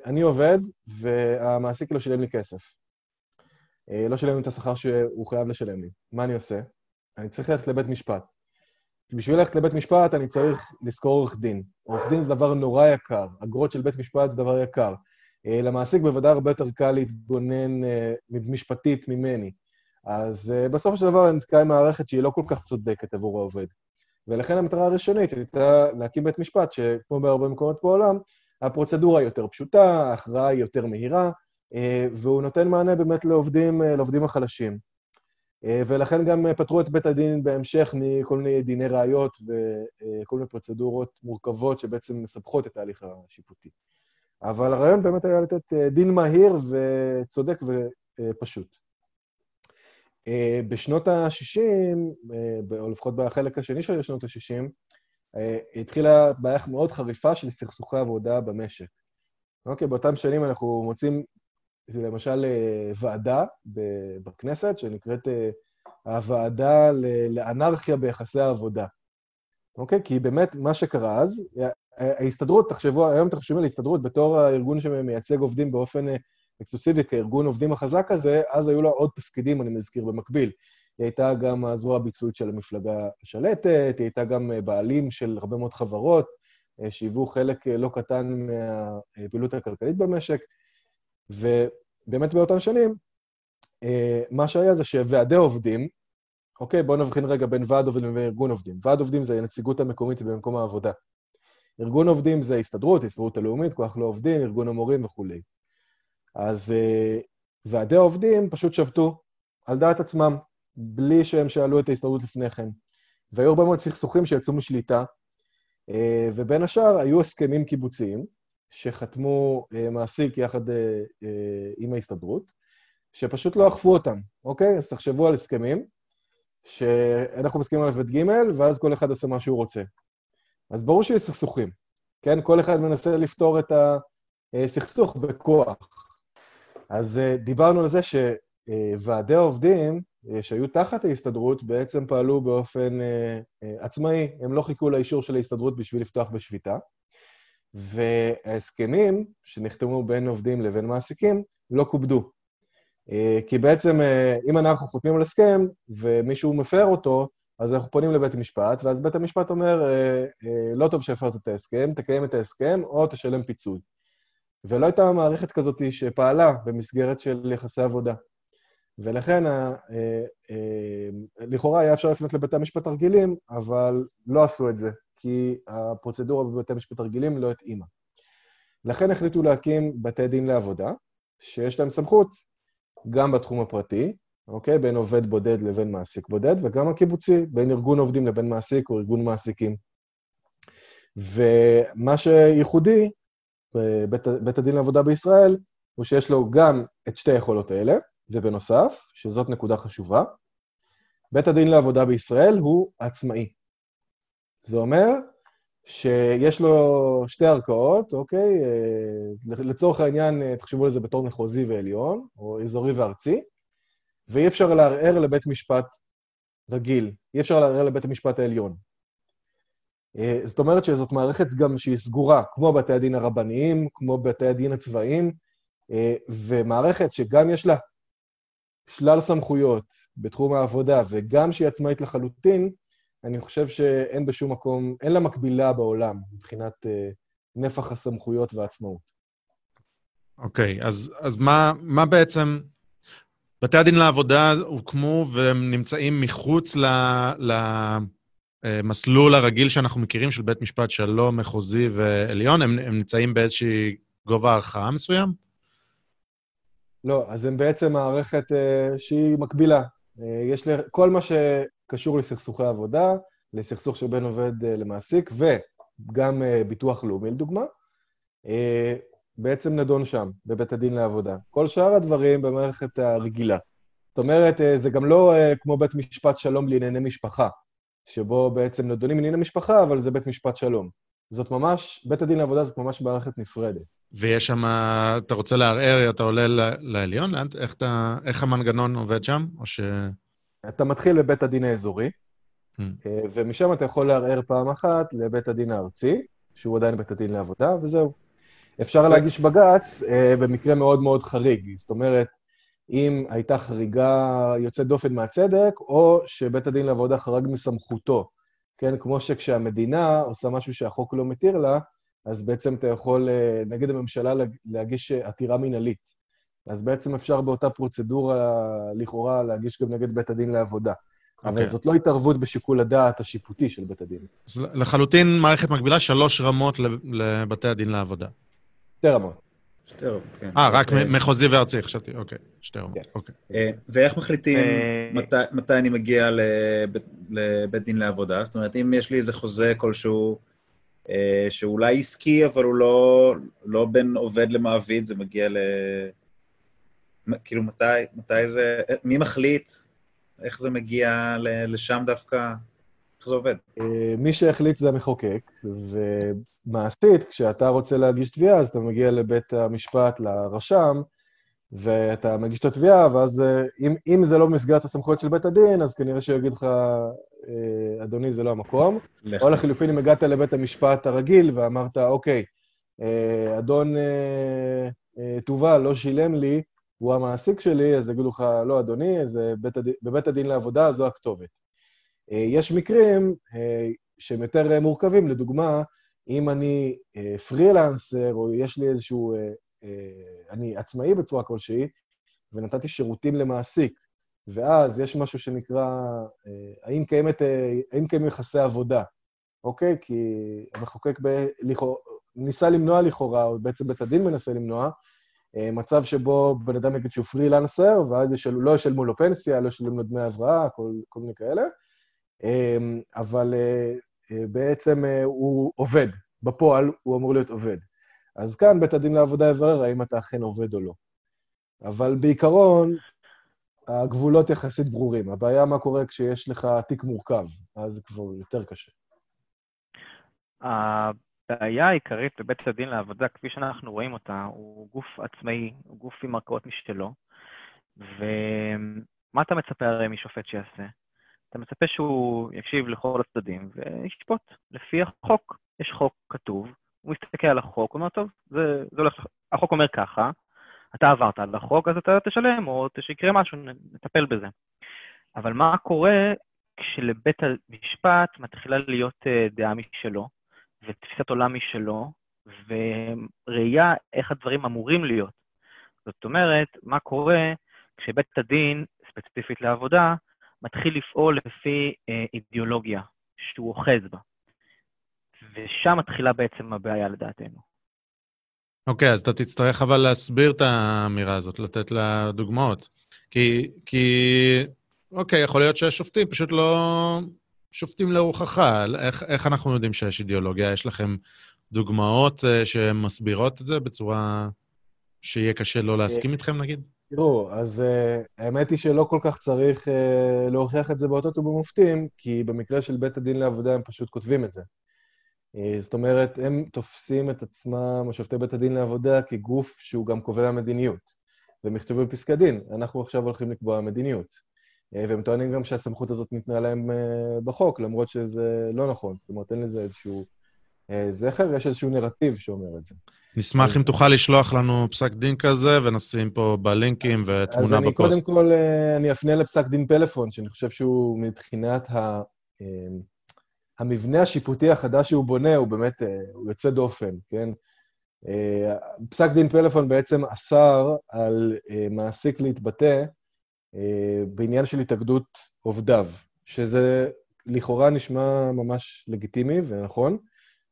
אני עובד והמעסיק לא שילם לי כסף. לא שילם לי את השכר שהוא חייב לשלם לי. מה אני עושה? אני צריך ללכת לבית משפט. בשביל ללכת לבית משפט אני צריך לשכור עורך דין. עורך דין זה דבר נורא יקר, אגרות של בית משפט זה דבר יקר. אה, למעסיק בוודאי הרבה יותר קל להתגונן אה, משפטית ממני. אז אה, בסופו של דבר אני נתקע עם מערכת שהיא לא כל כך צודקת עבור העובד. ולכן המטרה הראשונית הייתה להקים בית משפט, שכמו בהרבה מקומות בעולם, הפרוצדורה היא יותר פשוטה, ההכרעה היא יותר מהירה, והוא נותן מענה באמת לעובדים, לעובדים החלשים. ולכן גם פתרו את בית הדין בהמשך מכל מיני דיני ראיות וכל מיני פרוצדורות מורכבות שבעצם מסבכות את ההליך השיפוטי. אבל הרעיון באמת היה לתת אה, דין מהיר וצודק ופשוט. אה, בשנות ה-60, אה, או לפחות בחלק השני של שנות ה-60, התחילה בעיה מאוד חריפה של סכסוכי עבודה במשק. אוקיי, באותם שנים אנחנו מוצאים, למשל, ועדה בכנסת שנקראת הוועדה לאנרכיה ביחסי העבודה. אוקיי? כי באמת מה שקרה אז, ההסתדרות, תחשבו, היום תחשבו על ההסתדרות בתור הארגון שמייצג עובדים באופן אה, אקסקלוסיבי, כארגון עובדים החזק הזה, אז היו לה עוד תפקידים, אני מזכיר, במקביל. היא הייתה גם הזרוע הביצועית של המפלגה השלטת, היא הייתה גם אה, בעלים של הרבה מאוד חברות, אה, שהיוו חלק לא קטן מהפעילות הכלכלית במשק, ובאמת באותן שנים, מה שהיה זה שוועדי עובדים, אוקיי, בואו נבחין רגע בין ועד עובדים וארגון עובדים. ועד עובדים זה הנציגות המקומית במקום העבודה. ארגון עובדים זה הסתדרות, הסתדרות הלאומית, כוח לעובדים, ארגון המורים וכולי. אז uh, ועדי העובדים פשוט שבתו על דעת עצמם, בלי שהם שאלו את ההסתדרות לפני כן. והיו הרבה מאוד סכסוכים שיצאו משליטה, uh, ובין השאר היו הסכמים קיבוציים, שחתמו uh, מעסיק יחד uh, uh, עם ההסתדרות, שפשוט לא אכפו אותם, אוקיי? אז תחשבו על הסכמים, שאנחנו מסכימים על ב' ג', ואז כל אחד עושה מה שהוא רוצה. אז ברור שיש סכסוכים, כן? כל אחד מנסה לפתור את הסכסוך בכוח. אז אה, דיברנו על זה שוועדי העובדים אה, שהיו תחת ההסתדרות בעצם פעלו באופן אה, עצמאי, הם לא חיכו לאישור של ההסתדרות בשביל לפתוח בשביתה, וההסכמים שנחתמו בין עובדים לבין מעסיקים לא כובדו. כי בעצם אם אנחנו חותמים על הסכם ומישהו מפר אותו, אז אנחנו פונים לבית המשפט, ואז בית המשפט אומר, אה, אה, לא טוב שהפרת את ההסכם, תקיים את ההסכם או תשלם פיצוי. ולא הייתה מערכת כזאת שפעלה במסגרת של יחסי עבודה. ולכן, אה, אה, לכאורה היה אפשר לפנות לבתי המשפט הרגילים, אבל לא עשו את זה, כי הפרוצדורה בבתי המשפט הרגילים לא התאימה. לכן החליטו להקים בתי דין לעבודה, שיש להם סמכות גם בתחום הפרטי, אוקיי? בין עובד בודד לבין מעסיק בודד, וגם הקיבוצי, בין ארגון עובדים לבין מעסיק או ארגון מעסיקים. ומה שייחודי בבית בית הדין לעבודה בישראל, הוא שיש לו גם את שתי היכולות האלה, ובנוסף, שזאת נקודה חשובה, בית הדין לעבודה בישראל הוא עצמאי. זה אומר שיש לו שתי ערכאות, אוקיי? אה, לצורך העניין, אה, תחשבו על זה בתור מחוזי ועליון, או אזורי וארצי, ואי אפשר לערער לבית משפט רגיל, אי אפשר לערער לבית המשפט העליון. אה, זאת אומרת שזאת מערכת גם שהיא סגורה, כמו בתי הדין הרבניים, כמו בתי הדין הצבאיים, ומערכת שגם יש לה שלל סמכויות בתחום העבודה, וגם שהיא עצמאית לחלוטין, אני חושב שאין בשום מקום, אין לה מקבילה בעולם מבחינת uh, נפח הסמכויות והעצמאות. אוקיי, okay, אז, אז מה, מה בעצם... בתי הדין לעבודה הוקמו והם נמצאים מחוץ ל, למסלול הרגיל שאנחנו מכירים של בית משפט שלום, מחוזי ועליון? הם, הם נמצאים באיזושהי גובה ערכאה מסוים? לא, אז הם בעצם מערכת uh, שהיא מקבילה. Uh, יש לי כל מה שקשור לסכסוכי עבודה, לסכסוך שבין עובד uh, למעסיק, וגם uh, ביטוח לאומי, לדוגמה, uh, בעצם נדון שם, בבית הדין לעבודה. כל שאר הדברים במערכת הרגילה. זאת אומרת, זה גם לא כמו בית משפט שלום לענייני משפחה, שבו בעצם נדונים ענייני משפחה, אבל זה בית משפט שלום. זאת ממש, בית הדין לעבודה זאת ממש מערכת נפרדת. ויש שם, אתה רוצה לערער, אתה עולה לעליון? איך, אתה, איך המנגנון עובד שם? או ש... אתה מתחיל בבית הדין האזורי. אה, ומשם אתה יכול לערער פעם אחת לבית הדין הארצי, שהוא עדיין בית הדין לעבודה, וזהו. אפשר להגיש בג"ץ אה, במקרה מאוד מאוד חריג. זאת אומרת, אם הייתה חריגה יוצאת דופן מהצדק, או שבית הדין לעבודה חרג מסמכותו. כן, כמו שכשהמדינה עושה משהו שהחוק לא מתיר לה, אז בעצם אתה יכול אה, נגד הממשלה להגיש עתירה מינהלית. אז בעצם אפשר באותה פרוצדורה, לכאורה, להגיש גם נגד בית הדין לעבודה. Okay. אבל אוקיי. זאת לא התערבות בשיקול הדעת השיפוטי של בית הדין. אז לחלוטין מערכת מקבילה, שלוש רמות לבתי הדין לעבודה. שתי רמות. שתי רמות, כן. אה, רק אה, מחוזי וארצי, חשבתי, אוקיי, שתי רמות, כן. אוקיי. ואיך מחליטים מתי אני מגיע לבית דין לעבודה? זאת אומרת, אם יש לי איזה חוזה כלשהו אה, שאולי עסקי, אבל הוא לא, לא בין עובד למעביד, זה מגיע ל... כאילו, מתי, מתי זה... מי מחליט? איך זה מגיע לשם דווקא? איך זה עובד? אה, מי שהחליט זה המחוקק, ומעשית, כשאתה רוצה להגיש תביעה, אז אתה מגיע לבית המשפט, לרשם, ואתה מגיש את התביעה, ואז אה, אם, אם זה לא במסגרת הסמכויות של בית הדין, אז כנראה שהוא יגיד לך, אה, אדוני, זה לא המקום. לך. או לחילופין, אם הגעת לבית המשפט הרגיל ואמרת, אוקיי, אדון תובל לא שילם לי, הוא המעסיק שלי, אז יגידו לך, לא, אדוני, זה בית הדין, בבית הדין לעבודה, זו הכתובת. יש מקרים שהם יותר מורכבים, לדוגמה, אם אני פרילנסר, או יש לי איזשהו אה, אני עצמאי בצורה כלשהי, ונתתי שירותים למעסיק, ואז יש משהו שנקרא, אה, האם, קיימת, אה, האם קיימים יחסי עבודה, אוקיי? כי המחוקק ב, ניסה למנוע לכאורה, או בעצם בית הדין מנסה למנוע, מצב שבו בן אדם יגיד שהוא פרילנסר, ואז ישאלו, לא ישלמו לו פנסיה, לא ישלמו לו דמי הבראה, כל, כל מיני כאלה, אבל בעצם הוא עובד. בפועל הוא אמור להיות עובד. אז כאן בית הדין לעבודה יברר האם אתה אכן עובד או לא. אבל בעיקרון, הגבולות יחסית ברורים. הבעיה מה קורה כשיש לך תיק מורכב, אז כבר יותר קשה. הבעיה העיקרית בבית הדין לעבודה, כפי שאנחנו רואים אותה, הוא גוף עצמאי, הוא גוף עם ערכאות משלו, ומה אתה מצפה הרי משופט שיעשה? אתה מצפה שהוא יקשיב לכל הצדדים וישפוט לפי החוק. יש חוק כתוב, הוא מסתכל על החוק, הוא אומר, טוב, זה, זה הולך, החוק אומר ככה, אתה עברת על החוק, אז אתה תשלם, או שיקרה משהו, נטפל בזה. אבל מה קורה כשלבית המשפט מתחילה להיות אה, דעה משלו, ותפיסת עולם משלו, וראייה איך הדברים אמורים להיות. זאת אומרת, מה קורה כשבית הדין, ספציפית לעבודה, מתחיל לפעול לפי אה, אידיאולוגיה שהוא אוחז בה. ושם מתחילה בעצם הבעיה לדעתנו. אוקיי, okay, אז אתה תצטרך אבל להסביר את האמירה הזאת, לתת לה דוגמאות. כי, כי, אוקיי, יכול להיות שהשופטים פשוט לא שופטים לרוחך. איך, איך אנחנו יודעים שיש אידיאולוגיה? יש לכם דוגמאות uh, שמסבירות את זה בצורה שיהיה קשה לא להסכים איתכם, נגיד? תראו, אז uh, האמת היא שלא כל כך צריך uh, להוכיח את זה באותות ובמופתים, כי במקרה של בית הדין לעבודה הם פשוט כותבים את זה. Uh, זאת אומרת, הם תופסים את עצמם, שופטי בית הדין לעבודה, כגוף שהוא גם קובע מדיניות. והם יכתבו בפסקי דין, אנחנו עכשיו הולכים לקבוע מדיניות. Uh, והם טוענים גם שהסמכות הזאת ניתנה להם uh, בחוק, למרות שזה לא נכון. זאת אומרת, אין לזה איזשהו uh, זכר, יש איזשהו נרטיב שאומר את זה. נשמח אם תוכל לשלוח לנו פסק דין כזה, ונשים פה בלינקים ותמונה בפוסט. אז אני קודם כל, אה, אני אפנה לפסק דין פלאפון, שאני חושב שהוא מבחינת ה... אה, המבנה השיפוטי החדש שהוא בונה, הוא באמת, אה, הוא יוצא דופן, כן? פסק דין פלאפון בעצם אסר על מעסיק להתבטא בעניין של התאגדות עובדיו, שזה לכאורה נשמע ממש לגיטימי ונכון,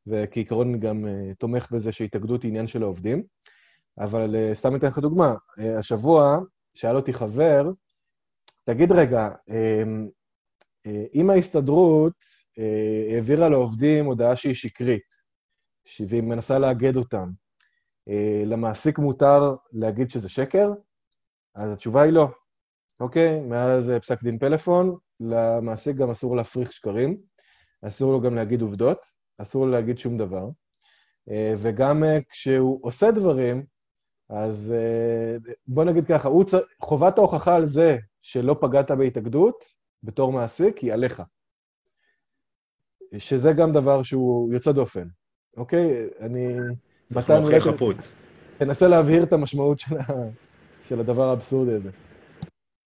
וכעיקרון גם uh, תומך בזה שהתאגדות היא עניין של העובדים. אבל uh, סתם אתן לך דוגמה, השבוע שאל אותי חבר, תגיד רגע, אם ההסתדרות העבירה לעובדים הודעה שהיא שקרית, והיא מנסה לאגד אותם, למעסיק מותר להגיד שזה שקר? אז התשובה היא לא. אוקיי? מאז פסק דין פלאפון, למעסיק גם אסור להפריך שקרים, אסור לו גם להגיד עובדות, אסור לו להגיד שום דבר. אה, וגם אה, כשהוא עושה דברים, אז אה, בוא נגיד ככה, צ... חובת ההוכחה על זה שלא פגעת בהתאגדות בתור מעסיק היא עליך. שזה גם דבר שהוא יוצא דופן, אוקיי? אני... צריך להוכיח חפות. תנסה להבהיר את המשמעות של, ה... של הדבר האבסורדי הזה.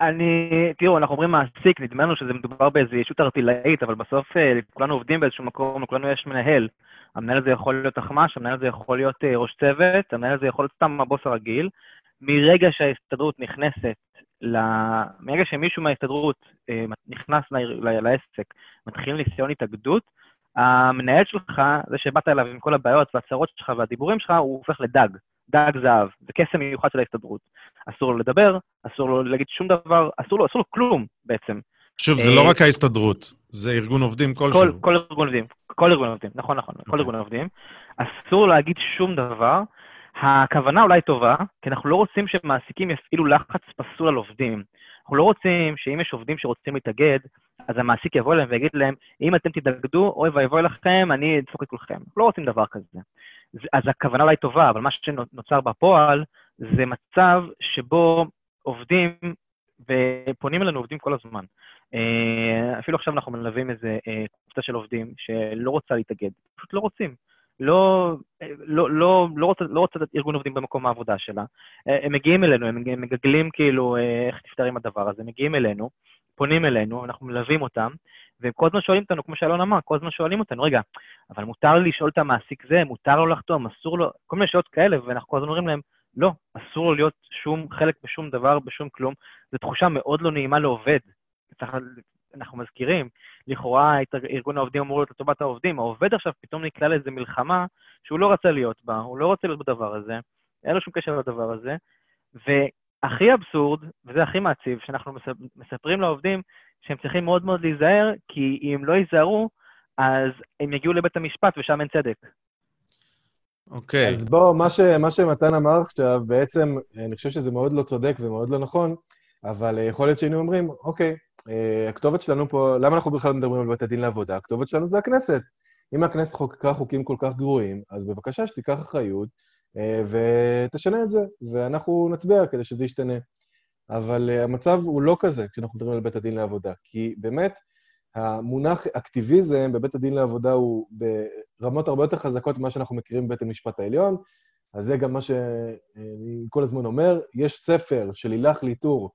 אני, תראו, אנחנו אומרים מעסיק, נדמה לנו שזה מדובר באיזו ישות ארטילאית, אבל בסוף אה, כולנו עובדים באיזשהו מקום, לכולנו יש מנהל. המנהל הזה יכול להיות אחמ"ש, המנהל הזה יכול להיות אה, ראש צוות, המנהל הזה יכול להיות סתם הבוס הרגיל. מרגע שההסתדרות נכנסת. מרגע שמישהו מההסתדרות אה, נכנס לעסק, מתחילים ניסיון התאגדות, המנהל שלך, זה שבאת אליו עם כל הבעיות והצרות שלך והדיבורים שלך, הוא הופך לדג. דג זהב, זה קסם מיוחד של ההסתדרות. אסור לו לדבר, אסור לו להגיד שום דבר, אסור לו, אסור לו כלום בעצם. שוב, זה לא אה, רק ההסתדרות, זה ארגון עובדים כלשהו. כל, כל ארגון עובדים, כל ארגון עובדים, נכון, נכון, okay. כל אוקיי. ארגון עובדים. אסור להגיד שום דבר. הכוונה אולי טובה, כי אנחנו לא רוצים שמעסיקים יפעילו לחץ פסול על עובדים. אנחנו לא רוצים שאם יש עובדים שרוצים להתאגד, אז המעסיק יבוא אליהם ויגיד להם, אם אתם תתאגדו, אוי ואבוי לכם, אני אדפוק את כולכם. אנחנו לא רוצים דבר כזה. אז הכוונה אולי טובה, אבל מה שנוצר בפועל זה מצב שבו עובדים, ופונים אלינו עובדים כל הזמן. אה, אפילו עכשיו אנחנו מלווים איזה אה, קבוצה של עובדים שלא רוצה להתאגד, פשוט לא רוצים. לא, לא, לא, לא, רוצה, לא רוצה ארגון עובדים במקום העבודה שלה. אה, הם מגיעים אלינו, הם מגגלים כאילו איך תפתר עם הדבר הזה, מגיעים אלינו, פונים אלינו, אנחנו מלווים אותם, והם כל הזמן שואלים אותנו, כמו שאלון אמר, כל הזמן שואלים אותנו, רגע, אבל מותר לי לשאול את המעסיק זה, מותר לו לחתום, אסור לו, כל מיני שאלות כאלה, ואנחנו כל הזמן אומרים להם, לא, אסור לו להיות שום חלק בשום דבר, בשום כלום. זו תחושה מאוד לא נעימה לעובד. צריך, אנחנו מזכירים, לכאורה ארגון העובדים אמור להיות לטובת העובדים, העובד עכשיו פתאום נקלע לאיזו מלחמה שהוא לא רצה להיות בה, הוא לא רוצה להיות בדבר הזה, אין לו שום קשר לדבר הזה, והכי אבסורד, וזה הכי מעציב, שאנחנו מספרים לעובדים שהם צריכים מאוד מאוד להיזהר, כי אם לא ייזהרו, אז הם יגיעו לבית המשפט ושם אין צדק. אוקיי. Okay. אז בוא, מה, ש, מה שמתן אמר עכשיו, בעצם, אני חושב שזה מאוד לא צודק ומאוד לא נכון, אבל יכול להיות שהיינו אומרים, אוקיי, אה, הכתובת שלנו פה, למה אנחנו בכלל מדברים על בית הדין לעבודה? הכתובת שלנו זה הכנסת. אם הכנסת חוקקה חוקים כל כך גרועים, אז בבקשה שתיקח אחריות אה, ותשנה את זה, ואנחנו נצביע כדי שזה ישתנה. אבל אה, המצב הוא לא כזה כשאנחנו מדברים על בית הדין לעבודה, כי באמת, המונח אקטיביזם בבית הדין לעבודה הוא ברמות הרבה יותר חזקות ממה שאנחנו מכירים בבית המשפט העליון, אז זה גם מה שאני כל הזמן אומר. יש ספר של לילך ליטור, אה,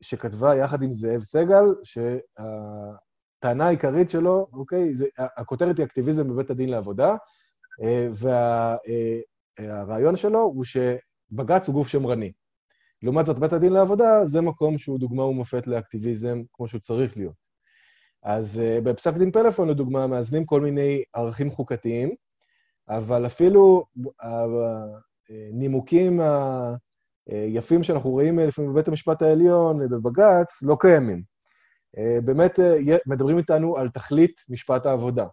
שכתבה יחד עם זאב סגל, שהטענה העיקרית שלו, אוקיי, זה, הכותרת היא אקטיביזם בבית הדין לעבודה, אה, והרעיון אה, שלו הוא שבג"ץ הוא גוף שמרני. לעומת זאת, בית הדין לעבודה זה מקום שהוא דוגמה ומופת לאקטיביזם כמו שהוא צריך להיות. אז בפסק דין פלאפון, לדוגמה, מאזנים כל מיני ערכים חוקתיים, אבל אפילו הנימוקים היפים שאנחנו רואים לפעמים בבית המשפט העליון ובבג"ץ לא קיימים. באמת מדברים איתנו על תכלית משפט העבודה.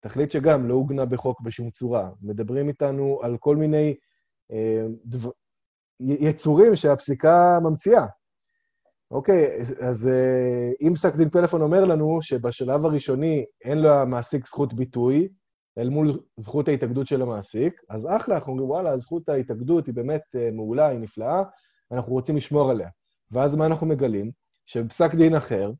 תכלית שגם לא עוגנה בחוק בשום צורה. מדברים איתנו על כל מיני דבר, יצורים שהפסיקה ממציאה. אוקיי, אז אם פסק דין פלאפון אומר לנו שבשלב הראשוני אין לו המעסיק זכות ביטוי, אל מול זכות ההתאגדות של המעסיק, אז אחלה, אנחנו אומרים, וואלה, זכות ההתאגדות היא באמת מעולה, היא נפלאה, אנחנו רוצים לשמור עליה. ואז מה אנחנו מגלים? שבפסק דין אחר,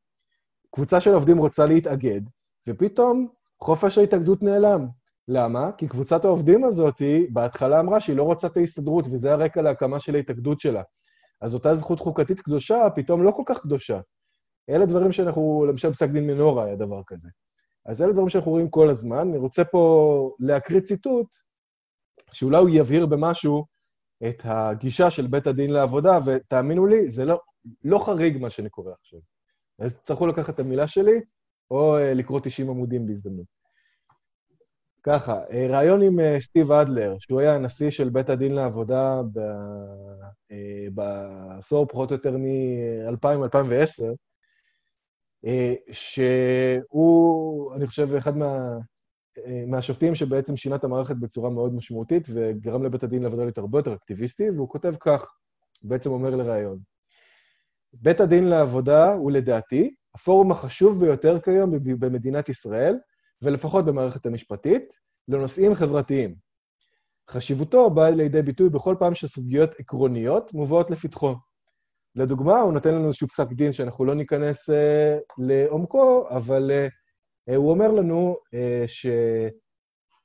קבוצה של עובדים רוצה להתאגד, ופתאום חופש ההתאגדות נעלם. למה? כי קבוצת העובדים הזאת בהתחלה אמרה שהיא לא רוצה את ההסתדרות, וזה הרקע להקמה של ההתאגדות שלה. אז אותה זכות חוקתית קדושה פתאום לא כל כך קדושה. אלה דברים שאנחנו, למשל פסק דין מנורה היה דבר כזה. אז אלה דברים שאנחנו רואים כל הזמן. אני רוצה פה להקריא ציטוט, שאולי הוא יבהיר במשהו את הגישה של בית הדין לעבודה, ותאמינו לי, זה לא, לא חריג מה שאני קורא עכשיו. אז תצטרכו לקחת את המילה שלי, או uh, לקרוא 90 עמודים בהזדמנות. ככה, uh, ראיון עם uh, סטיב אדלר, שהוא היה הנשיא של בית הדין לעבודה בעשור פחות או יותר מ-2000-2010, uh, שהוא, אני חושב, אחד מה, מהשופטים שבעצם שינה את המערכת בצורה מאוד משמעותית וגרם לבית הדין לעבודה להיות הרבה יותר אקטיביסטי, והוא כותב כך, בעצם אומר לראיון: בית הדין לעבודה הוא לדעתי הפורום החשוב ביותר כיום במדינת ישראל, ולפחות במערכת המשפטית, לנושאים חברתיים. חשיבותו באה לידי ביטוי בכל פעם שסוגיות עקרוניות מובאות לפתחו. לדוגמה, הוא נותן לנו איזשהו פסק דין שאנחנו לא ניכנס אה, לעומקו, אבל אה, אה, הוא אומר לנו אה,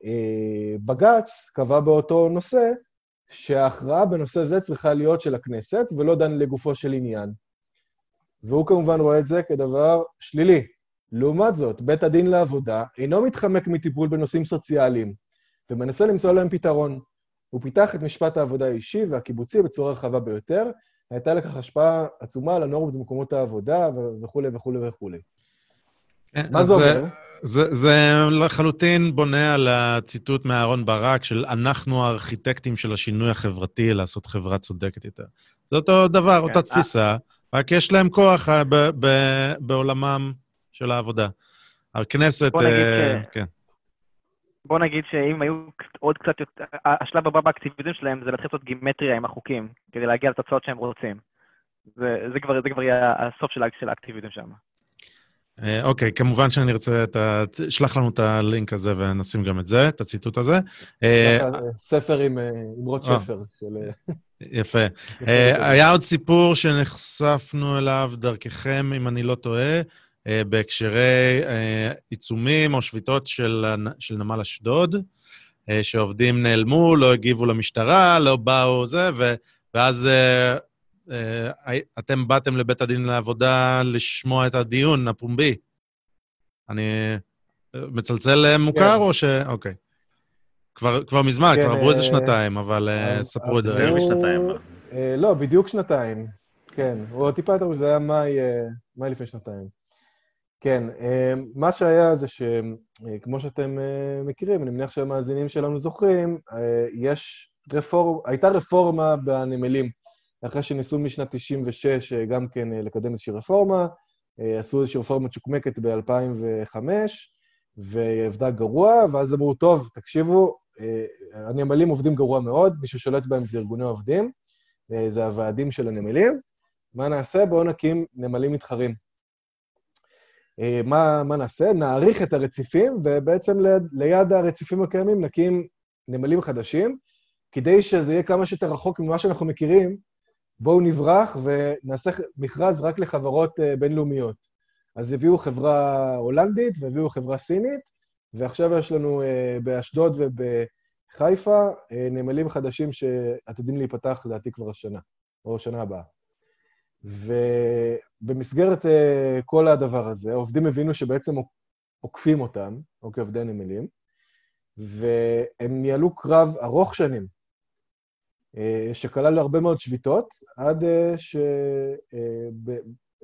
שבג"ץ אה, קבע באותו נושא שההכרעה בנושא זה צריכה להיות של הכנסת, ולא דן לגופו של עניין. והוא כמובן רואה את זה כדבר שלילי. לעומת זאת, בית הדין לעבודה אינו מתחמק מטיפול בנושאים סוציאליים, ומנסה למצוא להם פתרון. הוא פיתח את משפט העבודה האישי והקיבוצי בצורה רחבה ביותר, הייתה לכך השפעה עצומה על הנורמות במקומות העבודה וכולי וכולי וכולי. כן, מה זה אומר? זה, זה לחלוטין בונה על הציטוט מאהרון ברק של אנחנו הארכיטקטים של השינוי החברתי, לעשות חברה צודקת יותר. זה אותו דבר, כן, אותה תפיסה. רק יש להם כוח אה, ב- ב- בעולמם של העבודה. הכנסת, בוא נגיד, uh. כן. בוא נגיד שאם היו עוד קצת יותר, השלב הבא באקטיביזם שלהם זה להתחיל לעשות גימטריה עם החוקים, כדי להגיע לתוצאות שהם רוצים. זה, זה, כבר, זה כבר יהיה הסוף של, של האקטיביזם שם. אה, אוקיי, uh, okay, כמובן שאני ארצה, את ה... שלח לנו את הלינק הזה ונשים גם את זה, את הציטוט הזה. ספר עם, עם רוט שפר של... [laughs] יפה. [laughs] אה, היה עוד סיפור שנחשפנו אליו דרככם, אם אני לא טועה, אה, בהקשרי אה, עיצומים או שביתות של, של נמל אשדוד, שעובדים נעלמו, לא הגיבו למשטרה, לא באו זה, ו, ואז אתם באתם לבית הדין לעבודה לשמוע את הדיון הפומבי. אני מצלצל מוכר כן. או ש... אוקיי. כבר, כבר מזמן, כן, כבר עברו איזה אה, שנתיים, אבל אה, ספרו את זה. יותר משנתיים. אה, לא, בדיוק שנתיים. כן, או טיפה יותר, זה היה מאי לפני שנתיים. כן, מה שהיה זה שכמו שאתם מכירים, אני מניח שהמאזינים שלנו זוכרים, יש רפורמה, הייתה רפורמה בנמלים. אחרי שניסו משנת 96' גם כן לקדם איזושהי רפורמה, עשו איזושהי רפורמה צ'וקמקת ב-2005, והיא עבדה גרוע, ואז אמרו, טוב, תקשיבו, אה, הנמלים עובדים גרוע מאוד, מי ששולט בהם זה ארגוני עובדים, אה, זה הוועדים של הנמלים. מה נעשה? בואו נקים נמלים מתחרים. אה, מה, מה נעשה? נאריך את הרציפים, ובעצם ליד, ליד הרציפים הקיימים נקים נמלים חדשים, כדי שזה יהיה כמה שיותר רחוק ממה שאנחנו מכירים, בואו נברח ונעשה מכרז רק לחברות בינלאומיות. אז הביאו חברה הולנדית והביאו חברה סינית, ועכשיו יש לנו uh, באשדוד ובחיפה נמלים חדשים שעתידים להיפתח, לדעתי, כבר השנה, או שנה הבאה. ובמסגרת uh, כל הדבר הזה, העובדים הבינו שבעצם עוקפים אותם, אוקיי, עובדי הנמלים, והם ניהלו קרב ארוך שנים, uh, שכלל הרבה מאוד שביתות, עד uh, ש...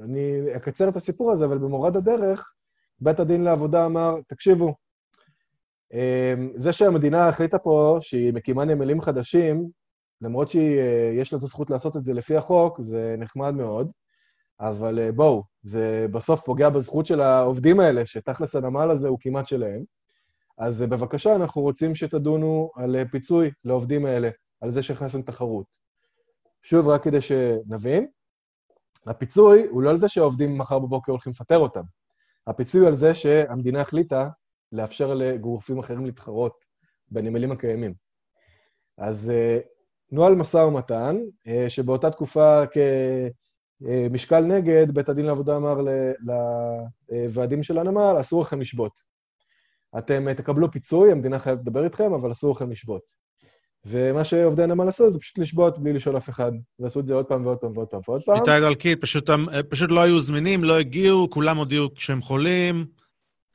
אני אקצר את הסיפור הזה, אבל במורד הדרך, בית הדין לעבודה אמר, תקשיבו, זה שהמדינה החליטה פה שהיא מקימה נמלים חדשים, למרות שיש לה את הזכות לעשות את זה לפי החוק, זה נחמד מאוד, אבל אה, בואו, זה בסוף פוגע בזכות של העובדים האלה, שתכלס הנמל הזה הוא כמעט שלהם. אז אה, בבקשה, אנחנו רוצים שתדונו על אה, פיצוי לעובדים האלה, על זה שהכנסתם תחרות. שוב, רק כדי שנבין, הפיצוי הוא לא על זה שהעובדים מחר בבוקר הולכים לפטר אותם. הפיצוי הוא על זה שהמדינה החליטה לאפשר לגופים אחרים להתחרות בנמלים הקיימים. אז נוהל משא ומתן, אה, שבאותה תקופה כמשקל נגד, בית הדין לעבודה אמר לוועדים של הנמל, אסור לכם לשבות. אתם תקבלו פיצוי, המדינה חייבת לדבר איתכם, אבל אסור לכם לשבות. ומה שעובדי הנמל עשו זה פשוט לשבות בלי לשאול אף אחד, ועשו את זה עוד פעם ועוד פעם ועוד פעם ועוד פעם. איטלקית, פשוט, פשוט לא היו זמינים, לא הגיעו, כולם הודיעו כשהם חולים.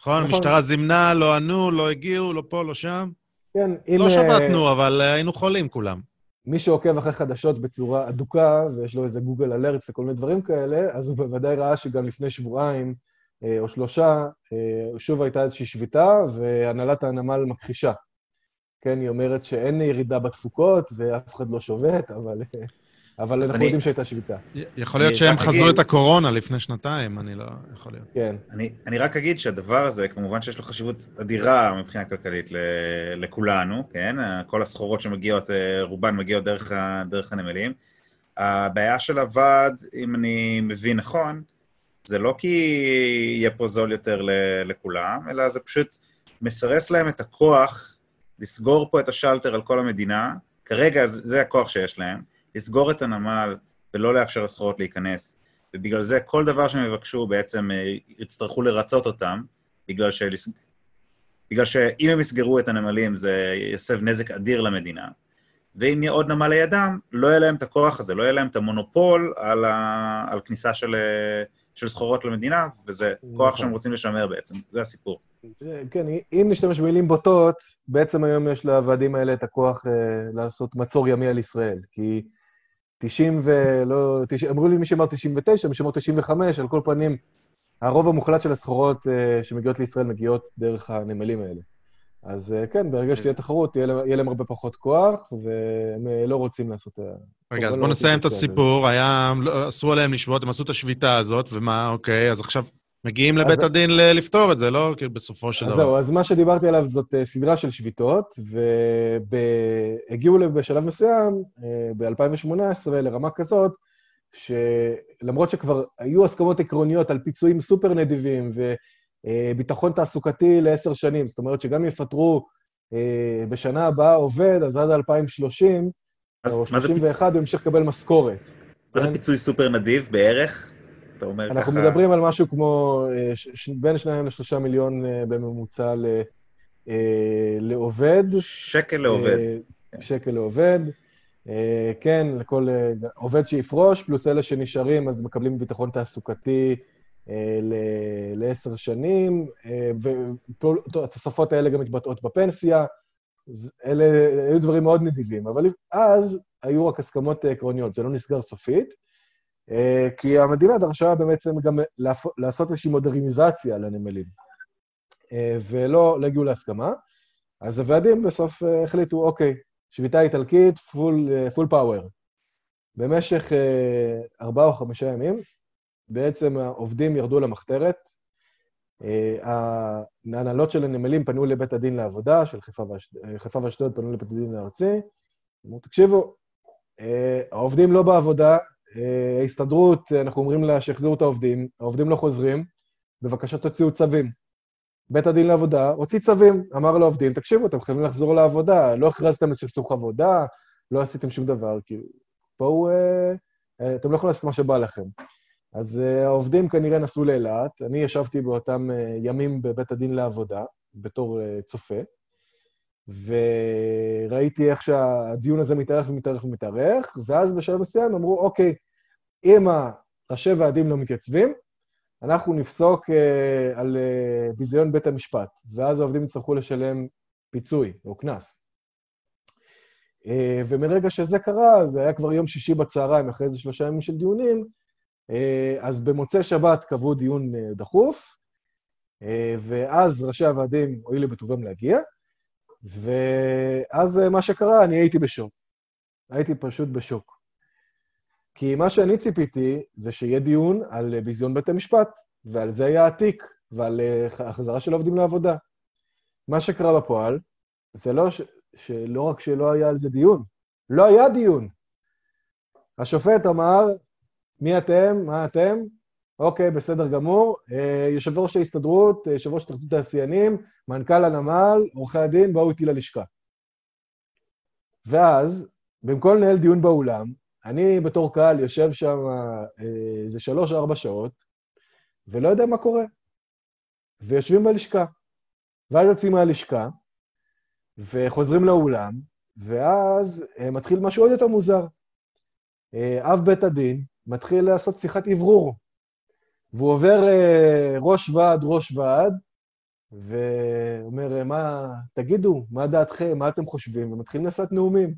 נכון? נכון. המשטרה זימנה, לא ענו, לא הגיעו, לא פה, לא שם. כן, אם... לא שבתנו, אבל היינו חולים כולם. מי שעוקב אחרי חדשות בצורה אדוקה, ויש לו איזה גוגל אלרטס וכל מיני דברים כאלה, אז הוא בוודאי ראה שגם לפני שבועיים אה, או שלושה, אה, שוב הייתה איזושהי שביתה, והנהלת הנמל מכחישה. כן, היא אומרת שאין ירידה בתפוקות ואף אחד לא שובת, אבל, אבל אנחנו אני, יודעים שהייתה שביתה. יכול להיות שהם חזו אגיד, את הקורונה לפני שנתיים, אני לא... יכול להיות. כן. אני, אני רק אגיד שהדבר הזה, כמובן שיש לו חשיבות אדירה מבחינה כלכלית ל, לכולנו, כן? כל הסחורות שמגיעות, אה, רובן מגיעות דרך, דרך הנמלים. הבעיה של הוועד, אם אני מבין נכון, זה לא כי יהיה פה זול יותר לכולם, אלא זה פשוט מסרס להם את הכוח לסגור פה את השלטר על כל המדינה, כרגע זה הכוח שיש להם, לסגור את הנמל ולא לאפשר לסחורות להיכנס. ובגלל זה כל דבר שהם יבקשו בעצם אה, יצטרכו לרצות אותם, בגלל, שלס... בגלל שאם הם יסגרו את הנמלים זה יסב נזק אדיר למדינה. ואם יהיה עוד נמל לידם, לא יהיה להם את הכוח הזה, לא יהיה להם את המונופול על, ה... על כניסה של, אה, של סחורות למדינה, וזה כוח נכון. שהם רוצים לשמר בעצם, זה הסיפור. כן, אם נשתמש במילים בוטות, בעצם היום יש לוועדים האלה את הכוח אה, לעשות מצור ימי על ישראל. כי 90 ו... לא... 90, אמרו לי מי שאמר 99, מי שאמר 95, על כל פנים, הרוב המוחלט של הסחורות אה, שמגיעות לישראל מגיעות דרך הנמלים האלה. אז אה, כן, ברגע שתהיה תחרות, יהיה להם, יהיה להם הרבה פחות כוח, והם אה, לא רוצים לעשות... רגע, אז בואו לא נסיים את הסיפור. היה, לא, אסרו עליהם לשבות, הם עשו את השביתה הזאת, ומה, אוקיי, אז עכשיו מגיעים לבית אז... הדין לפתור את זה, לא? כאילו, בסופו של דבר. זהו, אז מה שדיברתי עליו זאת אה, סדרה של שביתות, והגיעו בשלב מסוים, ב-2018, לרמה כזאת, שלמרות שכבר היו הסכמות עקרוניות על פיצויים סופר נדיבים, וביטחון תעסוקתי לעשר שנים, זאת אומרת שגם יפטרו אה, בשנה הבאה עובד, אז עד 2030, או 31, הוא ימשיך לקבל משכורת. מה זה כן? פיצוי סופר נדיב בערך? אתה אומר אנחנו ככה... אנחנו מדברים על משהו כמו אה, ש... בין 2 ל-3 מיליון אה, בממוצע ל... אה, לעובד. שקל לעובד. שקל לעובד. כן, לכל עובד שיפרוש, פלוס אלה שנשארים, אז מקבלים ביטחון תעסוקתי לעשר שנים, והתוספות האלה גם מתבטאות בפנסיה. אלה היו דברים מאוד נדיבים, אבל אז היו רק הסכמות עקרוניות, זה לא נסגר סופית. אה, כי המדינה דרשה בעצם גם לעשות איזושהי מודרניזציה לנמלים, אה, ולא לא הגיעו להסכמה. אז הוועדים בסוף אה, החליטו, אוקיי, שביתה איטלקית, פול פאוור. במשך ארבעה או חמישה ימים, בעצם העובדים ירדו למחתרת, ההנהלות של הנמלים פנו לבית הדין לעבודה, של חיפה ואשדוד פנו לבית הדין הארצי, אמרו, תקשיבו, העובדים לא בעבודה, ההסתדרות, אנחנו אומרים לה שיחזירו את העובדים, העובדים לא חוזרים, בבקשה תוציאו צווים. בית הדין לעבודה הוציא צווים, אמר לעובדים, תקשיבו, אתם חייבים לחזור לעבודה, לא הכרזתם לסכסוך עבודה, לא עשיתם שום דבר, כאילו, בואו, אה, אה, אתם לא יכולים לעשות מה שבא לכם. אז אה, העובדים כנראה נסעו לאילת, אני ישבתי באותם אה, ימים בבית הדין לעבודה, בתור אה, צופה, וראיתי איך שהדיון הזה מתארך ומתארך ומתארך, ואז בשלב מסוים אמרו, אוקיי, אם ראשי ועדים לא מתייצבים, אנחנו נפסוק uh, על uh, ביזיון בית המשפט, ואז העובדים יצטרכו לשלם פיצוי או קנס. Uh, ומרגע שזה קרה, זה היה כבר יום שישי בצהריים, אחרי איזה שלושה ימים של דיונים, uh, אז במוצאי שבת קבעו דיון uh, דחוף, uh, ואז ראשי הוועדים הואילו בטובם להגיע, ואז uh, מה שקרה, אני הייתי בשוק. הייתי פשוט בשוק. כי מה שאני ציפיתי זה שיהיה דיון על ביזיון בית המשפט, ועל זה היה התיק, ועל אה, החזרה של העובדים לעבודה. מה שקרה בפועל, זה לא ש... שלא רק שלא היה על זה דיון, לא היה דיון. השופט אמר, מי אתם? מה אתם? אוקיי, בסדר גמור. אה, יושב ראש ההסתדרות, יושב ראש התאחדות התעשיינים, מנכ"ל הנמל, עורכי הדין, באו איתי ללשכה. ואז, במקום לנהל דיון באולם, אני בתור קהל יושב שם איזה שלוש-ארבע שעות, ולא יודע מה קורה. ויושבים בלשכה. ואז יוצאים מהלשכה, וחוזרים לאולם, ואז אה, מתחיל משהו עוד יותר מוזר. אה, אב בית הדין מתחיל לעשות שיחת אוורור, והוא עובר אה, ראש ועד, ראש ועד, ואומר, מה, תגידו, מה דעתכם, מה אתם חושבים? ומתחילים לעשות נאומים.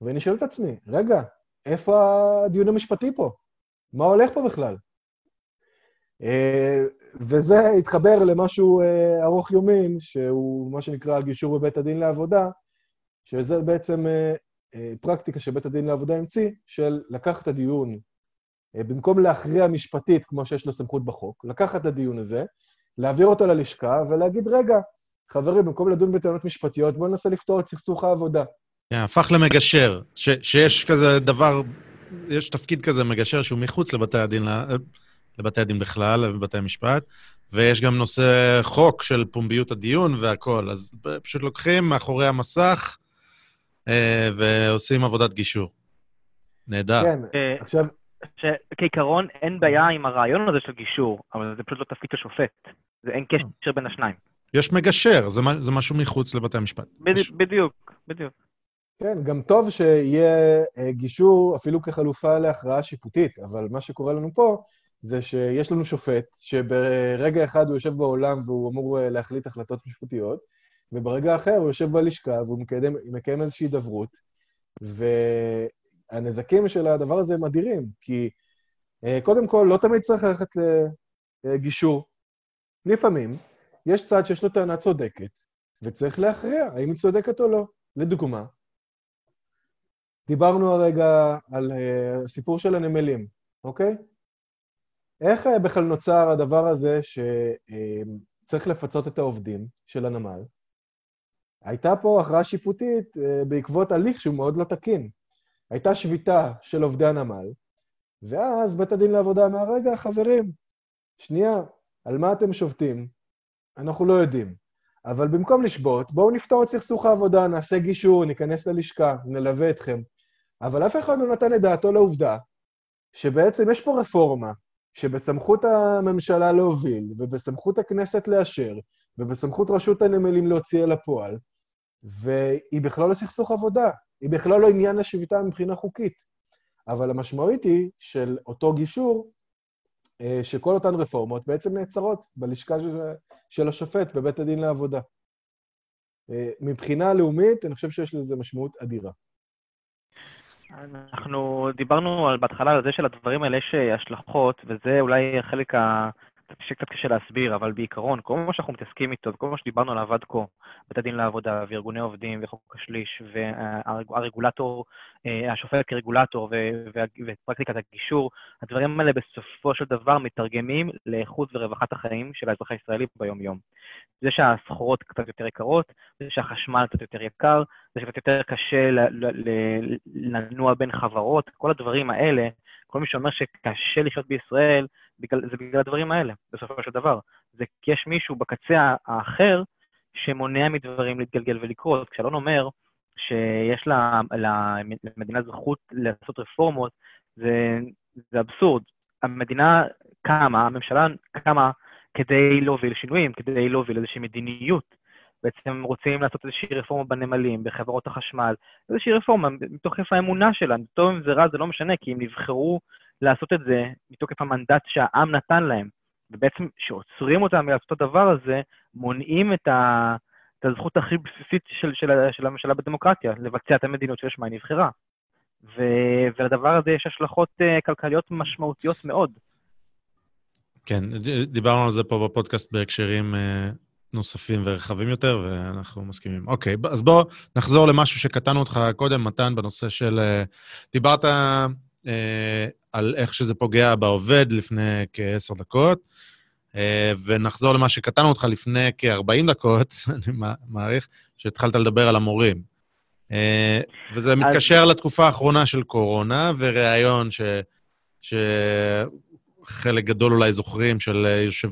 ואני שואל את עצמי, רגע, איפה הדיון המשפטי פה? מה הולך פה בכלל? וזה התחבר למשהו ארוך יומין, שהוא מה שנקרא גישור בבית הדין לעבודה, שזה בעצם אה, אה, פרקטיקה שבית הדין לעבודה המציא, של לקחת את הדיון, אה, במקום להכריע משפטית, כמו שיש לו סמכות בחוק, לקחת את הדיון הזה, להעביר אותו ללשכה ולהגיד, רגע, חברים, במקום לדון בטענות משפטיות, בואו ננסה לפתור את סכסוך העבודה. Yeah, הפך למגשר, ש, שיש כזה דבר, יש תפקיד כזה מגשר שהוא מחוץ לבתי הדין, לבתי הדין בכלל, לבתי המשפט, ויש גם נושא חוק של פומביות הדיון והכול. אז פשוט לוקחים מאחורי המסך, אה, ועושים עבודת גישור. נהדר. כן, אה, עכשיו... שכעיקרון אין בעיה עם הרעיון הזה של גישור, אבל זה פשוט לא תפקיד השופט. זה אין קשר בין השניים. יש מגשר, זה, זה משהו מחוץ לבתי המשפט. בדי, יש... בדיוק, בדיוק. כן, גם טוב שיהיה אה, גישור אפילו כחלופה להכרעה שיפוטית, אבל מה שקורה לנו פה זה שיש לנו שופט שברגע אחד הוא יושב בעולם והוא אמור להחליט החלטות משפטיות, וברגע אחר הוא יושב בלשכה והוא מקדם, מקיים איזושהי הידברות, והנזקים של הדבר הזה הם אדירים, כי אה, קודם כל, לא תמיד צריך ללכת לגישור. לפעמים יש צד שיש לו טענה צודקת, וצריך להכריע האם היא צודקת או לא. לדוגמה, דיברנו הרגע על אה, הסיפור של הנמלים, אוקיי? איך אה, בכלל נוצר הדבר הזה שצריך לפצות את העובדים של הנמל? הייתה פה הכרעה שיפוטית אה, בעקבות הליך שהוא מאוד לא תקין. הייתה שביתה של עובדי הנמל, ואז בית הדין לעבודה אמר, רגע, חברים, שנייה, על מה אתם שובתים? אנחנו לא יודעים. אבל במקום לשבות, בואו נפתור את סכסוך העבודה, נעשה גישור, ניכנס ללשכה, נלווה אתכם. אבל אף אחד לא נתן את דעתו לעובדה שבעצם יש פה רפורמה שבסמכות הממשלה להוביל, ובסמכות הכנסת לאשר, ובסמכות רשות הנמלים להוציא אל הפועל, והיא בכלל לא סכסוך עבודה, היא בכלל לא עניין לשביתה מבחינה חוקית. אבל המשמעות היא של אותו גישור, אה, שכל אותן רפורמות בעצם נעצרות בלשכה של, של השופט בבית הדין לעבודה. אה, מבחינה לאומית, אני חושב שיש לזה משמעות אדירה. אנחנו דיברנו על, בהתחלה על זה שלדברים האלה יש אה, השלכות, וזה אולי החלק ה... שקצת קשה להסביר, אבל בעיקרון, כל מה שאנחנו מתעסקים איתו, כל מה שדיברנו עליו עד כה, בית הדין לעבודה וארגוני עובדים וחוק השליש, והרגולטור, אה, השופט כרגולטור ופרקטיקת הגישור, הדברים האלה בסופו של דבר מתרגמים לאיכות ורווחת החיים של האזרח הישראלי ביום-יום. זה שהסחורות קצת יותר יקרות, זה שהחשמל קצת יותר יקר, זה שקצת יותר קשה לנוע בין חברות, כל הדברים האלה, כל מי שאומר שקשה לחיות בישראל, בגלל, זה בגלל הדברים האלה, בסופו של דבר. זה כי יש מישהו בקצה האחר שמונע מדברים להתגלגל ולקרות. כשאלון אומר שיש לה, למדינה זכות לעשות רפורמות, זה, זה אבסורד. המדינה קמה, הממשלה קמה כדי להוביל שינויים, כדי להוביל איזושהי מדיניות. בעצם הם רוצים לעשות איזושהי רפורמה בנמלים, בחברות החשמל, איזושהי רפורמה מתוקף האמונה שלהם. טוב אם זה רע, זה לא משנה, כי הם נבחרו לעשות את זה מתוקף המנדט שהעם נתן להם. ובעצם כשעוצרים אותם מלעשות את הדבר הזה, מונעים את, ה, את הזכות הכי בסיסית של, של, של הממשלה בדמוקרטיה, לבצע את המדיניות שלשמה היא נבחרה. ו, ולדבר הזה יש השלכות uh, כלכליות משמעותיות מאוד. כן, דיברנו על זה פה בפודקאסט בהקשרים uh, נוספים ורחבים יותר, ואנחנו מסכימים. אוקיי, אז בואו נחזור למשהו שקטענו אותך קודם, מתן, בנושא של... Uh, דיברת על איך שזה פוגע בעובד לפני כעשר דקות, אה, ונחזור למה שקטענו אותך לפני כ-40 דקות, [laughs] אני מעריך, שהתחלת לדבר על המורים. אה, וזה מתקשר לתקופה האחרונה של קורונה, וריאיון ש... שחלק גדול אולי זוכרים, של יושב...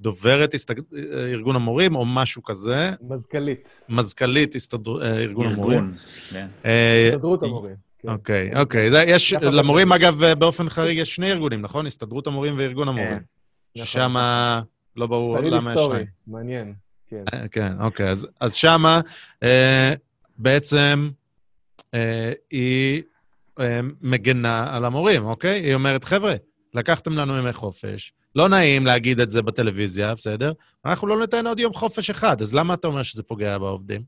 דוברת הסתג... ארגון המורים, או משהו כזה. מזכ"לית. מזכ"לית הסתדר... ארגון המורים. ארגון, כן. הסתדרות המורים. כן. אוקיי, אוקיי. יש, למורים, אגב, באופן חריג יש שני ארגונים, נכון? הסתדרות המורים וארגון כן. המורים. נכון. ששם לא ברור למה יש שניים. מעניין, כן. אה, כן, אוקיי. אז, אז שמה אה, בעצם אה, היא אה, מגנה על המורים, אוקיי? היא אומרת, חבר'ה, לקחתם לנו ימי חופש, לא נעים להגיד את זה בטלוויזיה, בסדר? אנחנו לא ניתן עוד יום חופש אחד, אז למה אתה אומר שזה פוגע בעובדים?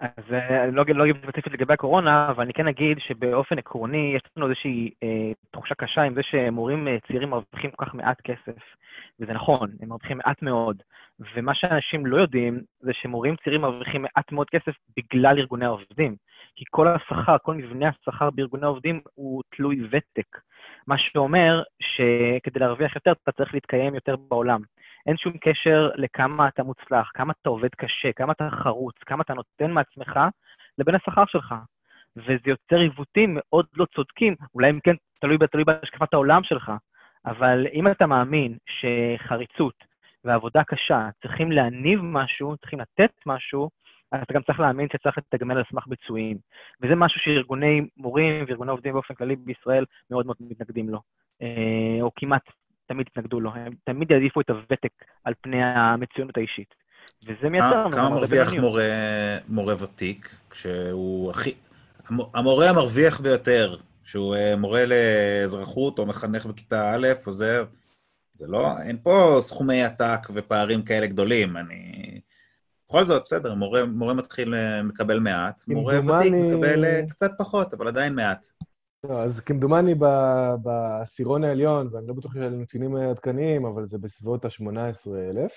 אז אה, אני לא, לא אגיד ספציפית לגבי הקורונה, אבל אני כן אגיד שבאופן עקרוני יש לנו איזושהי אה, תחושה קשה עם זה שמורים אה, צעירים מרוויחים כל כך מעט כסף, וזה נכון, הם מרוויחים מעט מאוד. ומה שאנשים לא יודעים זה שמורים צעירים מרוויחים מעט מאוד כסף בגלל ארגוני העובדים. כי כל השכר, כל מבנה השכר בארגוני העובדים הוא תלוי ותק. מה שאומר שכדי להרוויח יותר אתה צריך להתקיים יותר בעולם. אין שום קשר לכמה אתה מוצלח, כמה אתה עובד קשה, כמה אתה חרוץ, כמה אתה נותן מעצמך, לבין השכר שלך. וזה יוצר עיוותים מאוד לא צודקים, אולי אם כן תלוי, תלוי בהשקפת העולם שלך, אבל אם אתה מאמין שחריצות ועבודה קשה צריכים להניב משהו, צריכים לתת משהו, אז אתה גם צריך להאמין שצריך לתגמל על סמך ביצועים. וזה משהו שארגוני מורים וארגוני עובדים באופן כללי בישראל מאוד מאוד מתנגדים לו, אה, או כמעט תמיד התנגדו לו, הם תמיד יעדיפו את הוותק על פני המצוינות האישית. וזה מייצר. כמה מרוויח מורה, מורה ותיק, כשהוא הכי... המורה המרוויח ביותר, שהוא אה, מורה לאזרחות או מחנך בכיתה א', עוזר, זה לא, אין פה סכומי עתק ופערים כאלה גדולים. אני... בכל זאת, בסדר, מורה, מורה מתחיל אה, מקבל מעט, מורה ותיק מקבל אה, קצת פחות, אבל עדיין מעט. לא, אז כמדומני בעשירון העליון, ואני לא בטוח שאלה נתונים עדכניים, אבל זה בסביבות ה-18,000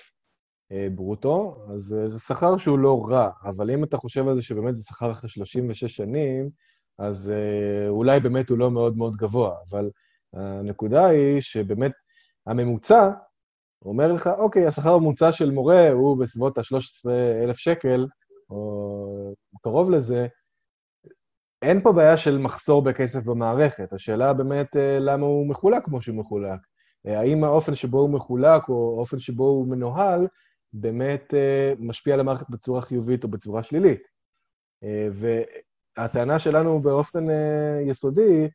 אה, ברוטו, אז אה, זה שכר שהוא לא רע, אבל אם אתה חושב על זה שבאמת זה שכר אחרי 36 שנים, אז אה, אולי באמת הוא לא מאוד מאוד גבוה, אבל הנקודה היא שבאמת הממוצע אומר לך, אוקיי, השכר הממוצע של מורה הוא בסביבות ה-13,000 שקל, או קרוב לזה, אין פה בעיה של מחסור בכסף במערכת, השאלה באמת אה, למה הוא מחולק כמו שהוא מחולק. אה, האם האופן שבו הוא מחולק או האופן שבו הוא מנוהל באמת אה, משפיע על המערכת בצורה חיובית או בצורה שלילית. והטענה שלנו באופן יסודי,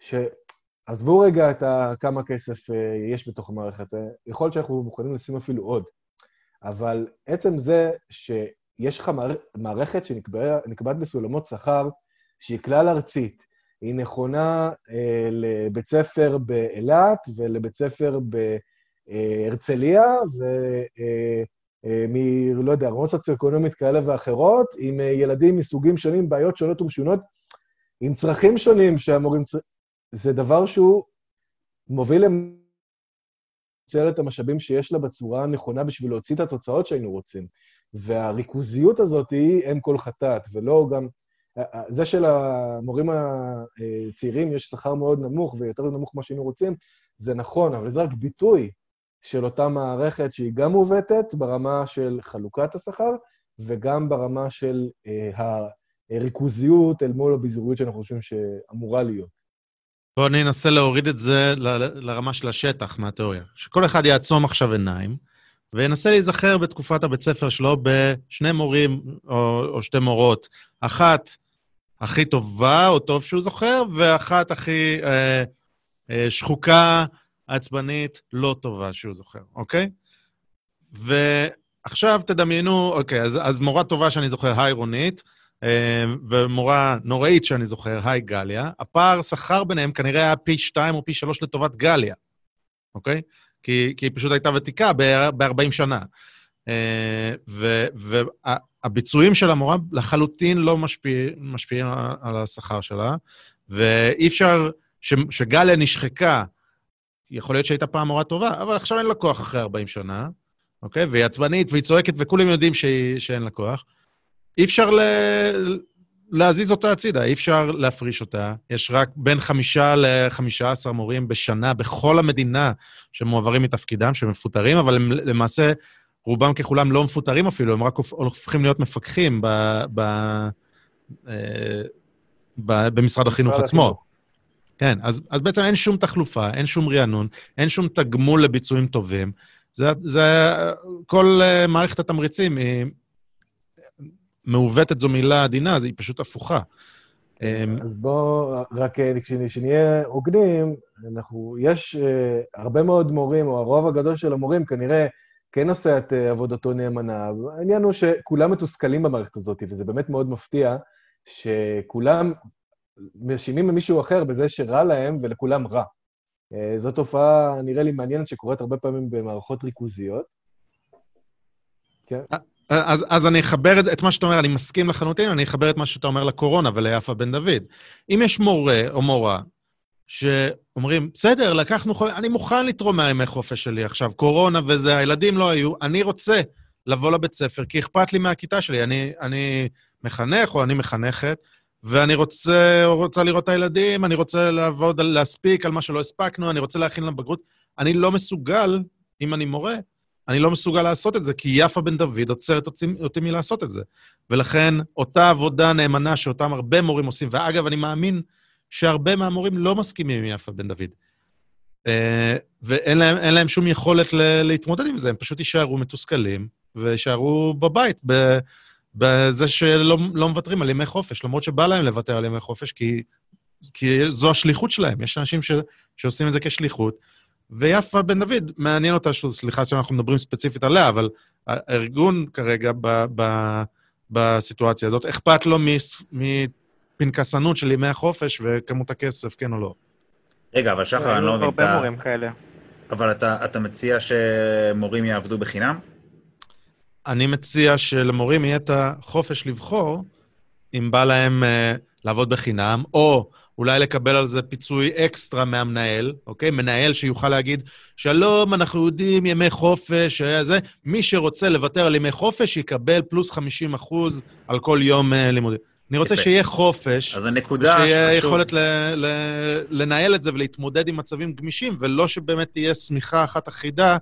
שעזבו רגע את כמה כסף יש בתוך המערכת, יכול להיות שאנחנו מוכנים לשים אפילו עוד, אבל עצם זה שיש לך מערכת שנקבעת בסולמות שכר, שהיא כלל ארצית, היא נכונה אה, לבית ספר באילת ולבית ספר בהרצליה, ומ... אה, לא יודע, רמות סוציו-אקונומית כאלה ואחרות, עם אה, ילדים מסוגים שונים, בעיות שונות ומשונות, עם צרכים שונים שהמורים... צר... זה דבר שהוא מוביל לנצל את המשאבים שיש לה בצורה הנכונה בשביל להוציא את התוצאות שהיינו רוצים. והריכוזיות הזאת היא אם כל חטאת, ולא גם... זה שלמורים הצעירים יש שכר מאוד נמוך ויותר נמוך ממה שהיינו רוצים, זה נכון, אבל זה רק ביטוי של אותה מערכת שהיא גם מעוותת ברמה של חלוקת השכר וגם ברמה של אה, הריכוזיות אל מול הביזוריות שאנחנו חושבים שאמורה להיות. בואו אני אנסה להוריד את זה ל- לרמה של השטח מהתיאוריה. שכל אחד יעצום עכשיו עיניים וינסה להיזכר בתקופת הבית ספר שלו בשני מורים או, או שתי מורות. אחת הכי טובה, או טוב שהוא זוכר, ואחת הכי אה, אה, שחוקה, עצבנית, לא טובה שהוא זוכר, אוקיי? ועכשיו תדמיינו, אוקיי, אז, אז מורה טובה שאני זוכר, היי רונית, אה, ומורה נוראית שאני זוכר, היי גליה. הפער שכר ביניהם כנראה היה פי שתיים או פי שלוש לטובת גליה, אוקיי? כי, כי היא פשוט הייתה ותיקה ב-40 שנה. אה, והביצועים של המורה לחלוטין לא משפיע, משפיעים על השכר שלה, ואי אפשר, ש, שגליה נשחקה, יכול להיות שהייתה פעם מורה טובה, אבל עכשיו אין לה כוח אחרי 40 שנה, אוקיי? והיא עצבנית והיא צועקת וכולם יודעים שהיא, שאין לה כוח. אי אפשר ל... להזיז אותה הצידה, אי אפשר להפריש אותה. יש רק בין חמישה לחמישה עשר מורים בשנה בכל המדינה שמועברים מתפקידם, שמפוטרים, אבל הם למעשה רובם ככולם לא מפוטרים אפילו, הם רק הופכים להיות מפקחים ב, ב, אה, ב, במשרד החינוך עצמו. כן, אז, אז בעצם אין שום תחלופה, אין שום רענון, אין שום תגמול לביצועים טובים. זה, זה כל uh, מערכת התמריצים היא מעוותת זו מילה עדינה, היא פשוט הפוכה. אמ, אז בואו, רק אה, כשנהיה הוגנים, אנחנו, יש uh, הרבה מאוד מורים, או הרוב הגדול של המורים כנראה כן עושה את uh, עבודתו נאמנה. העניין הוא שכולם מתוסכלים במערכת הזאת, וזה באמת מאוד מפתיע שכולם מאשימים מישהו אחר בזה שרע להם ולכולם רע. Uh, זו תופעה, נראה לי, מעניינת שקורית הרבה פעמים במערכות ריכוזיות. כן. אז, אז אני אחבר את, את מה שאתה אומר, אני מסכים לחלוטין, אני אחבר את מה שאתה אומר לקורונה וליפה בן דוד. אם יש מורה או מורה שאומרים, בסדר, לקחנו חופש, אני מוכן לתרום מהימי חופש שלי עכשיו, קורונה וזה, הילדים לא היו, אני רוצה לבוא לבית ספר, כי אכפת לי מהכיתה שלי. אני, אני מחנך או אני מחנכת, ואני רוצה, רוצה לראות את הילדים, אני רוצה לעבוד, להספיק על מה שלא הספקנו, אני רוצה להכין לבגרות. אני לא מסוגל, אם אני מורה, אני לא מסוגל לעשות את זה, כי יפה בן דוד עוצרת אותי, אותי מלעשות את זה. ולכן, אותה עבודה נאמנה שאותם הרבה מורים עושים, ואגב, אני מאמין שהרבה מהמורים לא מסכימים עם יפה בן דוד. Uh, ואין להם, להם שום יכולת ל- להתמודד עם זה, הם פשוט יישארו מתוסכלים ויישארו בבית, בזה שלא לא מוותרים על ימי חופש, למרות שבא להם לוותר על ימי חופש, כי, כי זו השליחות שלהם. יש אנשים ש, שעושים את זה כשליחות, ויפה בן דוד, מעניין אותה, שוב, סליחה שאנחנו מדברים ספציפית עליה, אבל הארגון כרגע ב, ב, בסיטואציה הזאת, אכפת לו מפנקסנות של ימי החופש וכמות הכסף, כן או לא. רגע, אבל שחר, אני לא מבין, הרבה מורים כאלה. אבל אתה, אתה מציע שמורים יעבדו בחינם? אני מציע שלמורים יהיה את החופש לבחור אם בא להם uh, לעבוד בחינם, או אולי לקבל על זה פיצוי אקסטרה מהמנהל, אוקיי? מנהל שיוכל להגיד, שלום, אנחנו יודעים, ימי חופש, היה זה. מי שרוצה לוותר על ימי חופש, יקבל פלוס 50 אחוז על כל יום uh, לימודים. אני רוצה שיהיה חופש. אז הנקודה שחשוב... שיהיה יכולת ל, ל, לנהל את זה ולהתמודד עם מצבים גמישים, ולא שבאמת תהיה שמיכה אחת אחידה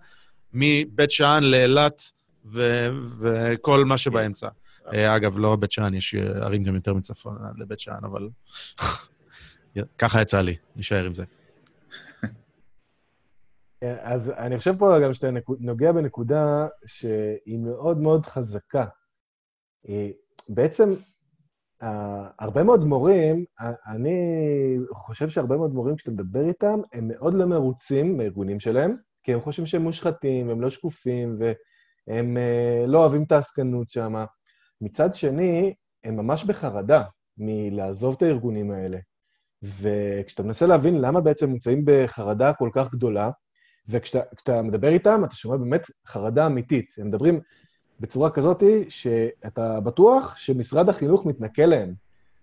מבית שאן לאילת ו, וכל מה שבאמצע. אה, אגב, לא בית שאן, יש ערים גם יותר מצפון לבית שאן, אבל [laughs] ככה יצא לי, נשאר עם זה. כן, אז אני חושב פה גם שאתה נוגע בנקודה שהיא מאוד מאוד חזקה. אה, בעצם, הרבה מאוד מורים, אני חושב שהרבה מאוד מורים, כשאתה מדבר איתם, הם מאוד לא מרוצים מהארגונים שלהם, כי הם חושבים שהם מושחתים, הם לא שקופים, והם אה, לא אוהבים את העסקנות שם. מצד שני, הם ממש בחרדה מלעזוב את הארגונים האלה. וכשאתה מנסה להבין למה בעצם נמצאים בחרדה כל כך גדולה, וכשאתה מדבר איתם, אתה שומע באמת חרדה אמיתית. הם מדברים בצורה כזאת שאתה בטוח שמשרד החינוך מתנכל להם.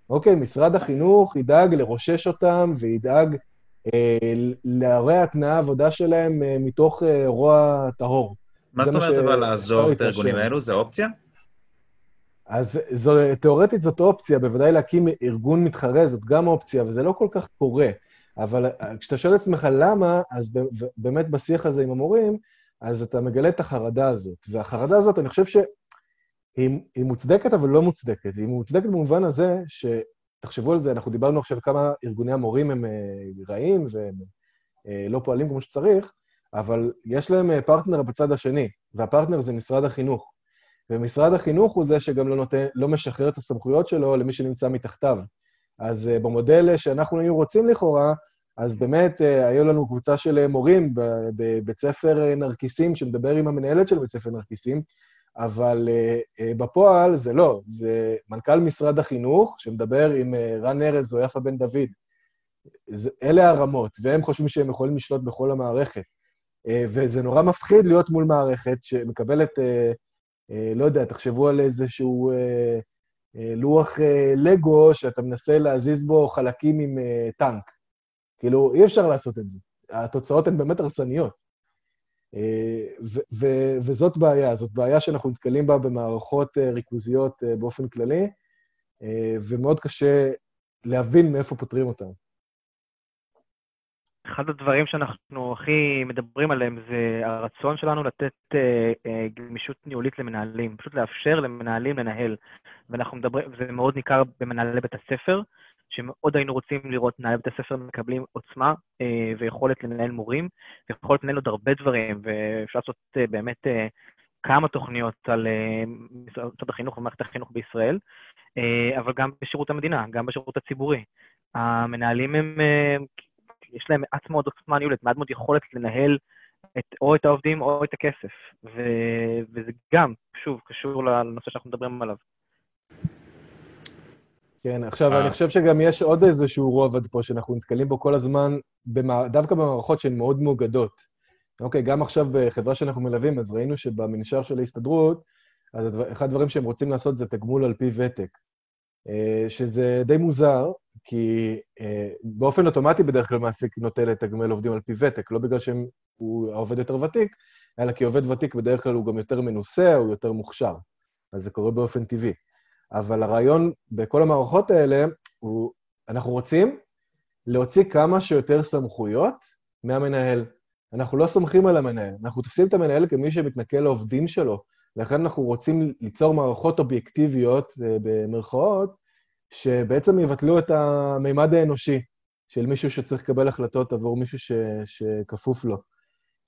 אוקיי, משרד החינוך ידאג לרושש אותם וידאג אה, להרע תנאי העבודה שלהם אה, מתוך אה, רוע טהור. מה זאת אומרת אבל לעזוב את הארגונים האלו? זה אופציה? אז זו, תיאורטית זאת אופציה, בוודאי להקים ארגון מתחרה זאת גם אופציה, וזה לא כל כך קורה. אבל אה, כשאתה שואל את עצמך למה, אז באמת בשיח הזה עם המורים, אז אתה מגלה את החרדה הזאת. והחרדה הזאת, אני חושב שהיא מוצדקת, אבל לא מוצדקת. היא מוצדקת במובן הזה שתחשבו על זה, אנחנו דיברנו עכשיו כמה ארגוני המורים הם אה, רעים והם אה, לא פועלים כמו שצריך, אבל יש להם פרטנר בצד השני, והפרטנר זה משרד החינוך. ומשרד החינוך הוא זה שגם לא, נותן, לא משחרר את הסמכויות שלו למי שנמצא מתחתיו. אז במודל שאנחנו היינו רוצים לכאורה, אז באמת uh, היו לנו קבוצה של מורים בבית ספר נרקיסים, שמדבר עם המנהלת של בית ספר נרקיסים, אבל בפועל זה לא, זה מנכ"ל משרד החינוך, שמדבר עם רן ארז או יפה בן דוד. אלה הרמות, והם חושבים שהם יכולים לשלוט בכל המערכת. וזה נורא מפחיד להיות מול מערכת שמקבלת... אה, לא יודע, תחשבו על איזשהו אה, אה, לוח לגו שאתה מנסה להזיז בו חלקים עם טנק. כאילו, אי אפשר לעשות את זה. התוצאות הן באמת הרסניות. וזאת בעיה, זאת בעיה שאנחנו נתקלים בה במערכות ריכוזיות באופן כללי, ומאוד קשה להבין מאיפה פותרים אותן. אחד הדברים שאנחנו הכי מדברים עליהם זה הרצון שלנו לתת אה, אה, גמישות ניהולית למנהלים, פשוט לאפשר למנהלים לנהל. ואנחנו מדברים, זה מאוד ניכר במנהלי בית הספר, שמאוד היינו רוצים לראות מנהלי בית הספר מקבלים עוצמה אה, ויכולת לנהל מורים, ויכולת לנהל עוד הרבה דברים, ואפשר לעשות אה, באמת אה, כמה תוכניות על משרד החינוך ומערכת החינוך בישראל, אבל גם בשירות המדינה, גם בשירות הציבורי. המנהלים הם, יש להם מעט מאוד עוצמה ניהולת, מעט מאוד יכולת לנהל את, או את העובדים או את הכסף. ו, וזה גם, שוב, קשור לנושא שאנחנו מדברים עליו. כן, עכשיו, אני חושב שגם יש עוד איזשהו רובד פה שאנחנו נתקלים בו כל הזמן, דווקא במערכות שהן מאוד מאוגדות. אוקיי, גם עכשיו בחברה שאנחנו מלווים, אז ראינו שבמנשר של ההסתדרות, אז אחד הדברים שהם רוצים לעשות זה תגמול על פי ותק, אה, שזה די מוזר, כי אה, באופן אוטומטי בדרך כלל מעסיק נוטה לתגמל עובדים על פי ותק, לא בגלל שהוא העובד יותר ותיק, אלא כי עובד ותיק בדרך כלל הוא גם יותר מנוסה, הוא יותר מוכשר. אז זה קורה באופן טבעי. אבל הרעיון בכל המערכות האלה הוא, אנחנו רוצים להוציא כמה שיותר סמכויות מהמנהל. אנחנו לא סומכים על המנהל, אנחנו תופסים את המנהל כמי שמתנכל לעובדים שלו, לכן אנחנו רוצים ליצור מערכות אובייקטיביות, אה, במרכאות, שבעצם יבטלו את המימד האנושי של מישהו שצריך לקבל החלטות עבור מישהו ש, שכפוף לו.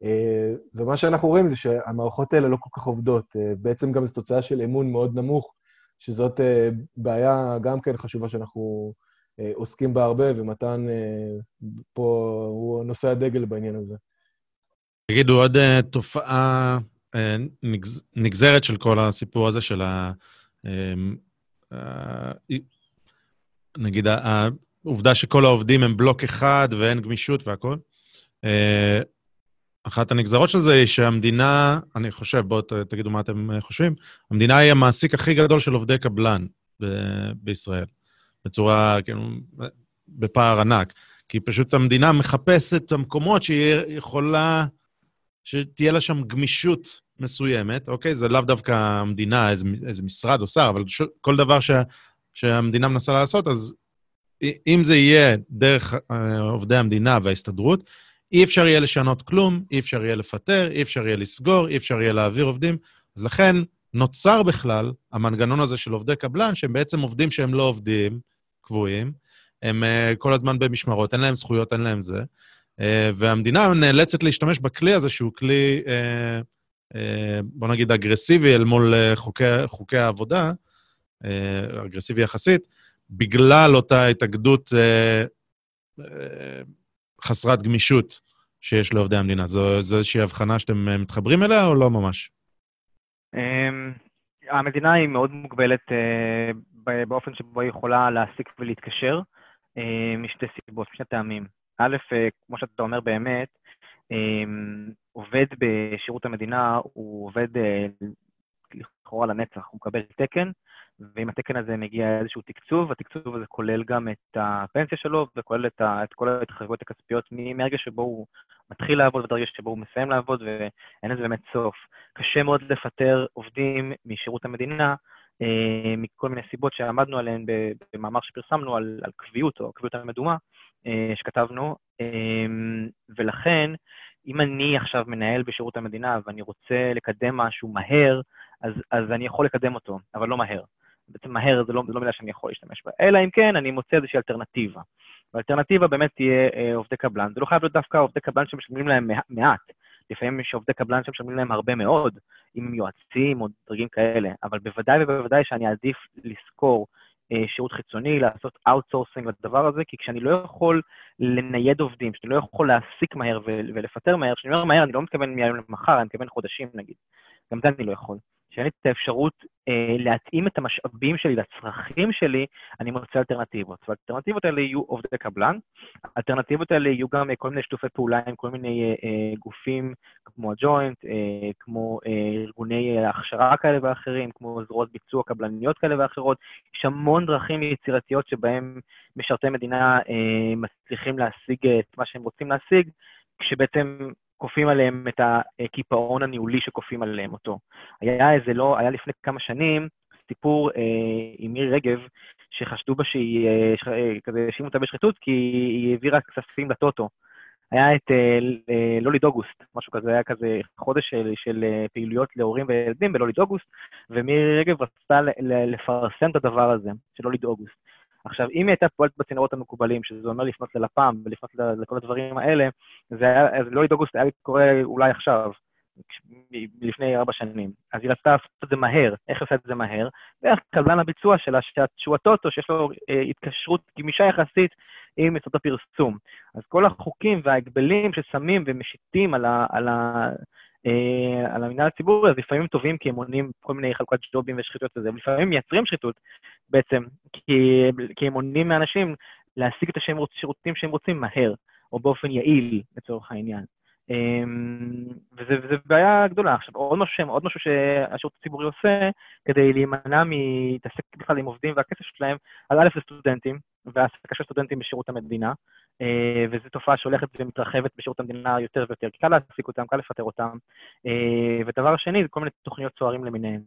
אה, ומה שאנחנו רואים זה שהמערכות האלה לא כל כך עובדות. אה, בעצם גם זו תוצאה של אמון מאוד נמוך, שזאת בעיה גם כן חשובה שאנחנו עוסקים בה הרבה, ומתן פה הוא נושא הדגל בעניין הזה. תגידו, עוד תופעה אה, נגזרת של כל הסיפור הזה של ה... אמ, נגיד, העובדה שכל העובדים הם בלוק אחד ואין גמישות והכול. אחת הנגזרות של זה היא שהמדינה, אני חושב, בואו תגידו מה אתם חושבים, המדינה היא המעסיק הכי גדול של עובדי קבלן ב- בישראל, בצורה, כאילו, בפער ענק. כי פשוט המדינה מחפשת את המקומות שהיא יכולה, שתהיה לה שם גמישות מסוימת, אוקיי? זה לאו דווקא המדינה, איזה, איזה משרד או שר, אבל ש, כל דבר ש, שהמדינה מנסה לעשות, אז אם זה יהיה דרך אה, עובדי המדינה וההסתדרות, אי אפשר יהיה לשנות כלום, אי אפשר יהיה לפטר, אי אפשר יהיה לסגור, אי אפשר יהיה להעביר עובדים. אז לכן נוצר בכלל המנגנון הזה של עובדי קבלן, שהם בעצם עובדים שהם לא עובדים קבועים, הם uh, כל הזמן במשמרות, אין להם זכויות, אין להם זה. Uh, והמדינה נאלצת להשתמש בכלי הזה, שהוא כלי uh, אה, בוא נגיד, אגרסיבי אל מול אה, חוקי, חוקי העבודה, אה, אגרסיבי יחסית, בגלל אותה התאגדות חסרת גמישות שיש לעובדי המדינה. זו, זו איזושהי הבחנה שאתם מתחברים אליה או לא ממש? אמ, המדינה היא מאוד מוגבלת באופן שבו היא יכולה להעסיק ולהתקשר, משתי סיבות, משני טעמים. א', כמו שאתה אומר באמת, אמ, עובד בשירות המדינה הוא עובד אה, לכאורה לנצח, הוא מקבל תקן, ועם התקן הזה מגיע איזשהו תקצוב, התקצוב הזה כולל גם את הפנסיה שלו וכולל את, ה, את כל ההתחייבויות הכספיות מהרגע שבו הוא מתחיל לעבוד ועד הרגע שבו הוא מסיים לעבוד, ואין לזה באמת סוף. קשה מאוד לפטר עובדים משירות המדינה, אה, מכל מיני סיבות שעמדנו עליהן במאמר שפרסמנו על, על קביעות או קביעות המדומה אה, שכתבנו, אה, ולכן אם אני עכשיו מנהל בשירות המדינה ואני רוצה לקדם משהו מהר, אז, אז אני יכול לקדם אותו, אבל לא מהר. בעצם מהר זה לא, זה לא מילה שאני יכול להשתמש בה, אלא אם כן אני מוצא איזושהי אלטרנטיבה. והאלטרנטיבה באמת תהיה אה, עובדי קבלן. זה לא חייב להיות דווקא עובדי קבלן שמשלמים להם מעט. לפעמים יש עובדי קבלן שמשלמים להם הרבה מאוד, אם הם יועצים או דרגים כאלה, אבל בוודאי ובוודאי שאני אעדיף לשכור אה, שירות חיצוני, לעשות outsourcing לדבר הזה, כי כשאני לא יכול לנייד עובדים, כשאני לא יכול להעסיק מהר ולפטר מהר, כשאני אומר מהר, אני לא מתכוון מהיום למחר, אני מתכוון חודשים נגיד. גם זה אני לא יכול. כשאין לי את האפשרות אה, להתאים את המשאבים שלי לצרכים שלי, אני מוצא אלטרנטיבות. והאלטרנטיבות האלה יהיו עובדי קבלן, האלטרנטיבות האלה יהיו גם אה, כל מיני שיתופי פעולה עם כל מיני אה, אה, גופים כמו הג'וינט, אה, כמו אה, ארגוני אה, הכשרה כאלה ואחרים, כמו זרועות ביצוע קבלניות כאלה ואחרות. יש המון דרכים יצירתיות שבהם משרתי מדינה אה, מצליחים להשיג את מה שהם רוצים להשיג, כשבעצם כופים עליהם את הקיפאון הניהולי שכופים עליהם אותו. היה איזה לא, היה לפני כמה שנים סיפור אה, עם מירי רגב, שחשדו בה שהיא, אה, אה כזה, האשימו אותה בשחיתות, כי היא העבירה כספים לטוטו. היה את לוליד אוגוסט, משהו כזה, היה כזה חודש של, של פעילויות להורים וילדים בלוליד אוגוסט, ומירי רגב רצתה לפרסם את הדבר הזה, של לוליד אוגוסט. עכשיו, אם היא הייתה פועלת בצינורות המקובלים, שזה אומר לפנות ללפ"ם ולפנות לכל הדברים האלה, זה היה, אז לוליד אוגוסט היה קורה אולי עכשיו, לפני ארבע שנים. אז היא רצתה לעשות את זה מהר. איך עושה את זה מהר? דרך קבלן הביצוע שלה, שהוא הטוטו, שיש לו אה, התקשרות גמישה יחסית עם משרד הפרסום. אז כל החוקים וההגבלים ששמים ומשיתים על, ה, על, ה, על המינהל הציבורי, אז לפעמים טובים כי הם מונעים כל מיני חלוקת ג'ובים ושחיתויות וזה, ולפעמים מייצרים שחיתות בעצם, כי, כי הם מונעים מאנשים להשיג את השירותים שהם רוצים מהר, או באופן יעיל, לצורך העניין. אמ, וזה, וזה בעיה גדולה. עכשיו, עוד משהו, עוד משהו שהשירות הציבורי עושה כדי להימנע מתעסק בכלל עם עובדים והכסף שלהם, אז א' זה סטודנטים, והעסקה של סטודנטים בשירות המדינה, אה, וזו תופעה שהולכת ומתרחבת בשירות המדינה יותר ויותר. קל להעסיק אותם, קל לפטר אותם. אה, ודבר שני, זה כל מיני תוכניות צוערים למיניהם.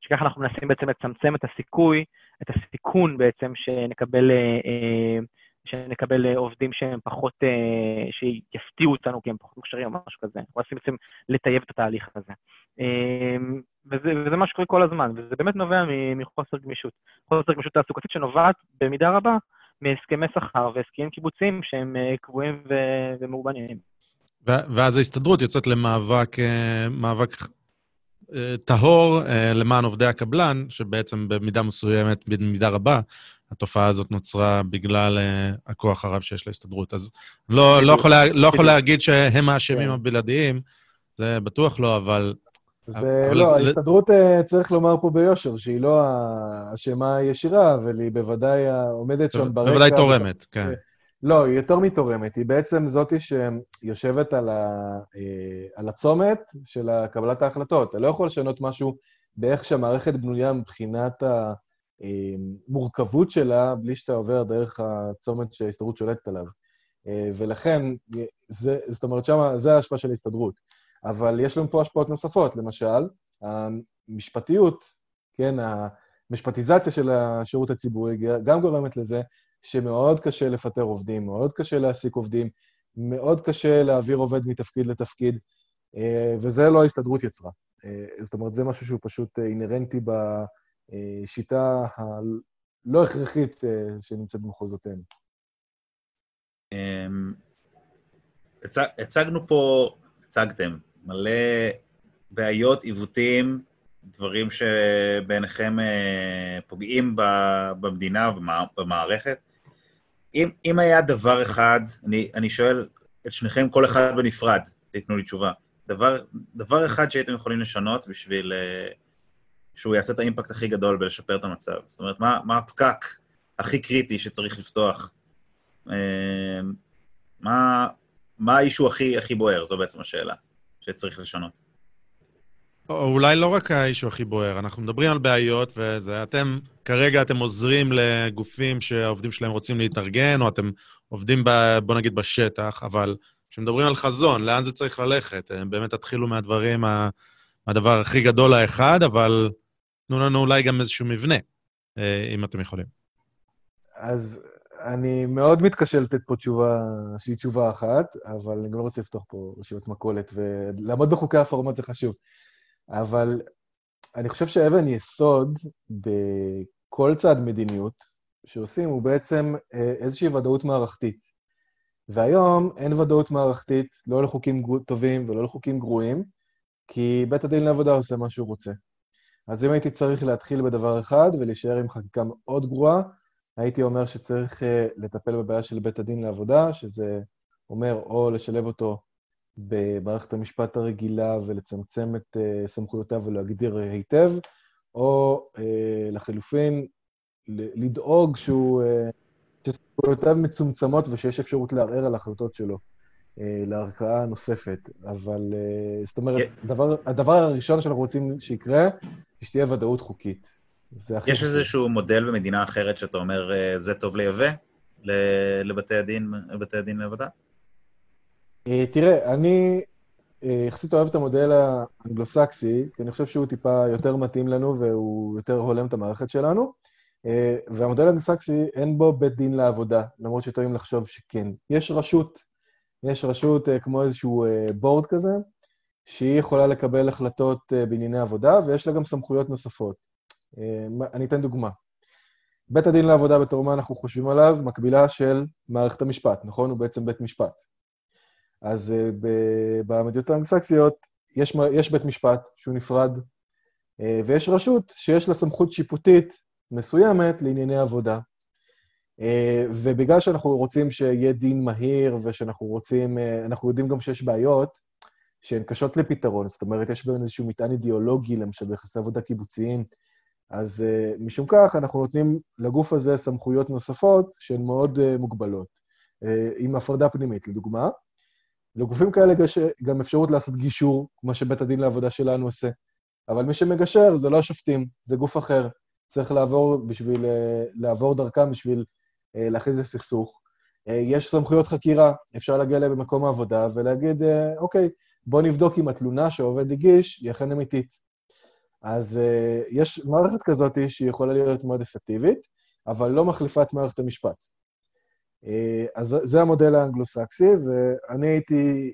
שככה אנחנו מנסים בעצם לצמצם את הסיכוי, את הסיכון בעצם שנקבל... אה, שנקבל אה, עובדים שהם פחות, אה, שיפתיעו אותנו כי הם פחות מוכשרים או משהו כזה. אנחנו מנסים בעצם לטייב את התהליך הזה. וזה, וזה מה שקורה כל הזמן, וזה באמת נובע מחוסר גמישות. חוסר גמישות תעסוקתית שנובעת במידה רבה מהסכמי שכר והסכמים קיבוציים שהם אה, קבועים ומאובנים. ואז ההסתדרות יוצאת למאבק מאבק טהור למען עובדי הקבלן, שבעצם במידה מסוימת, במידה רבה, התופעה הזאת נוצרה בגלל הכוח הרב שיש להסתדרות. אז לא, לא, יכול, לה, לא יכול להגיד שהם האשמים כן. הבלעדיים, זה בטוח לא, אבל... זה אבל... לא, ההסתדרות, uh, צריך לומר פה ביושר, שהיא לא האשמה הישירה, אבל היא בוודאי עומדת שם ברקע. בוודאי תורמת, כן. לא, היא יותר מתורמת. היא בעצם זאתי שיושבת על, ה, אה, על הצומת של קבלת ההחלטות. אתה לא יכול לשנות משהו באיך שהמערכת בנויה מבחינת. המורכבות שלה בלי שאתה עובר דרך הצומת שההסתדרות שולטת עליו. אה, ולכן, זה, זאת אומרת, שמה, זה ההשפעה של ההסתדרות. אבל יש לנו פה השפעות נוספות, למשל, המשפטיות, כן, המשפטיזציה של השירות הציבורי גם גורמת לזה שמאוד קשה לפטר עובדים, מאוד קשה להעסיק עובדים, מאוד קשה להעביר עובד מתפקיד לתפקיד, וזה לא ההסתדרות יצרה. זאת אומרת, זה משהו שהוא פשוט אינהרנטי ב... שיטה הלא הכרחית שנמצאת במחוזותינו. אמ, הצגנו פה, הצגתם, מלא בעיות, עיוותים, דברים שבעיניכם אה, פוגעים במדינה ובמערכת. אם, אם היה דבר אחד, אני, אני שואל את שניכם, כל אחד בנפרד, תיתנו לי תשובה. דבר, דבר אחד שהייתם יכולים לשנות בשביל uh, שהוא יעשה את האימפקט הכי גדול בלשפר את המצב. זאת אומרת, מה, מה הפקק הכי קריטי שצריך לפתוח? אמ, מה, מה האישו הכי, הכי בוער? זו בעצם השאלה שצריך לשנות. או אולי לא רק האישו הכי בוער, אנחנו מדברים על בעיות, וזה, אתם, כרגע אתם עוזרים לגופים שהעובדים שלהם רוצים להתארגן, או אתם עובדים, ב, בוא נגיד, בשטח, אבל כשמדברים על חזון, לאן זה צריך ללכת? באמת תתחילו מהדברים, מהדבר הכי גדול האחד, אבל תנו לנו אולי גם איזשהו מבנה, אה, אם אתם יכולים. אז אני מאוד מתקשה לתת פה תשובה שהיא תשובה אחת, אבל אני גם לא רוצה לפתוח פה רשימת מכולת, ולעמוד בחוקי הפורמט זה חשוב. אבל אני חושב שאבן יסוד בכל צעד מדיניות שעושים הוא בעצם אה, איזושהי ודאות מערכתית. והיום אין ודאות מערכתית, לא לחוקים טובים ולא לחוקים גרועים, כי בית הדין לעבודה עושה מה שהוא רוצה. אז אם הייתי צריך להתחיל בדבר אחד ולהישאר עם חקיקה מאוד גרועה, הייתי אומר שצריך אה, לטפל בבעיה של בית הדין לעבודה, שזה אומר או לשלב אותו במערכת המשפט הרגילה ולצמצם את אה, סמכויותיו ולהגדיר היטב, או אה, לחלופין, לדאוג שהוא, שסמכויותיו מצומצמות ושיש אפשרות לערער על ההחלטות שלו. לערכאה נוספת. אבל זאת אומרת, הדבר, הדבר הראשון שאנחנו רוצים שיקרה, שתהיה ודאות חוקית. יש איזשהו מודל במדינה אחרת שאתה אומר, אה, זה טוב לייבא לבתי הדין, לבתי הדין לעבודה? אה, תראה, אני אה, יחסית אוהב את המודל האנגלוסקסי, כי אני חושב שהוא טיפה יותר מתאים לנו והוא יותר הולם את המערכת שלנו. והמודל האנגלוסקסי, אין בו בית דין לעבודה, למרות שטועים לחשוב שכן. יש רשות יש רשות כמו איזשהו בורד כזה, שהיא יכולה לקבל החלטות בענייני עבודה, ויש לה גם סמכויות נוספות. אני אתן דוגמה. בית הדין לעבודה, בתור מה אנחנו חושבים עליו, מקבילה של מערכת המשפט, נכון? הוא בעצם בית משפט. אז במדינות האנגלסקסיות יש, יש בית משפט שהוא נפרד, ויש רשות שיש לה סמכות שיפוטית מסוימת לענייני עבודה. ובגלל שאנחנו רוצים שיהיה דין מהיר ושאנחנו רוצים, אנחנו יודעים גם שיש בעיות שהן קשות לפתרון, זאת אומרת, יש בהן איזשהו מטען אידיאולוגי, למשל ביחסי עבודה קיבוציים, אז uh, משום כך אנחנו נותנים לגוף הזה סמכויות נוספות שהן מאוד uh, מוגבלות, uh, עם הפרדה פנימית, לדוגמה. לגופים כאלה יש גם אפשרות לעשות גישור, כמו שבית הדין לעבודה שלנו עושה. אבל מי שמגשר זה לא השופטים, זה גוף אחר. צריך לעבור בשביל, uh, לעבור דרכם בשביל uh, להכריז לסכסוך. Uh, יש סמכויות חקירה, אפשר להגיע אליהם במקום העבודה ולהגיד, אוקיי, בוא נבדוק אם התלונה שהעובד הגיש היא אכן אמיתית. אז uh, יש מערכת כזאת שהיא יכולה להיות מאוד אפקטיבית, אבל לא מחליפה את מערכת המשפט. Uh, אז זה המודל האנגלו-סקסי, ואני הייתי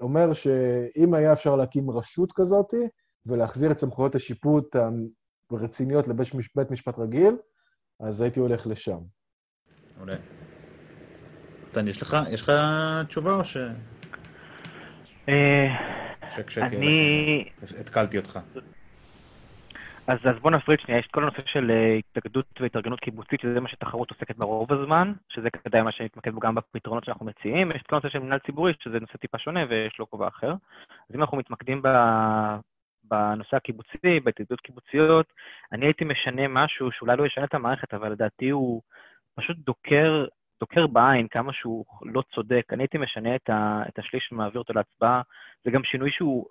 אומר שאם היה אפשר להקים רשות כזאת ולהחזיר את סמכויות השיפוט הרציניות לבית משפט רגיל, אז הייתי הולך לשם. מעולה. מתן, יש לך, יש לך תשובה או ש... אה, שקשתי אני... התקלתי אותך. אז, אז בוא נפריד שנייה, יש את כל הנושא של אה, התאגדות והתארגנות קיבוצית, שזה מה שתחרות עוסקת ברוב הזמן, שזה כדאי מה שנתמקד בו גם בפתרונות שאנחנו מציעים. יש את כל הנושא של מנהל ציבורי, שזה נושא טיפה שונה ויש לו כובע אחר. אז אם אנחנו מתמקדים ב... בנושא הקיבוצי, בהתאגדות קיבוציות, אני הייתי משנה משהו שאולי לא ישנה את המערכת, אבל לדעתי הוא פשוט דוקר, דוקר בעין כמה שהוא לא צודק. אני הייתי משנה את, ה, את השליש ומעביר אותו להצבעה. זה גם שינוי שהוא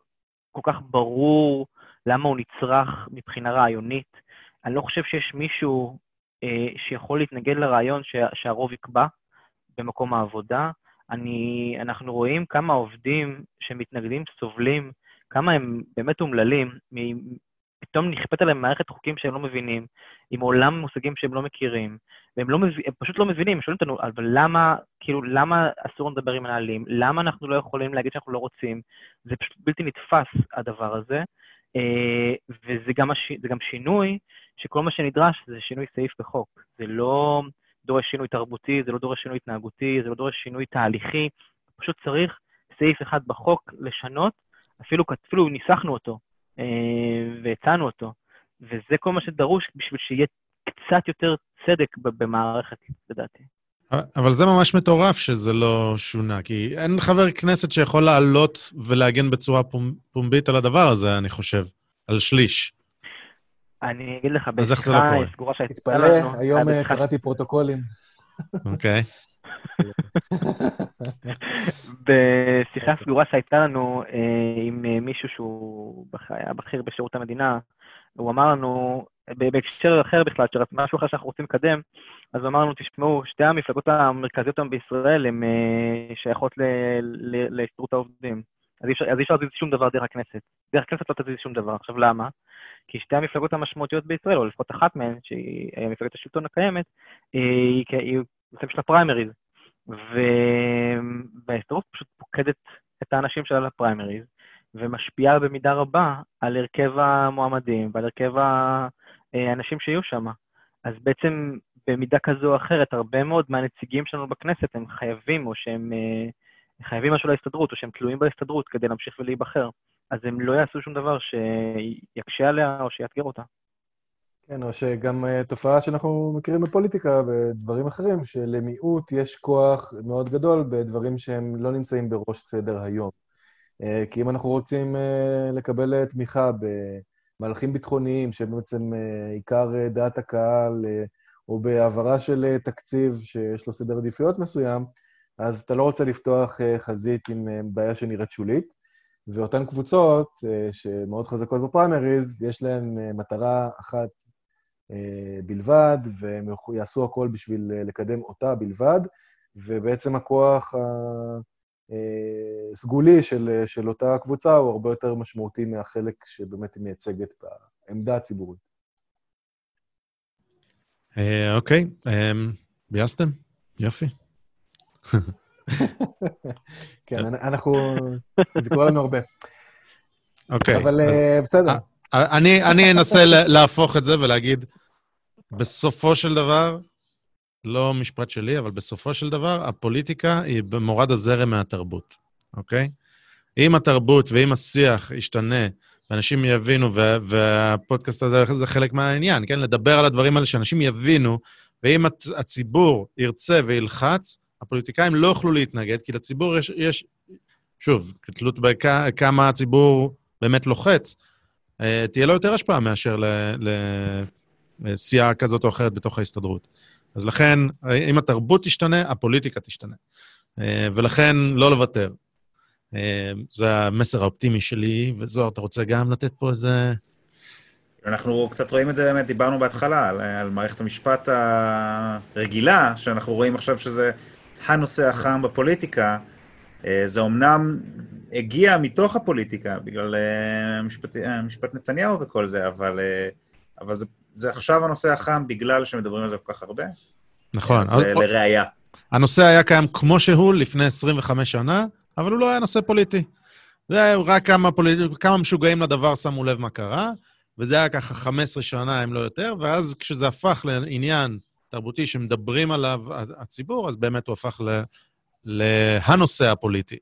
כל כך ברור, למה הוא נצרך מבחינה רעיונית. אני לא חושב שיש מישהו אה, שיכול להתנגד לרעיון שה, שהרוב יקבע במקום העבודה. אני, אנחנו רואים כמה עובדים שמתנגדים סובלים, כמה הם באמת אומללים, פתאום נכפת עליהם מערכת חוקים שהם לא מבינים, עם עולם מושגים שהם לא מכירים, והם לא מב... הם פשוט לא מבינים, שואלים אותנו, אבל למה, כאילו, למה אסור לדבר עם מנהלים? למה אנחנו לא יכולים להגיד שאנחנו לא רוצים? זה פשוט בלתי נתפס, הדבר הזה. אה, וזה גם, הש... גם שינוי, שכל מה שנדרש זה שינוי סעיף בחוק. זה לא דורש שינוי תרבותי, זה לא דורש שינוי התנהגותי, זה לא דורש שינוי תהליכי, פשוט צריך סעיף אחד בחוק לשנות, אפילו, אפילו ניסחנו אותו אה, והצענו אותו, וזה כל מה שדרוש בשביל שיהיה קצת יותר צדק במערכת, לדעתי. אבל זה ממש מטורף שזה לא שונה, כי אין חבר כנסת שיכול לעלות ולהגן בצורה פומבית על הדבר הזה, אני חושב, על שליש. אני אגיד לך, בשיחה סגורה שהייתה לנו... תתפלא, היום אה, קראתי פרוטוקולים. אוקיי. [laughs] בשיחה סגורה שהייתה לנו אה, עם אה, מישהו שהוא היה בכיר בשירות המדינה, הוא אמר לנו, בהקשר אחר בכלל, משהו אחר שאנחנו רוצים לקדם, אז הוא אמר לנו, תשמעו, שתי המפלגות המרכזיות היום בישראל הן אה, שייכות להסתדרות העובדים. אז אי אפשר להזיז שום דבר דרך הכנסת. דרך הכנסת לא תזיז שום דבר. עכשיו, למה? כי שתי המפלגות המשמעותיות בישראל, או לפחות אחת מהן, שהיא מפלגת השלטון הקיימת, היא, היא נושאים של הפריימריז. וההסתדרות פשוט פוקדת את האנשים שלה לפריימריז, ומשפיעה במידה רבה על הרכב המועמדים ועל הרכב האנשים שיהיו שם. אז בעצם במידה כזו או אחרת, הרבה מאוד מהנציגים שלנו בכנסת הם חייבים, או שהם אה, חייבים משהו להסתדרות, או שהם תלויים בהסתדרות כדי להמשיך ולהיבחר. אז הם לא יעשו שום דבר שיקשה עליה או שיאתגר אותה. כן, או שגם uh, תופעה שאנחנו מכירים בפוליטיקה ודברים אחרים, שלמיעוט יש כוח מאוד גדול בדברים שהם לא נמצאים בראש סדר היום. Uh, כי אם אנחנו רוצים uh, לקבל תמיכה במהלכים ביטחוניים, שבעצם עיקר דעת הקהל, או בהעברה של תקציב שיש לו סדר עדיפויות מסוים, אז אתה לא רוצה לפתוח חזית עם בעיה שנראית שולית. ואותן קבוצות שמאוד חזקות בפריימריז, יש להן מטרה אחת אה, בלבד, והם יעשו הכל בשביל אה, לקדם אותה בלבד, ובעצם הכוח אה, של, של אותה קבוצה הוא הרבה יותר משמעותי מהחלק שבאמת היא מייצגת בעמדה הציבורית. אוקיי, ביאסתם? יופי. [laughs] כן, אנחנו... זה קורה לנו הרבה. אוקיי. אבל אה, בסדר. אני אנסה להפוך את זה ולהגיד, בסופו של דבר, לא משפט שלי, אבל בסופו של דבר, הפוליטיקה היא במורד הזרם מהתרבות, אוקיי? אם התרבות ואם השיח ישתנה, ואנשים יבינו, והפודקאסט הזה זה חלק מהעניין, כן? לדבר על הדברים האלה, שאנשים יבינו, ואם הציבור ירצה וילחץ, הפוליטיקאים לא יוכלו להתנגד, כי לציבור יש, יש שוב, כתלות בכמה הציבור באמת לוחץ, אה, תהיה לו יותר השפעה מאשר לסיעה כזאת או אחרת בתוך ההסתדרות. אז לכן, אם התרבות תשתנה, הפוליטיקה תשתנה. אה, ולכן, לא לוותר. אה, זה המסר האופטימי שלי, וזוהר, אתה רוצה גם לתת פה איזה... אנחנו קצת רואים את זה באמת, דיברנו בהתחלה, על, על מערכת המשפט הרגילה, שאנחנו רואים עכשיו שזה הנושא החם בפוליטיקה. אה, זה אומנם הגיע מתוך הפוליטיקה, בגלל משפט, משפט נתניהו וכל זה, אבל, אבל זה, זה עכשיו הנושא החם בגלל שמדברים על זה כל כך הרבה. נכון. אז לראייה. הנושא היה קיים כמו שהוא לפני 25 שנה, אבל הוא לא היה נושא פוליטי. זה היה רק כמה, פוליט... כמה משוגעים לדבר שמו לב מה קרה, וזה היה ככה 15 שנה, אם לא יותר, ואז כשזה הפך לעניין תרבותי שמדברים עליו הציבור, אז באמת הוא הפך ל... להנושא הפוליטי.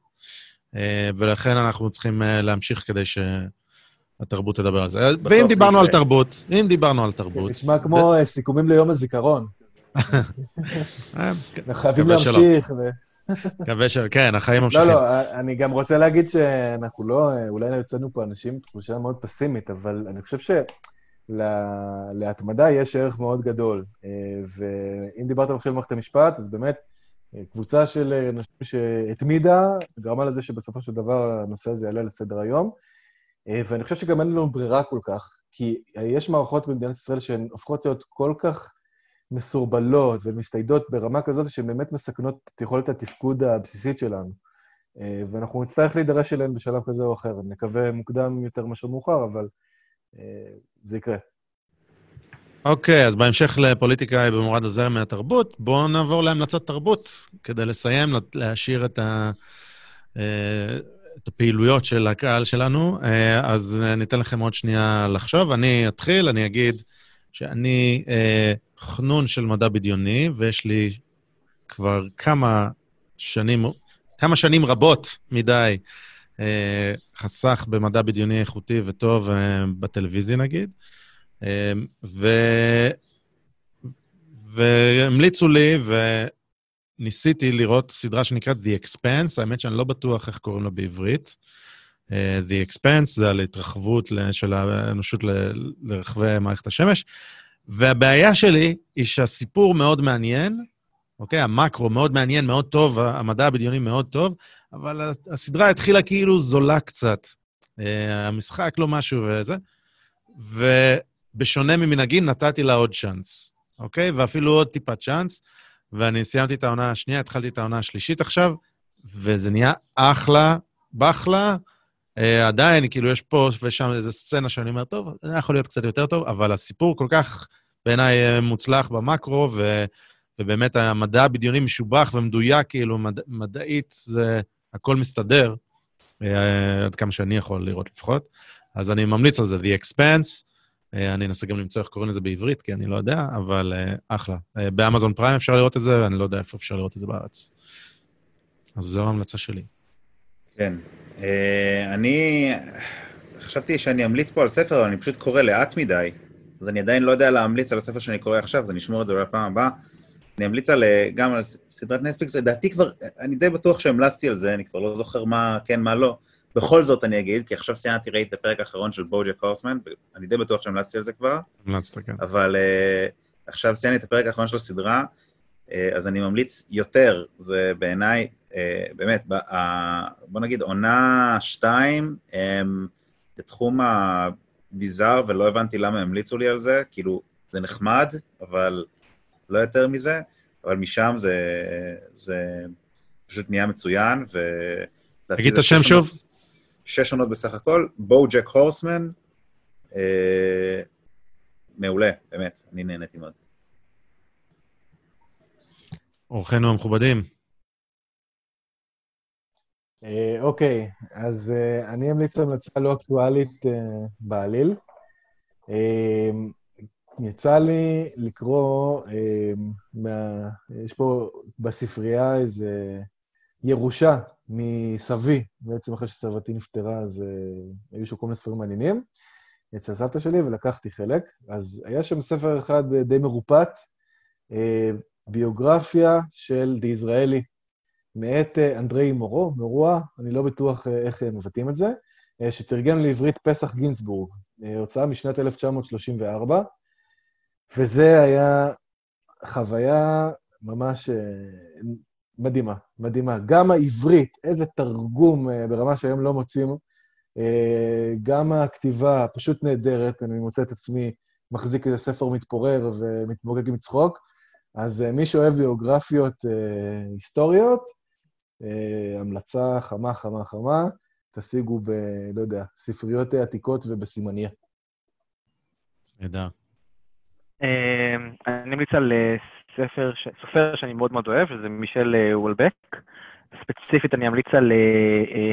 אה, ולכן אנחנו צריכים אה, להמשיך כדי שהתרבות תדבר על זה. ואם דיברנו על תרבות, אם דיברנו על תרבות... נשמע כמו אה, סיכומים ליום הזיכרון. אנחנו חייבים להמשיך. מקווה ש... כן, החיים ממשיכים. לא, לא, אני גם רוצה להגיד שאנחנו לא, אולי יצאנו פה אנשים תחושה מאוד פסימית, אבל אני חושב שלהתמדה יש ערך מאוד גדול. ואם דיברת עכשיו במערכת המשפט, אז באמת, קבוצה של אנשים שהתמידה, גרמה לזה שבסופו של דבר הנושא הזה יעלה לסדר היום. ואני חושב שגם אין לנו ברירה כל כך, כי יש מערכות במדינת ישראל שהן הופכות להיות כל כך מסורבלות ומסתיידות ברמה כזאת שהן באמת מסכנות את יכולת התפקוד הבסיסית שלנו. אה, ואנחנו נצטרך להידרש אליהן בשלב כזה או אחר. נקווה מוקדם יותר מאשר מאוחר, אבל אה, זה יקרה. אוקיי, okay, אז בהמשך לפוליטיקה במורד הזרם מהתרבות, בואו נעבור להמלצות תרבות, כדי לסיים, להשאיר את, ה, אה, את הפעילויות של הקהל שלנו. אז ניתן לכם עוד שנייה לחשוב. אני אתחיל, אני אגיד שאני חנון של מדע בדיוני, ויש לי כבר כמה שנים, כמה שנים רבות מדי אה, חסך במדע בדיוני איכותי וטוב אה, בטלוויזיה, נגיד. אה, ו... והמליצו לי, וניסיתי לראות סדרה שנקראת The Expanse, האמת שאני לא בטוח איך קוראים לה בעברית. Uh, The Expanse זה על התרחבות של האנושות לרחבי מערכת השמש. והבעיה שלי היא שהסיפור מאוד מעניין, אוקיי? המקרו מאוד מעניין, מאוד טוב, המדע הבדיוני מאוד טוב, אבל הסדרה התחילה כאילו זולה קצת. אה, המשחק לא משהו וזה. ובשונה ממנהגי, נתתי לה עוד צ'אנס, אוקיי? ואפילו עוד טיפה צ'אנס. ואני סיימתי את העונה השנייה, התחלתי את העונה השלישית עכשיו, וזה נהיה אחלה, בחלה. Uh, עדיין, כאילו, יש פה ושם איזו סצנה שאני אומר, טוב, זה יכול להיות קצת יותר טוב, אבל הסיפור כל כך, בעיניי, אה, מוצלח במקרו, ו, ובאמת המדע הבדיוני משובח ומדויק, כאילו, מד, מדעית, זה, הכל מסתדר, uh, עד כמה שאני יכול לראות לפחות. אז אני ממליץ על זה, The Expanse. Uh, אני אנסה גם למצוא איך קוראים לזה בעברית, כי אני לא יודע, אבל uh, אחלה. Uh, באמזון פריים אפשר לראות את זה, ואני לא יודע איפה אפשר לראות את זה בארץ. אז זו ההמלצה שלי. כן, אני חשבתי שאני אמליץ פה על ספר, אבל אני פשוט קורא לאט מדי, אז אני עדיין לא יודע להמליץ על הספר שאני קורא עכשיו, אז אני אשמור את זה אולי לפעם הבאה. אני אמליץ על, אה, גם על סדרת נטפליקס, לדעתי כבר, אני די בטוח שהמלצתי על זה, אני כבר לא זוכר מה כן, מה לא. בכל זאת אני אגיד, כי עכשיו סיימתי, ראיתי את הפרק האחרון של בוג'ק הורסמן, אני די בטוח שהמלצתי על זה כבר. המלצת, כן. אבל uh, עכשיו סיימתי את הפרק האחרון של הסדרה, אז אני ממליץ יותר, זה בעיניי אה, באמת, בוא נגיד, עונה שתיים, בתחום הביזאר, ולא הבנתי למה המליצו לי על זה, כאילו, זה נחמד, אבל לא יותר מזה, אבל משם זה, זה פשוט נהיה מצוין, ו... תגיד את השם שוב. שש עונות בסך הכל, בואו ג'ק הורסמן, אה, מעולה, באמת, אני נהניתי מאוד. אורחינו המכובדים, אוקיי, אז אני אמליץ המלצה לא אקטואלית בעליל. יצא לי לקרוא. יש פה בספרייה איזה ירושה מסבי, בעצם אחרי שסבתי נפטרה, אז היו שם כל מיני ספרים מעניינים. אצל סבתא שלי ולקחתי חלק. אז היה שם ספר אחד די מרופט, ביוגרפיה של די ישראלי, מאת אנדרי מורו, מרואה, אני לא בטוח איך מבטאים את זה, שתרגם לעברית פסח גינסבורג, הוצאה משנת 1934, וזה היה חוויה ממש מדהימה, מדהימה. גם העברית, איזה תרגום ברמה שהיום לא מוצאים, גם הכתיבה פשוט נהדרת, אני מוצא את עצמי מחזיק איזה ספר מתפורר ומתמוגג עם צחוק, אז מי שאוהב ביוגרפיות היסטוריות, המלצה חמה, חמה, חמה, תשיגו ב... לא יודע, ספריות עתיקות ובסימניה. נהדר. אני ממליץ על ספר, סופר שאני מאוד מאוד אוהב, שזה מישל וולבק. ספציפית אני אמליץ על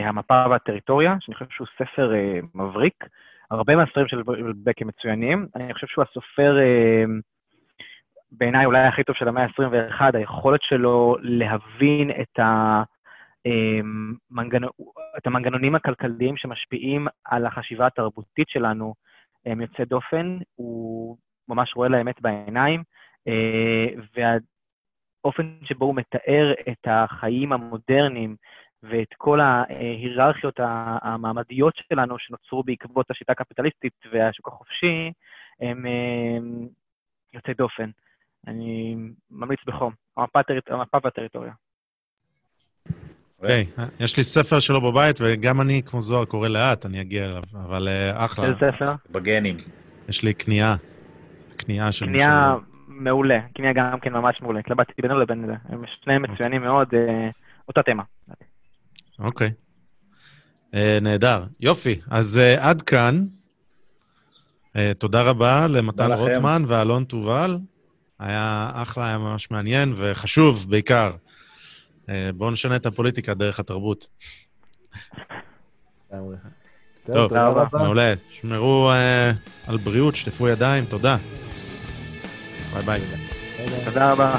המפה והטריטוריה, שאני חושב שהוא ספר מבריק. הרבה מהספרים של וולבק הם מצוינים. אני חושב שהוא הסופר, בעיניי אולי הכי טוב של המאה ה-21, היכולת שלו להבין את ה... מנגנ... את המנגנונים הכלכליים שמשפיעים על החשיבה התרבותית שלנו הם יוצא דופן, הוא ממש רואה לאמת בעיניים, והאופן שבו הוא מתאר את החיים המודרניים ואת כל ההיררכיות המעמדיות שלנו שנוצרו בעקבות השיטה הקפיטליסטית והשוק החופשי, הם יוצאי דופן. אני ממליץ בחום, המפה והטריטוריה. אוקיי, יש לי ספר שלו בבית, וגם אני, כמו זוהר, קורא לאט, אני אגיע אליו, אבל אחלה. איזה ספר? בגנים. יש לי קנייה. קנייה של... קנייה מעולה, קנייה גם כן ממש מעולה. התלבטתי בינו לבין זה. הם שניהם מצוינים מאוד, אותה תמה. אוקיי. נהדר. יופי, אז עד כאן. תודה רבה למתן רוטמן ואלון תובל. היה אחלה, היה ממש מעניין וחשוב בעיקר. בואו נשנה את הפוליטיקה דרך התרבות. טוב, מעולה. שמרו על בריאות, שטפו ידיים, תודה. ביי ביי. תודה רבה.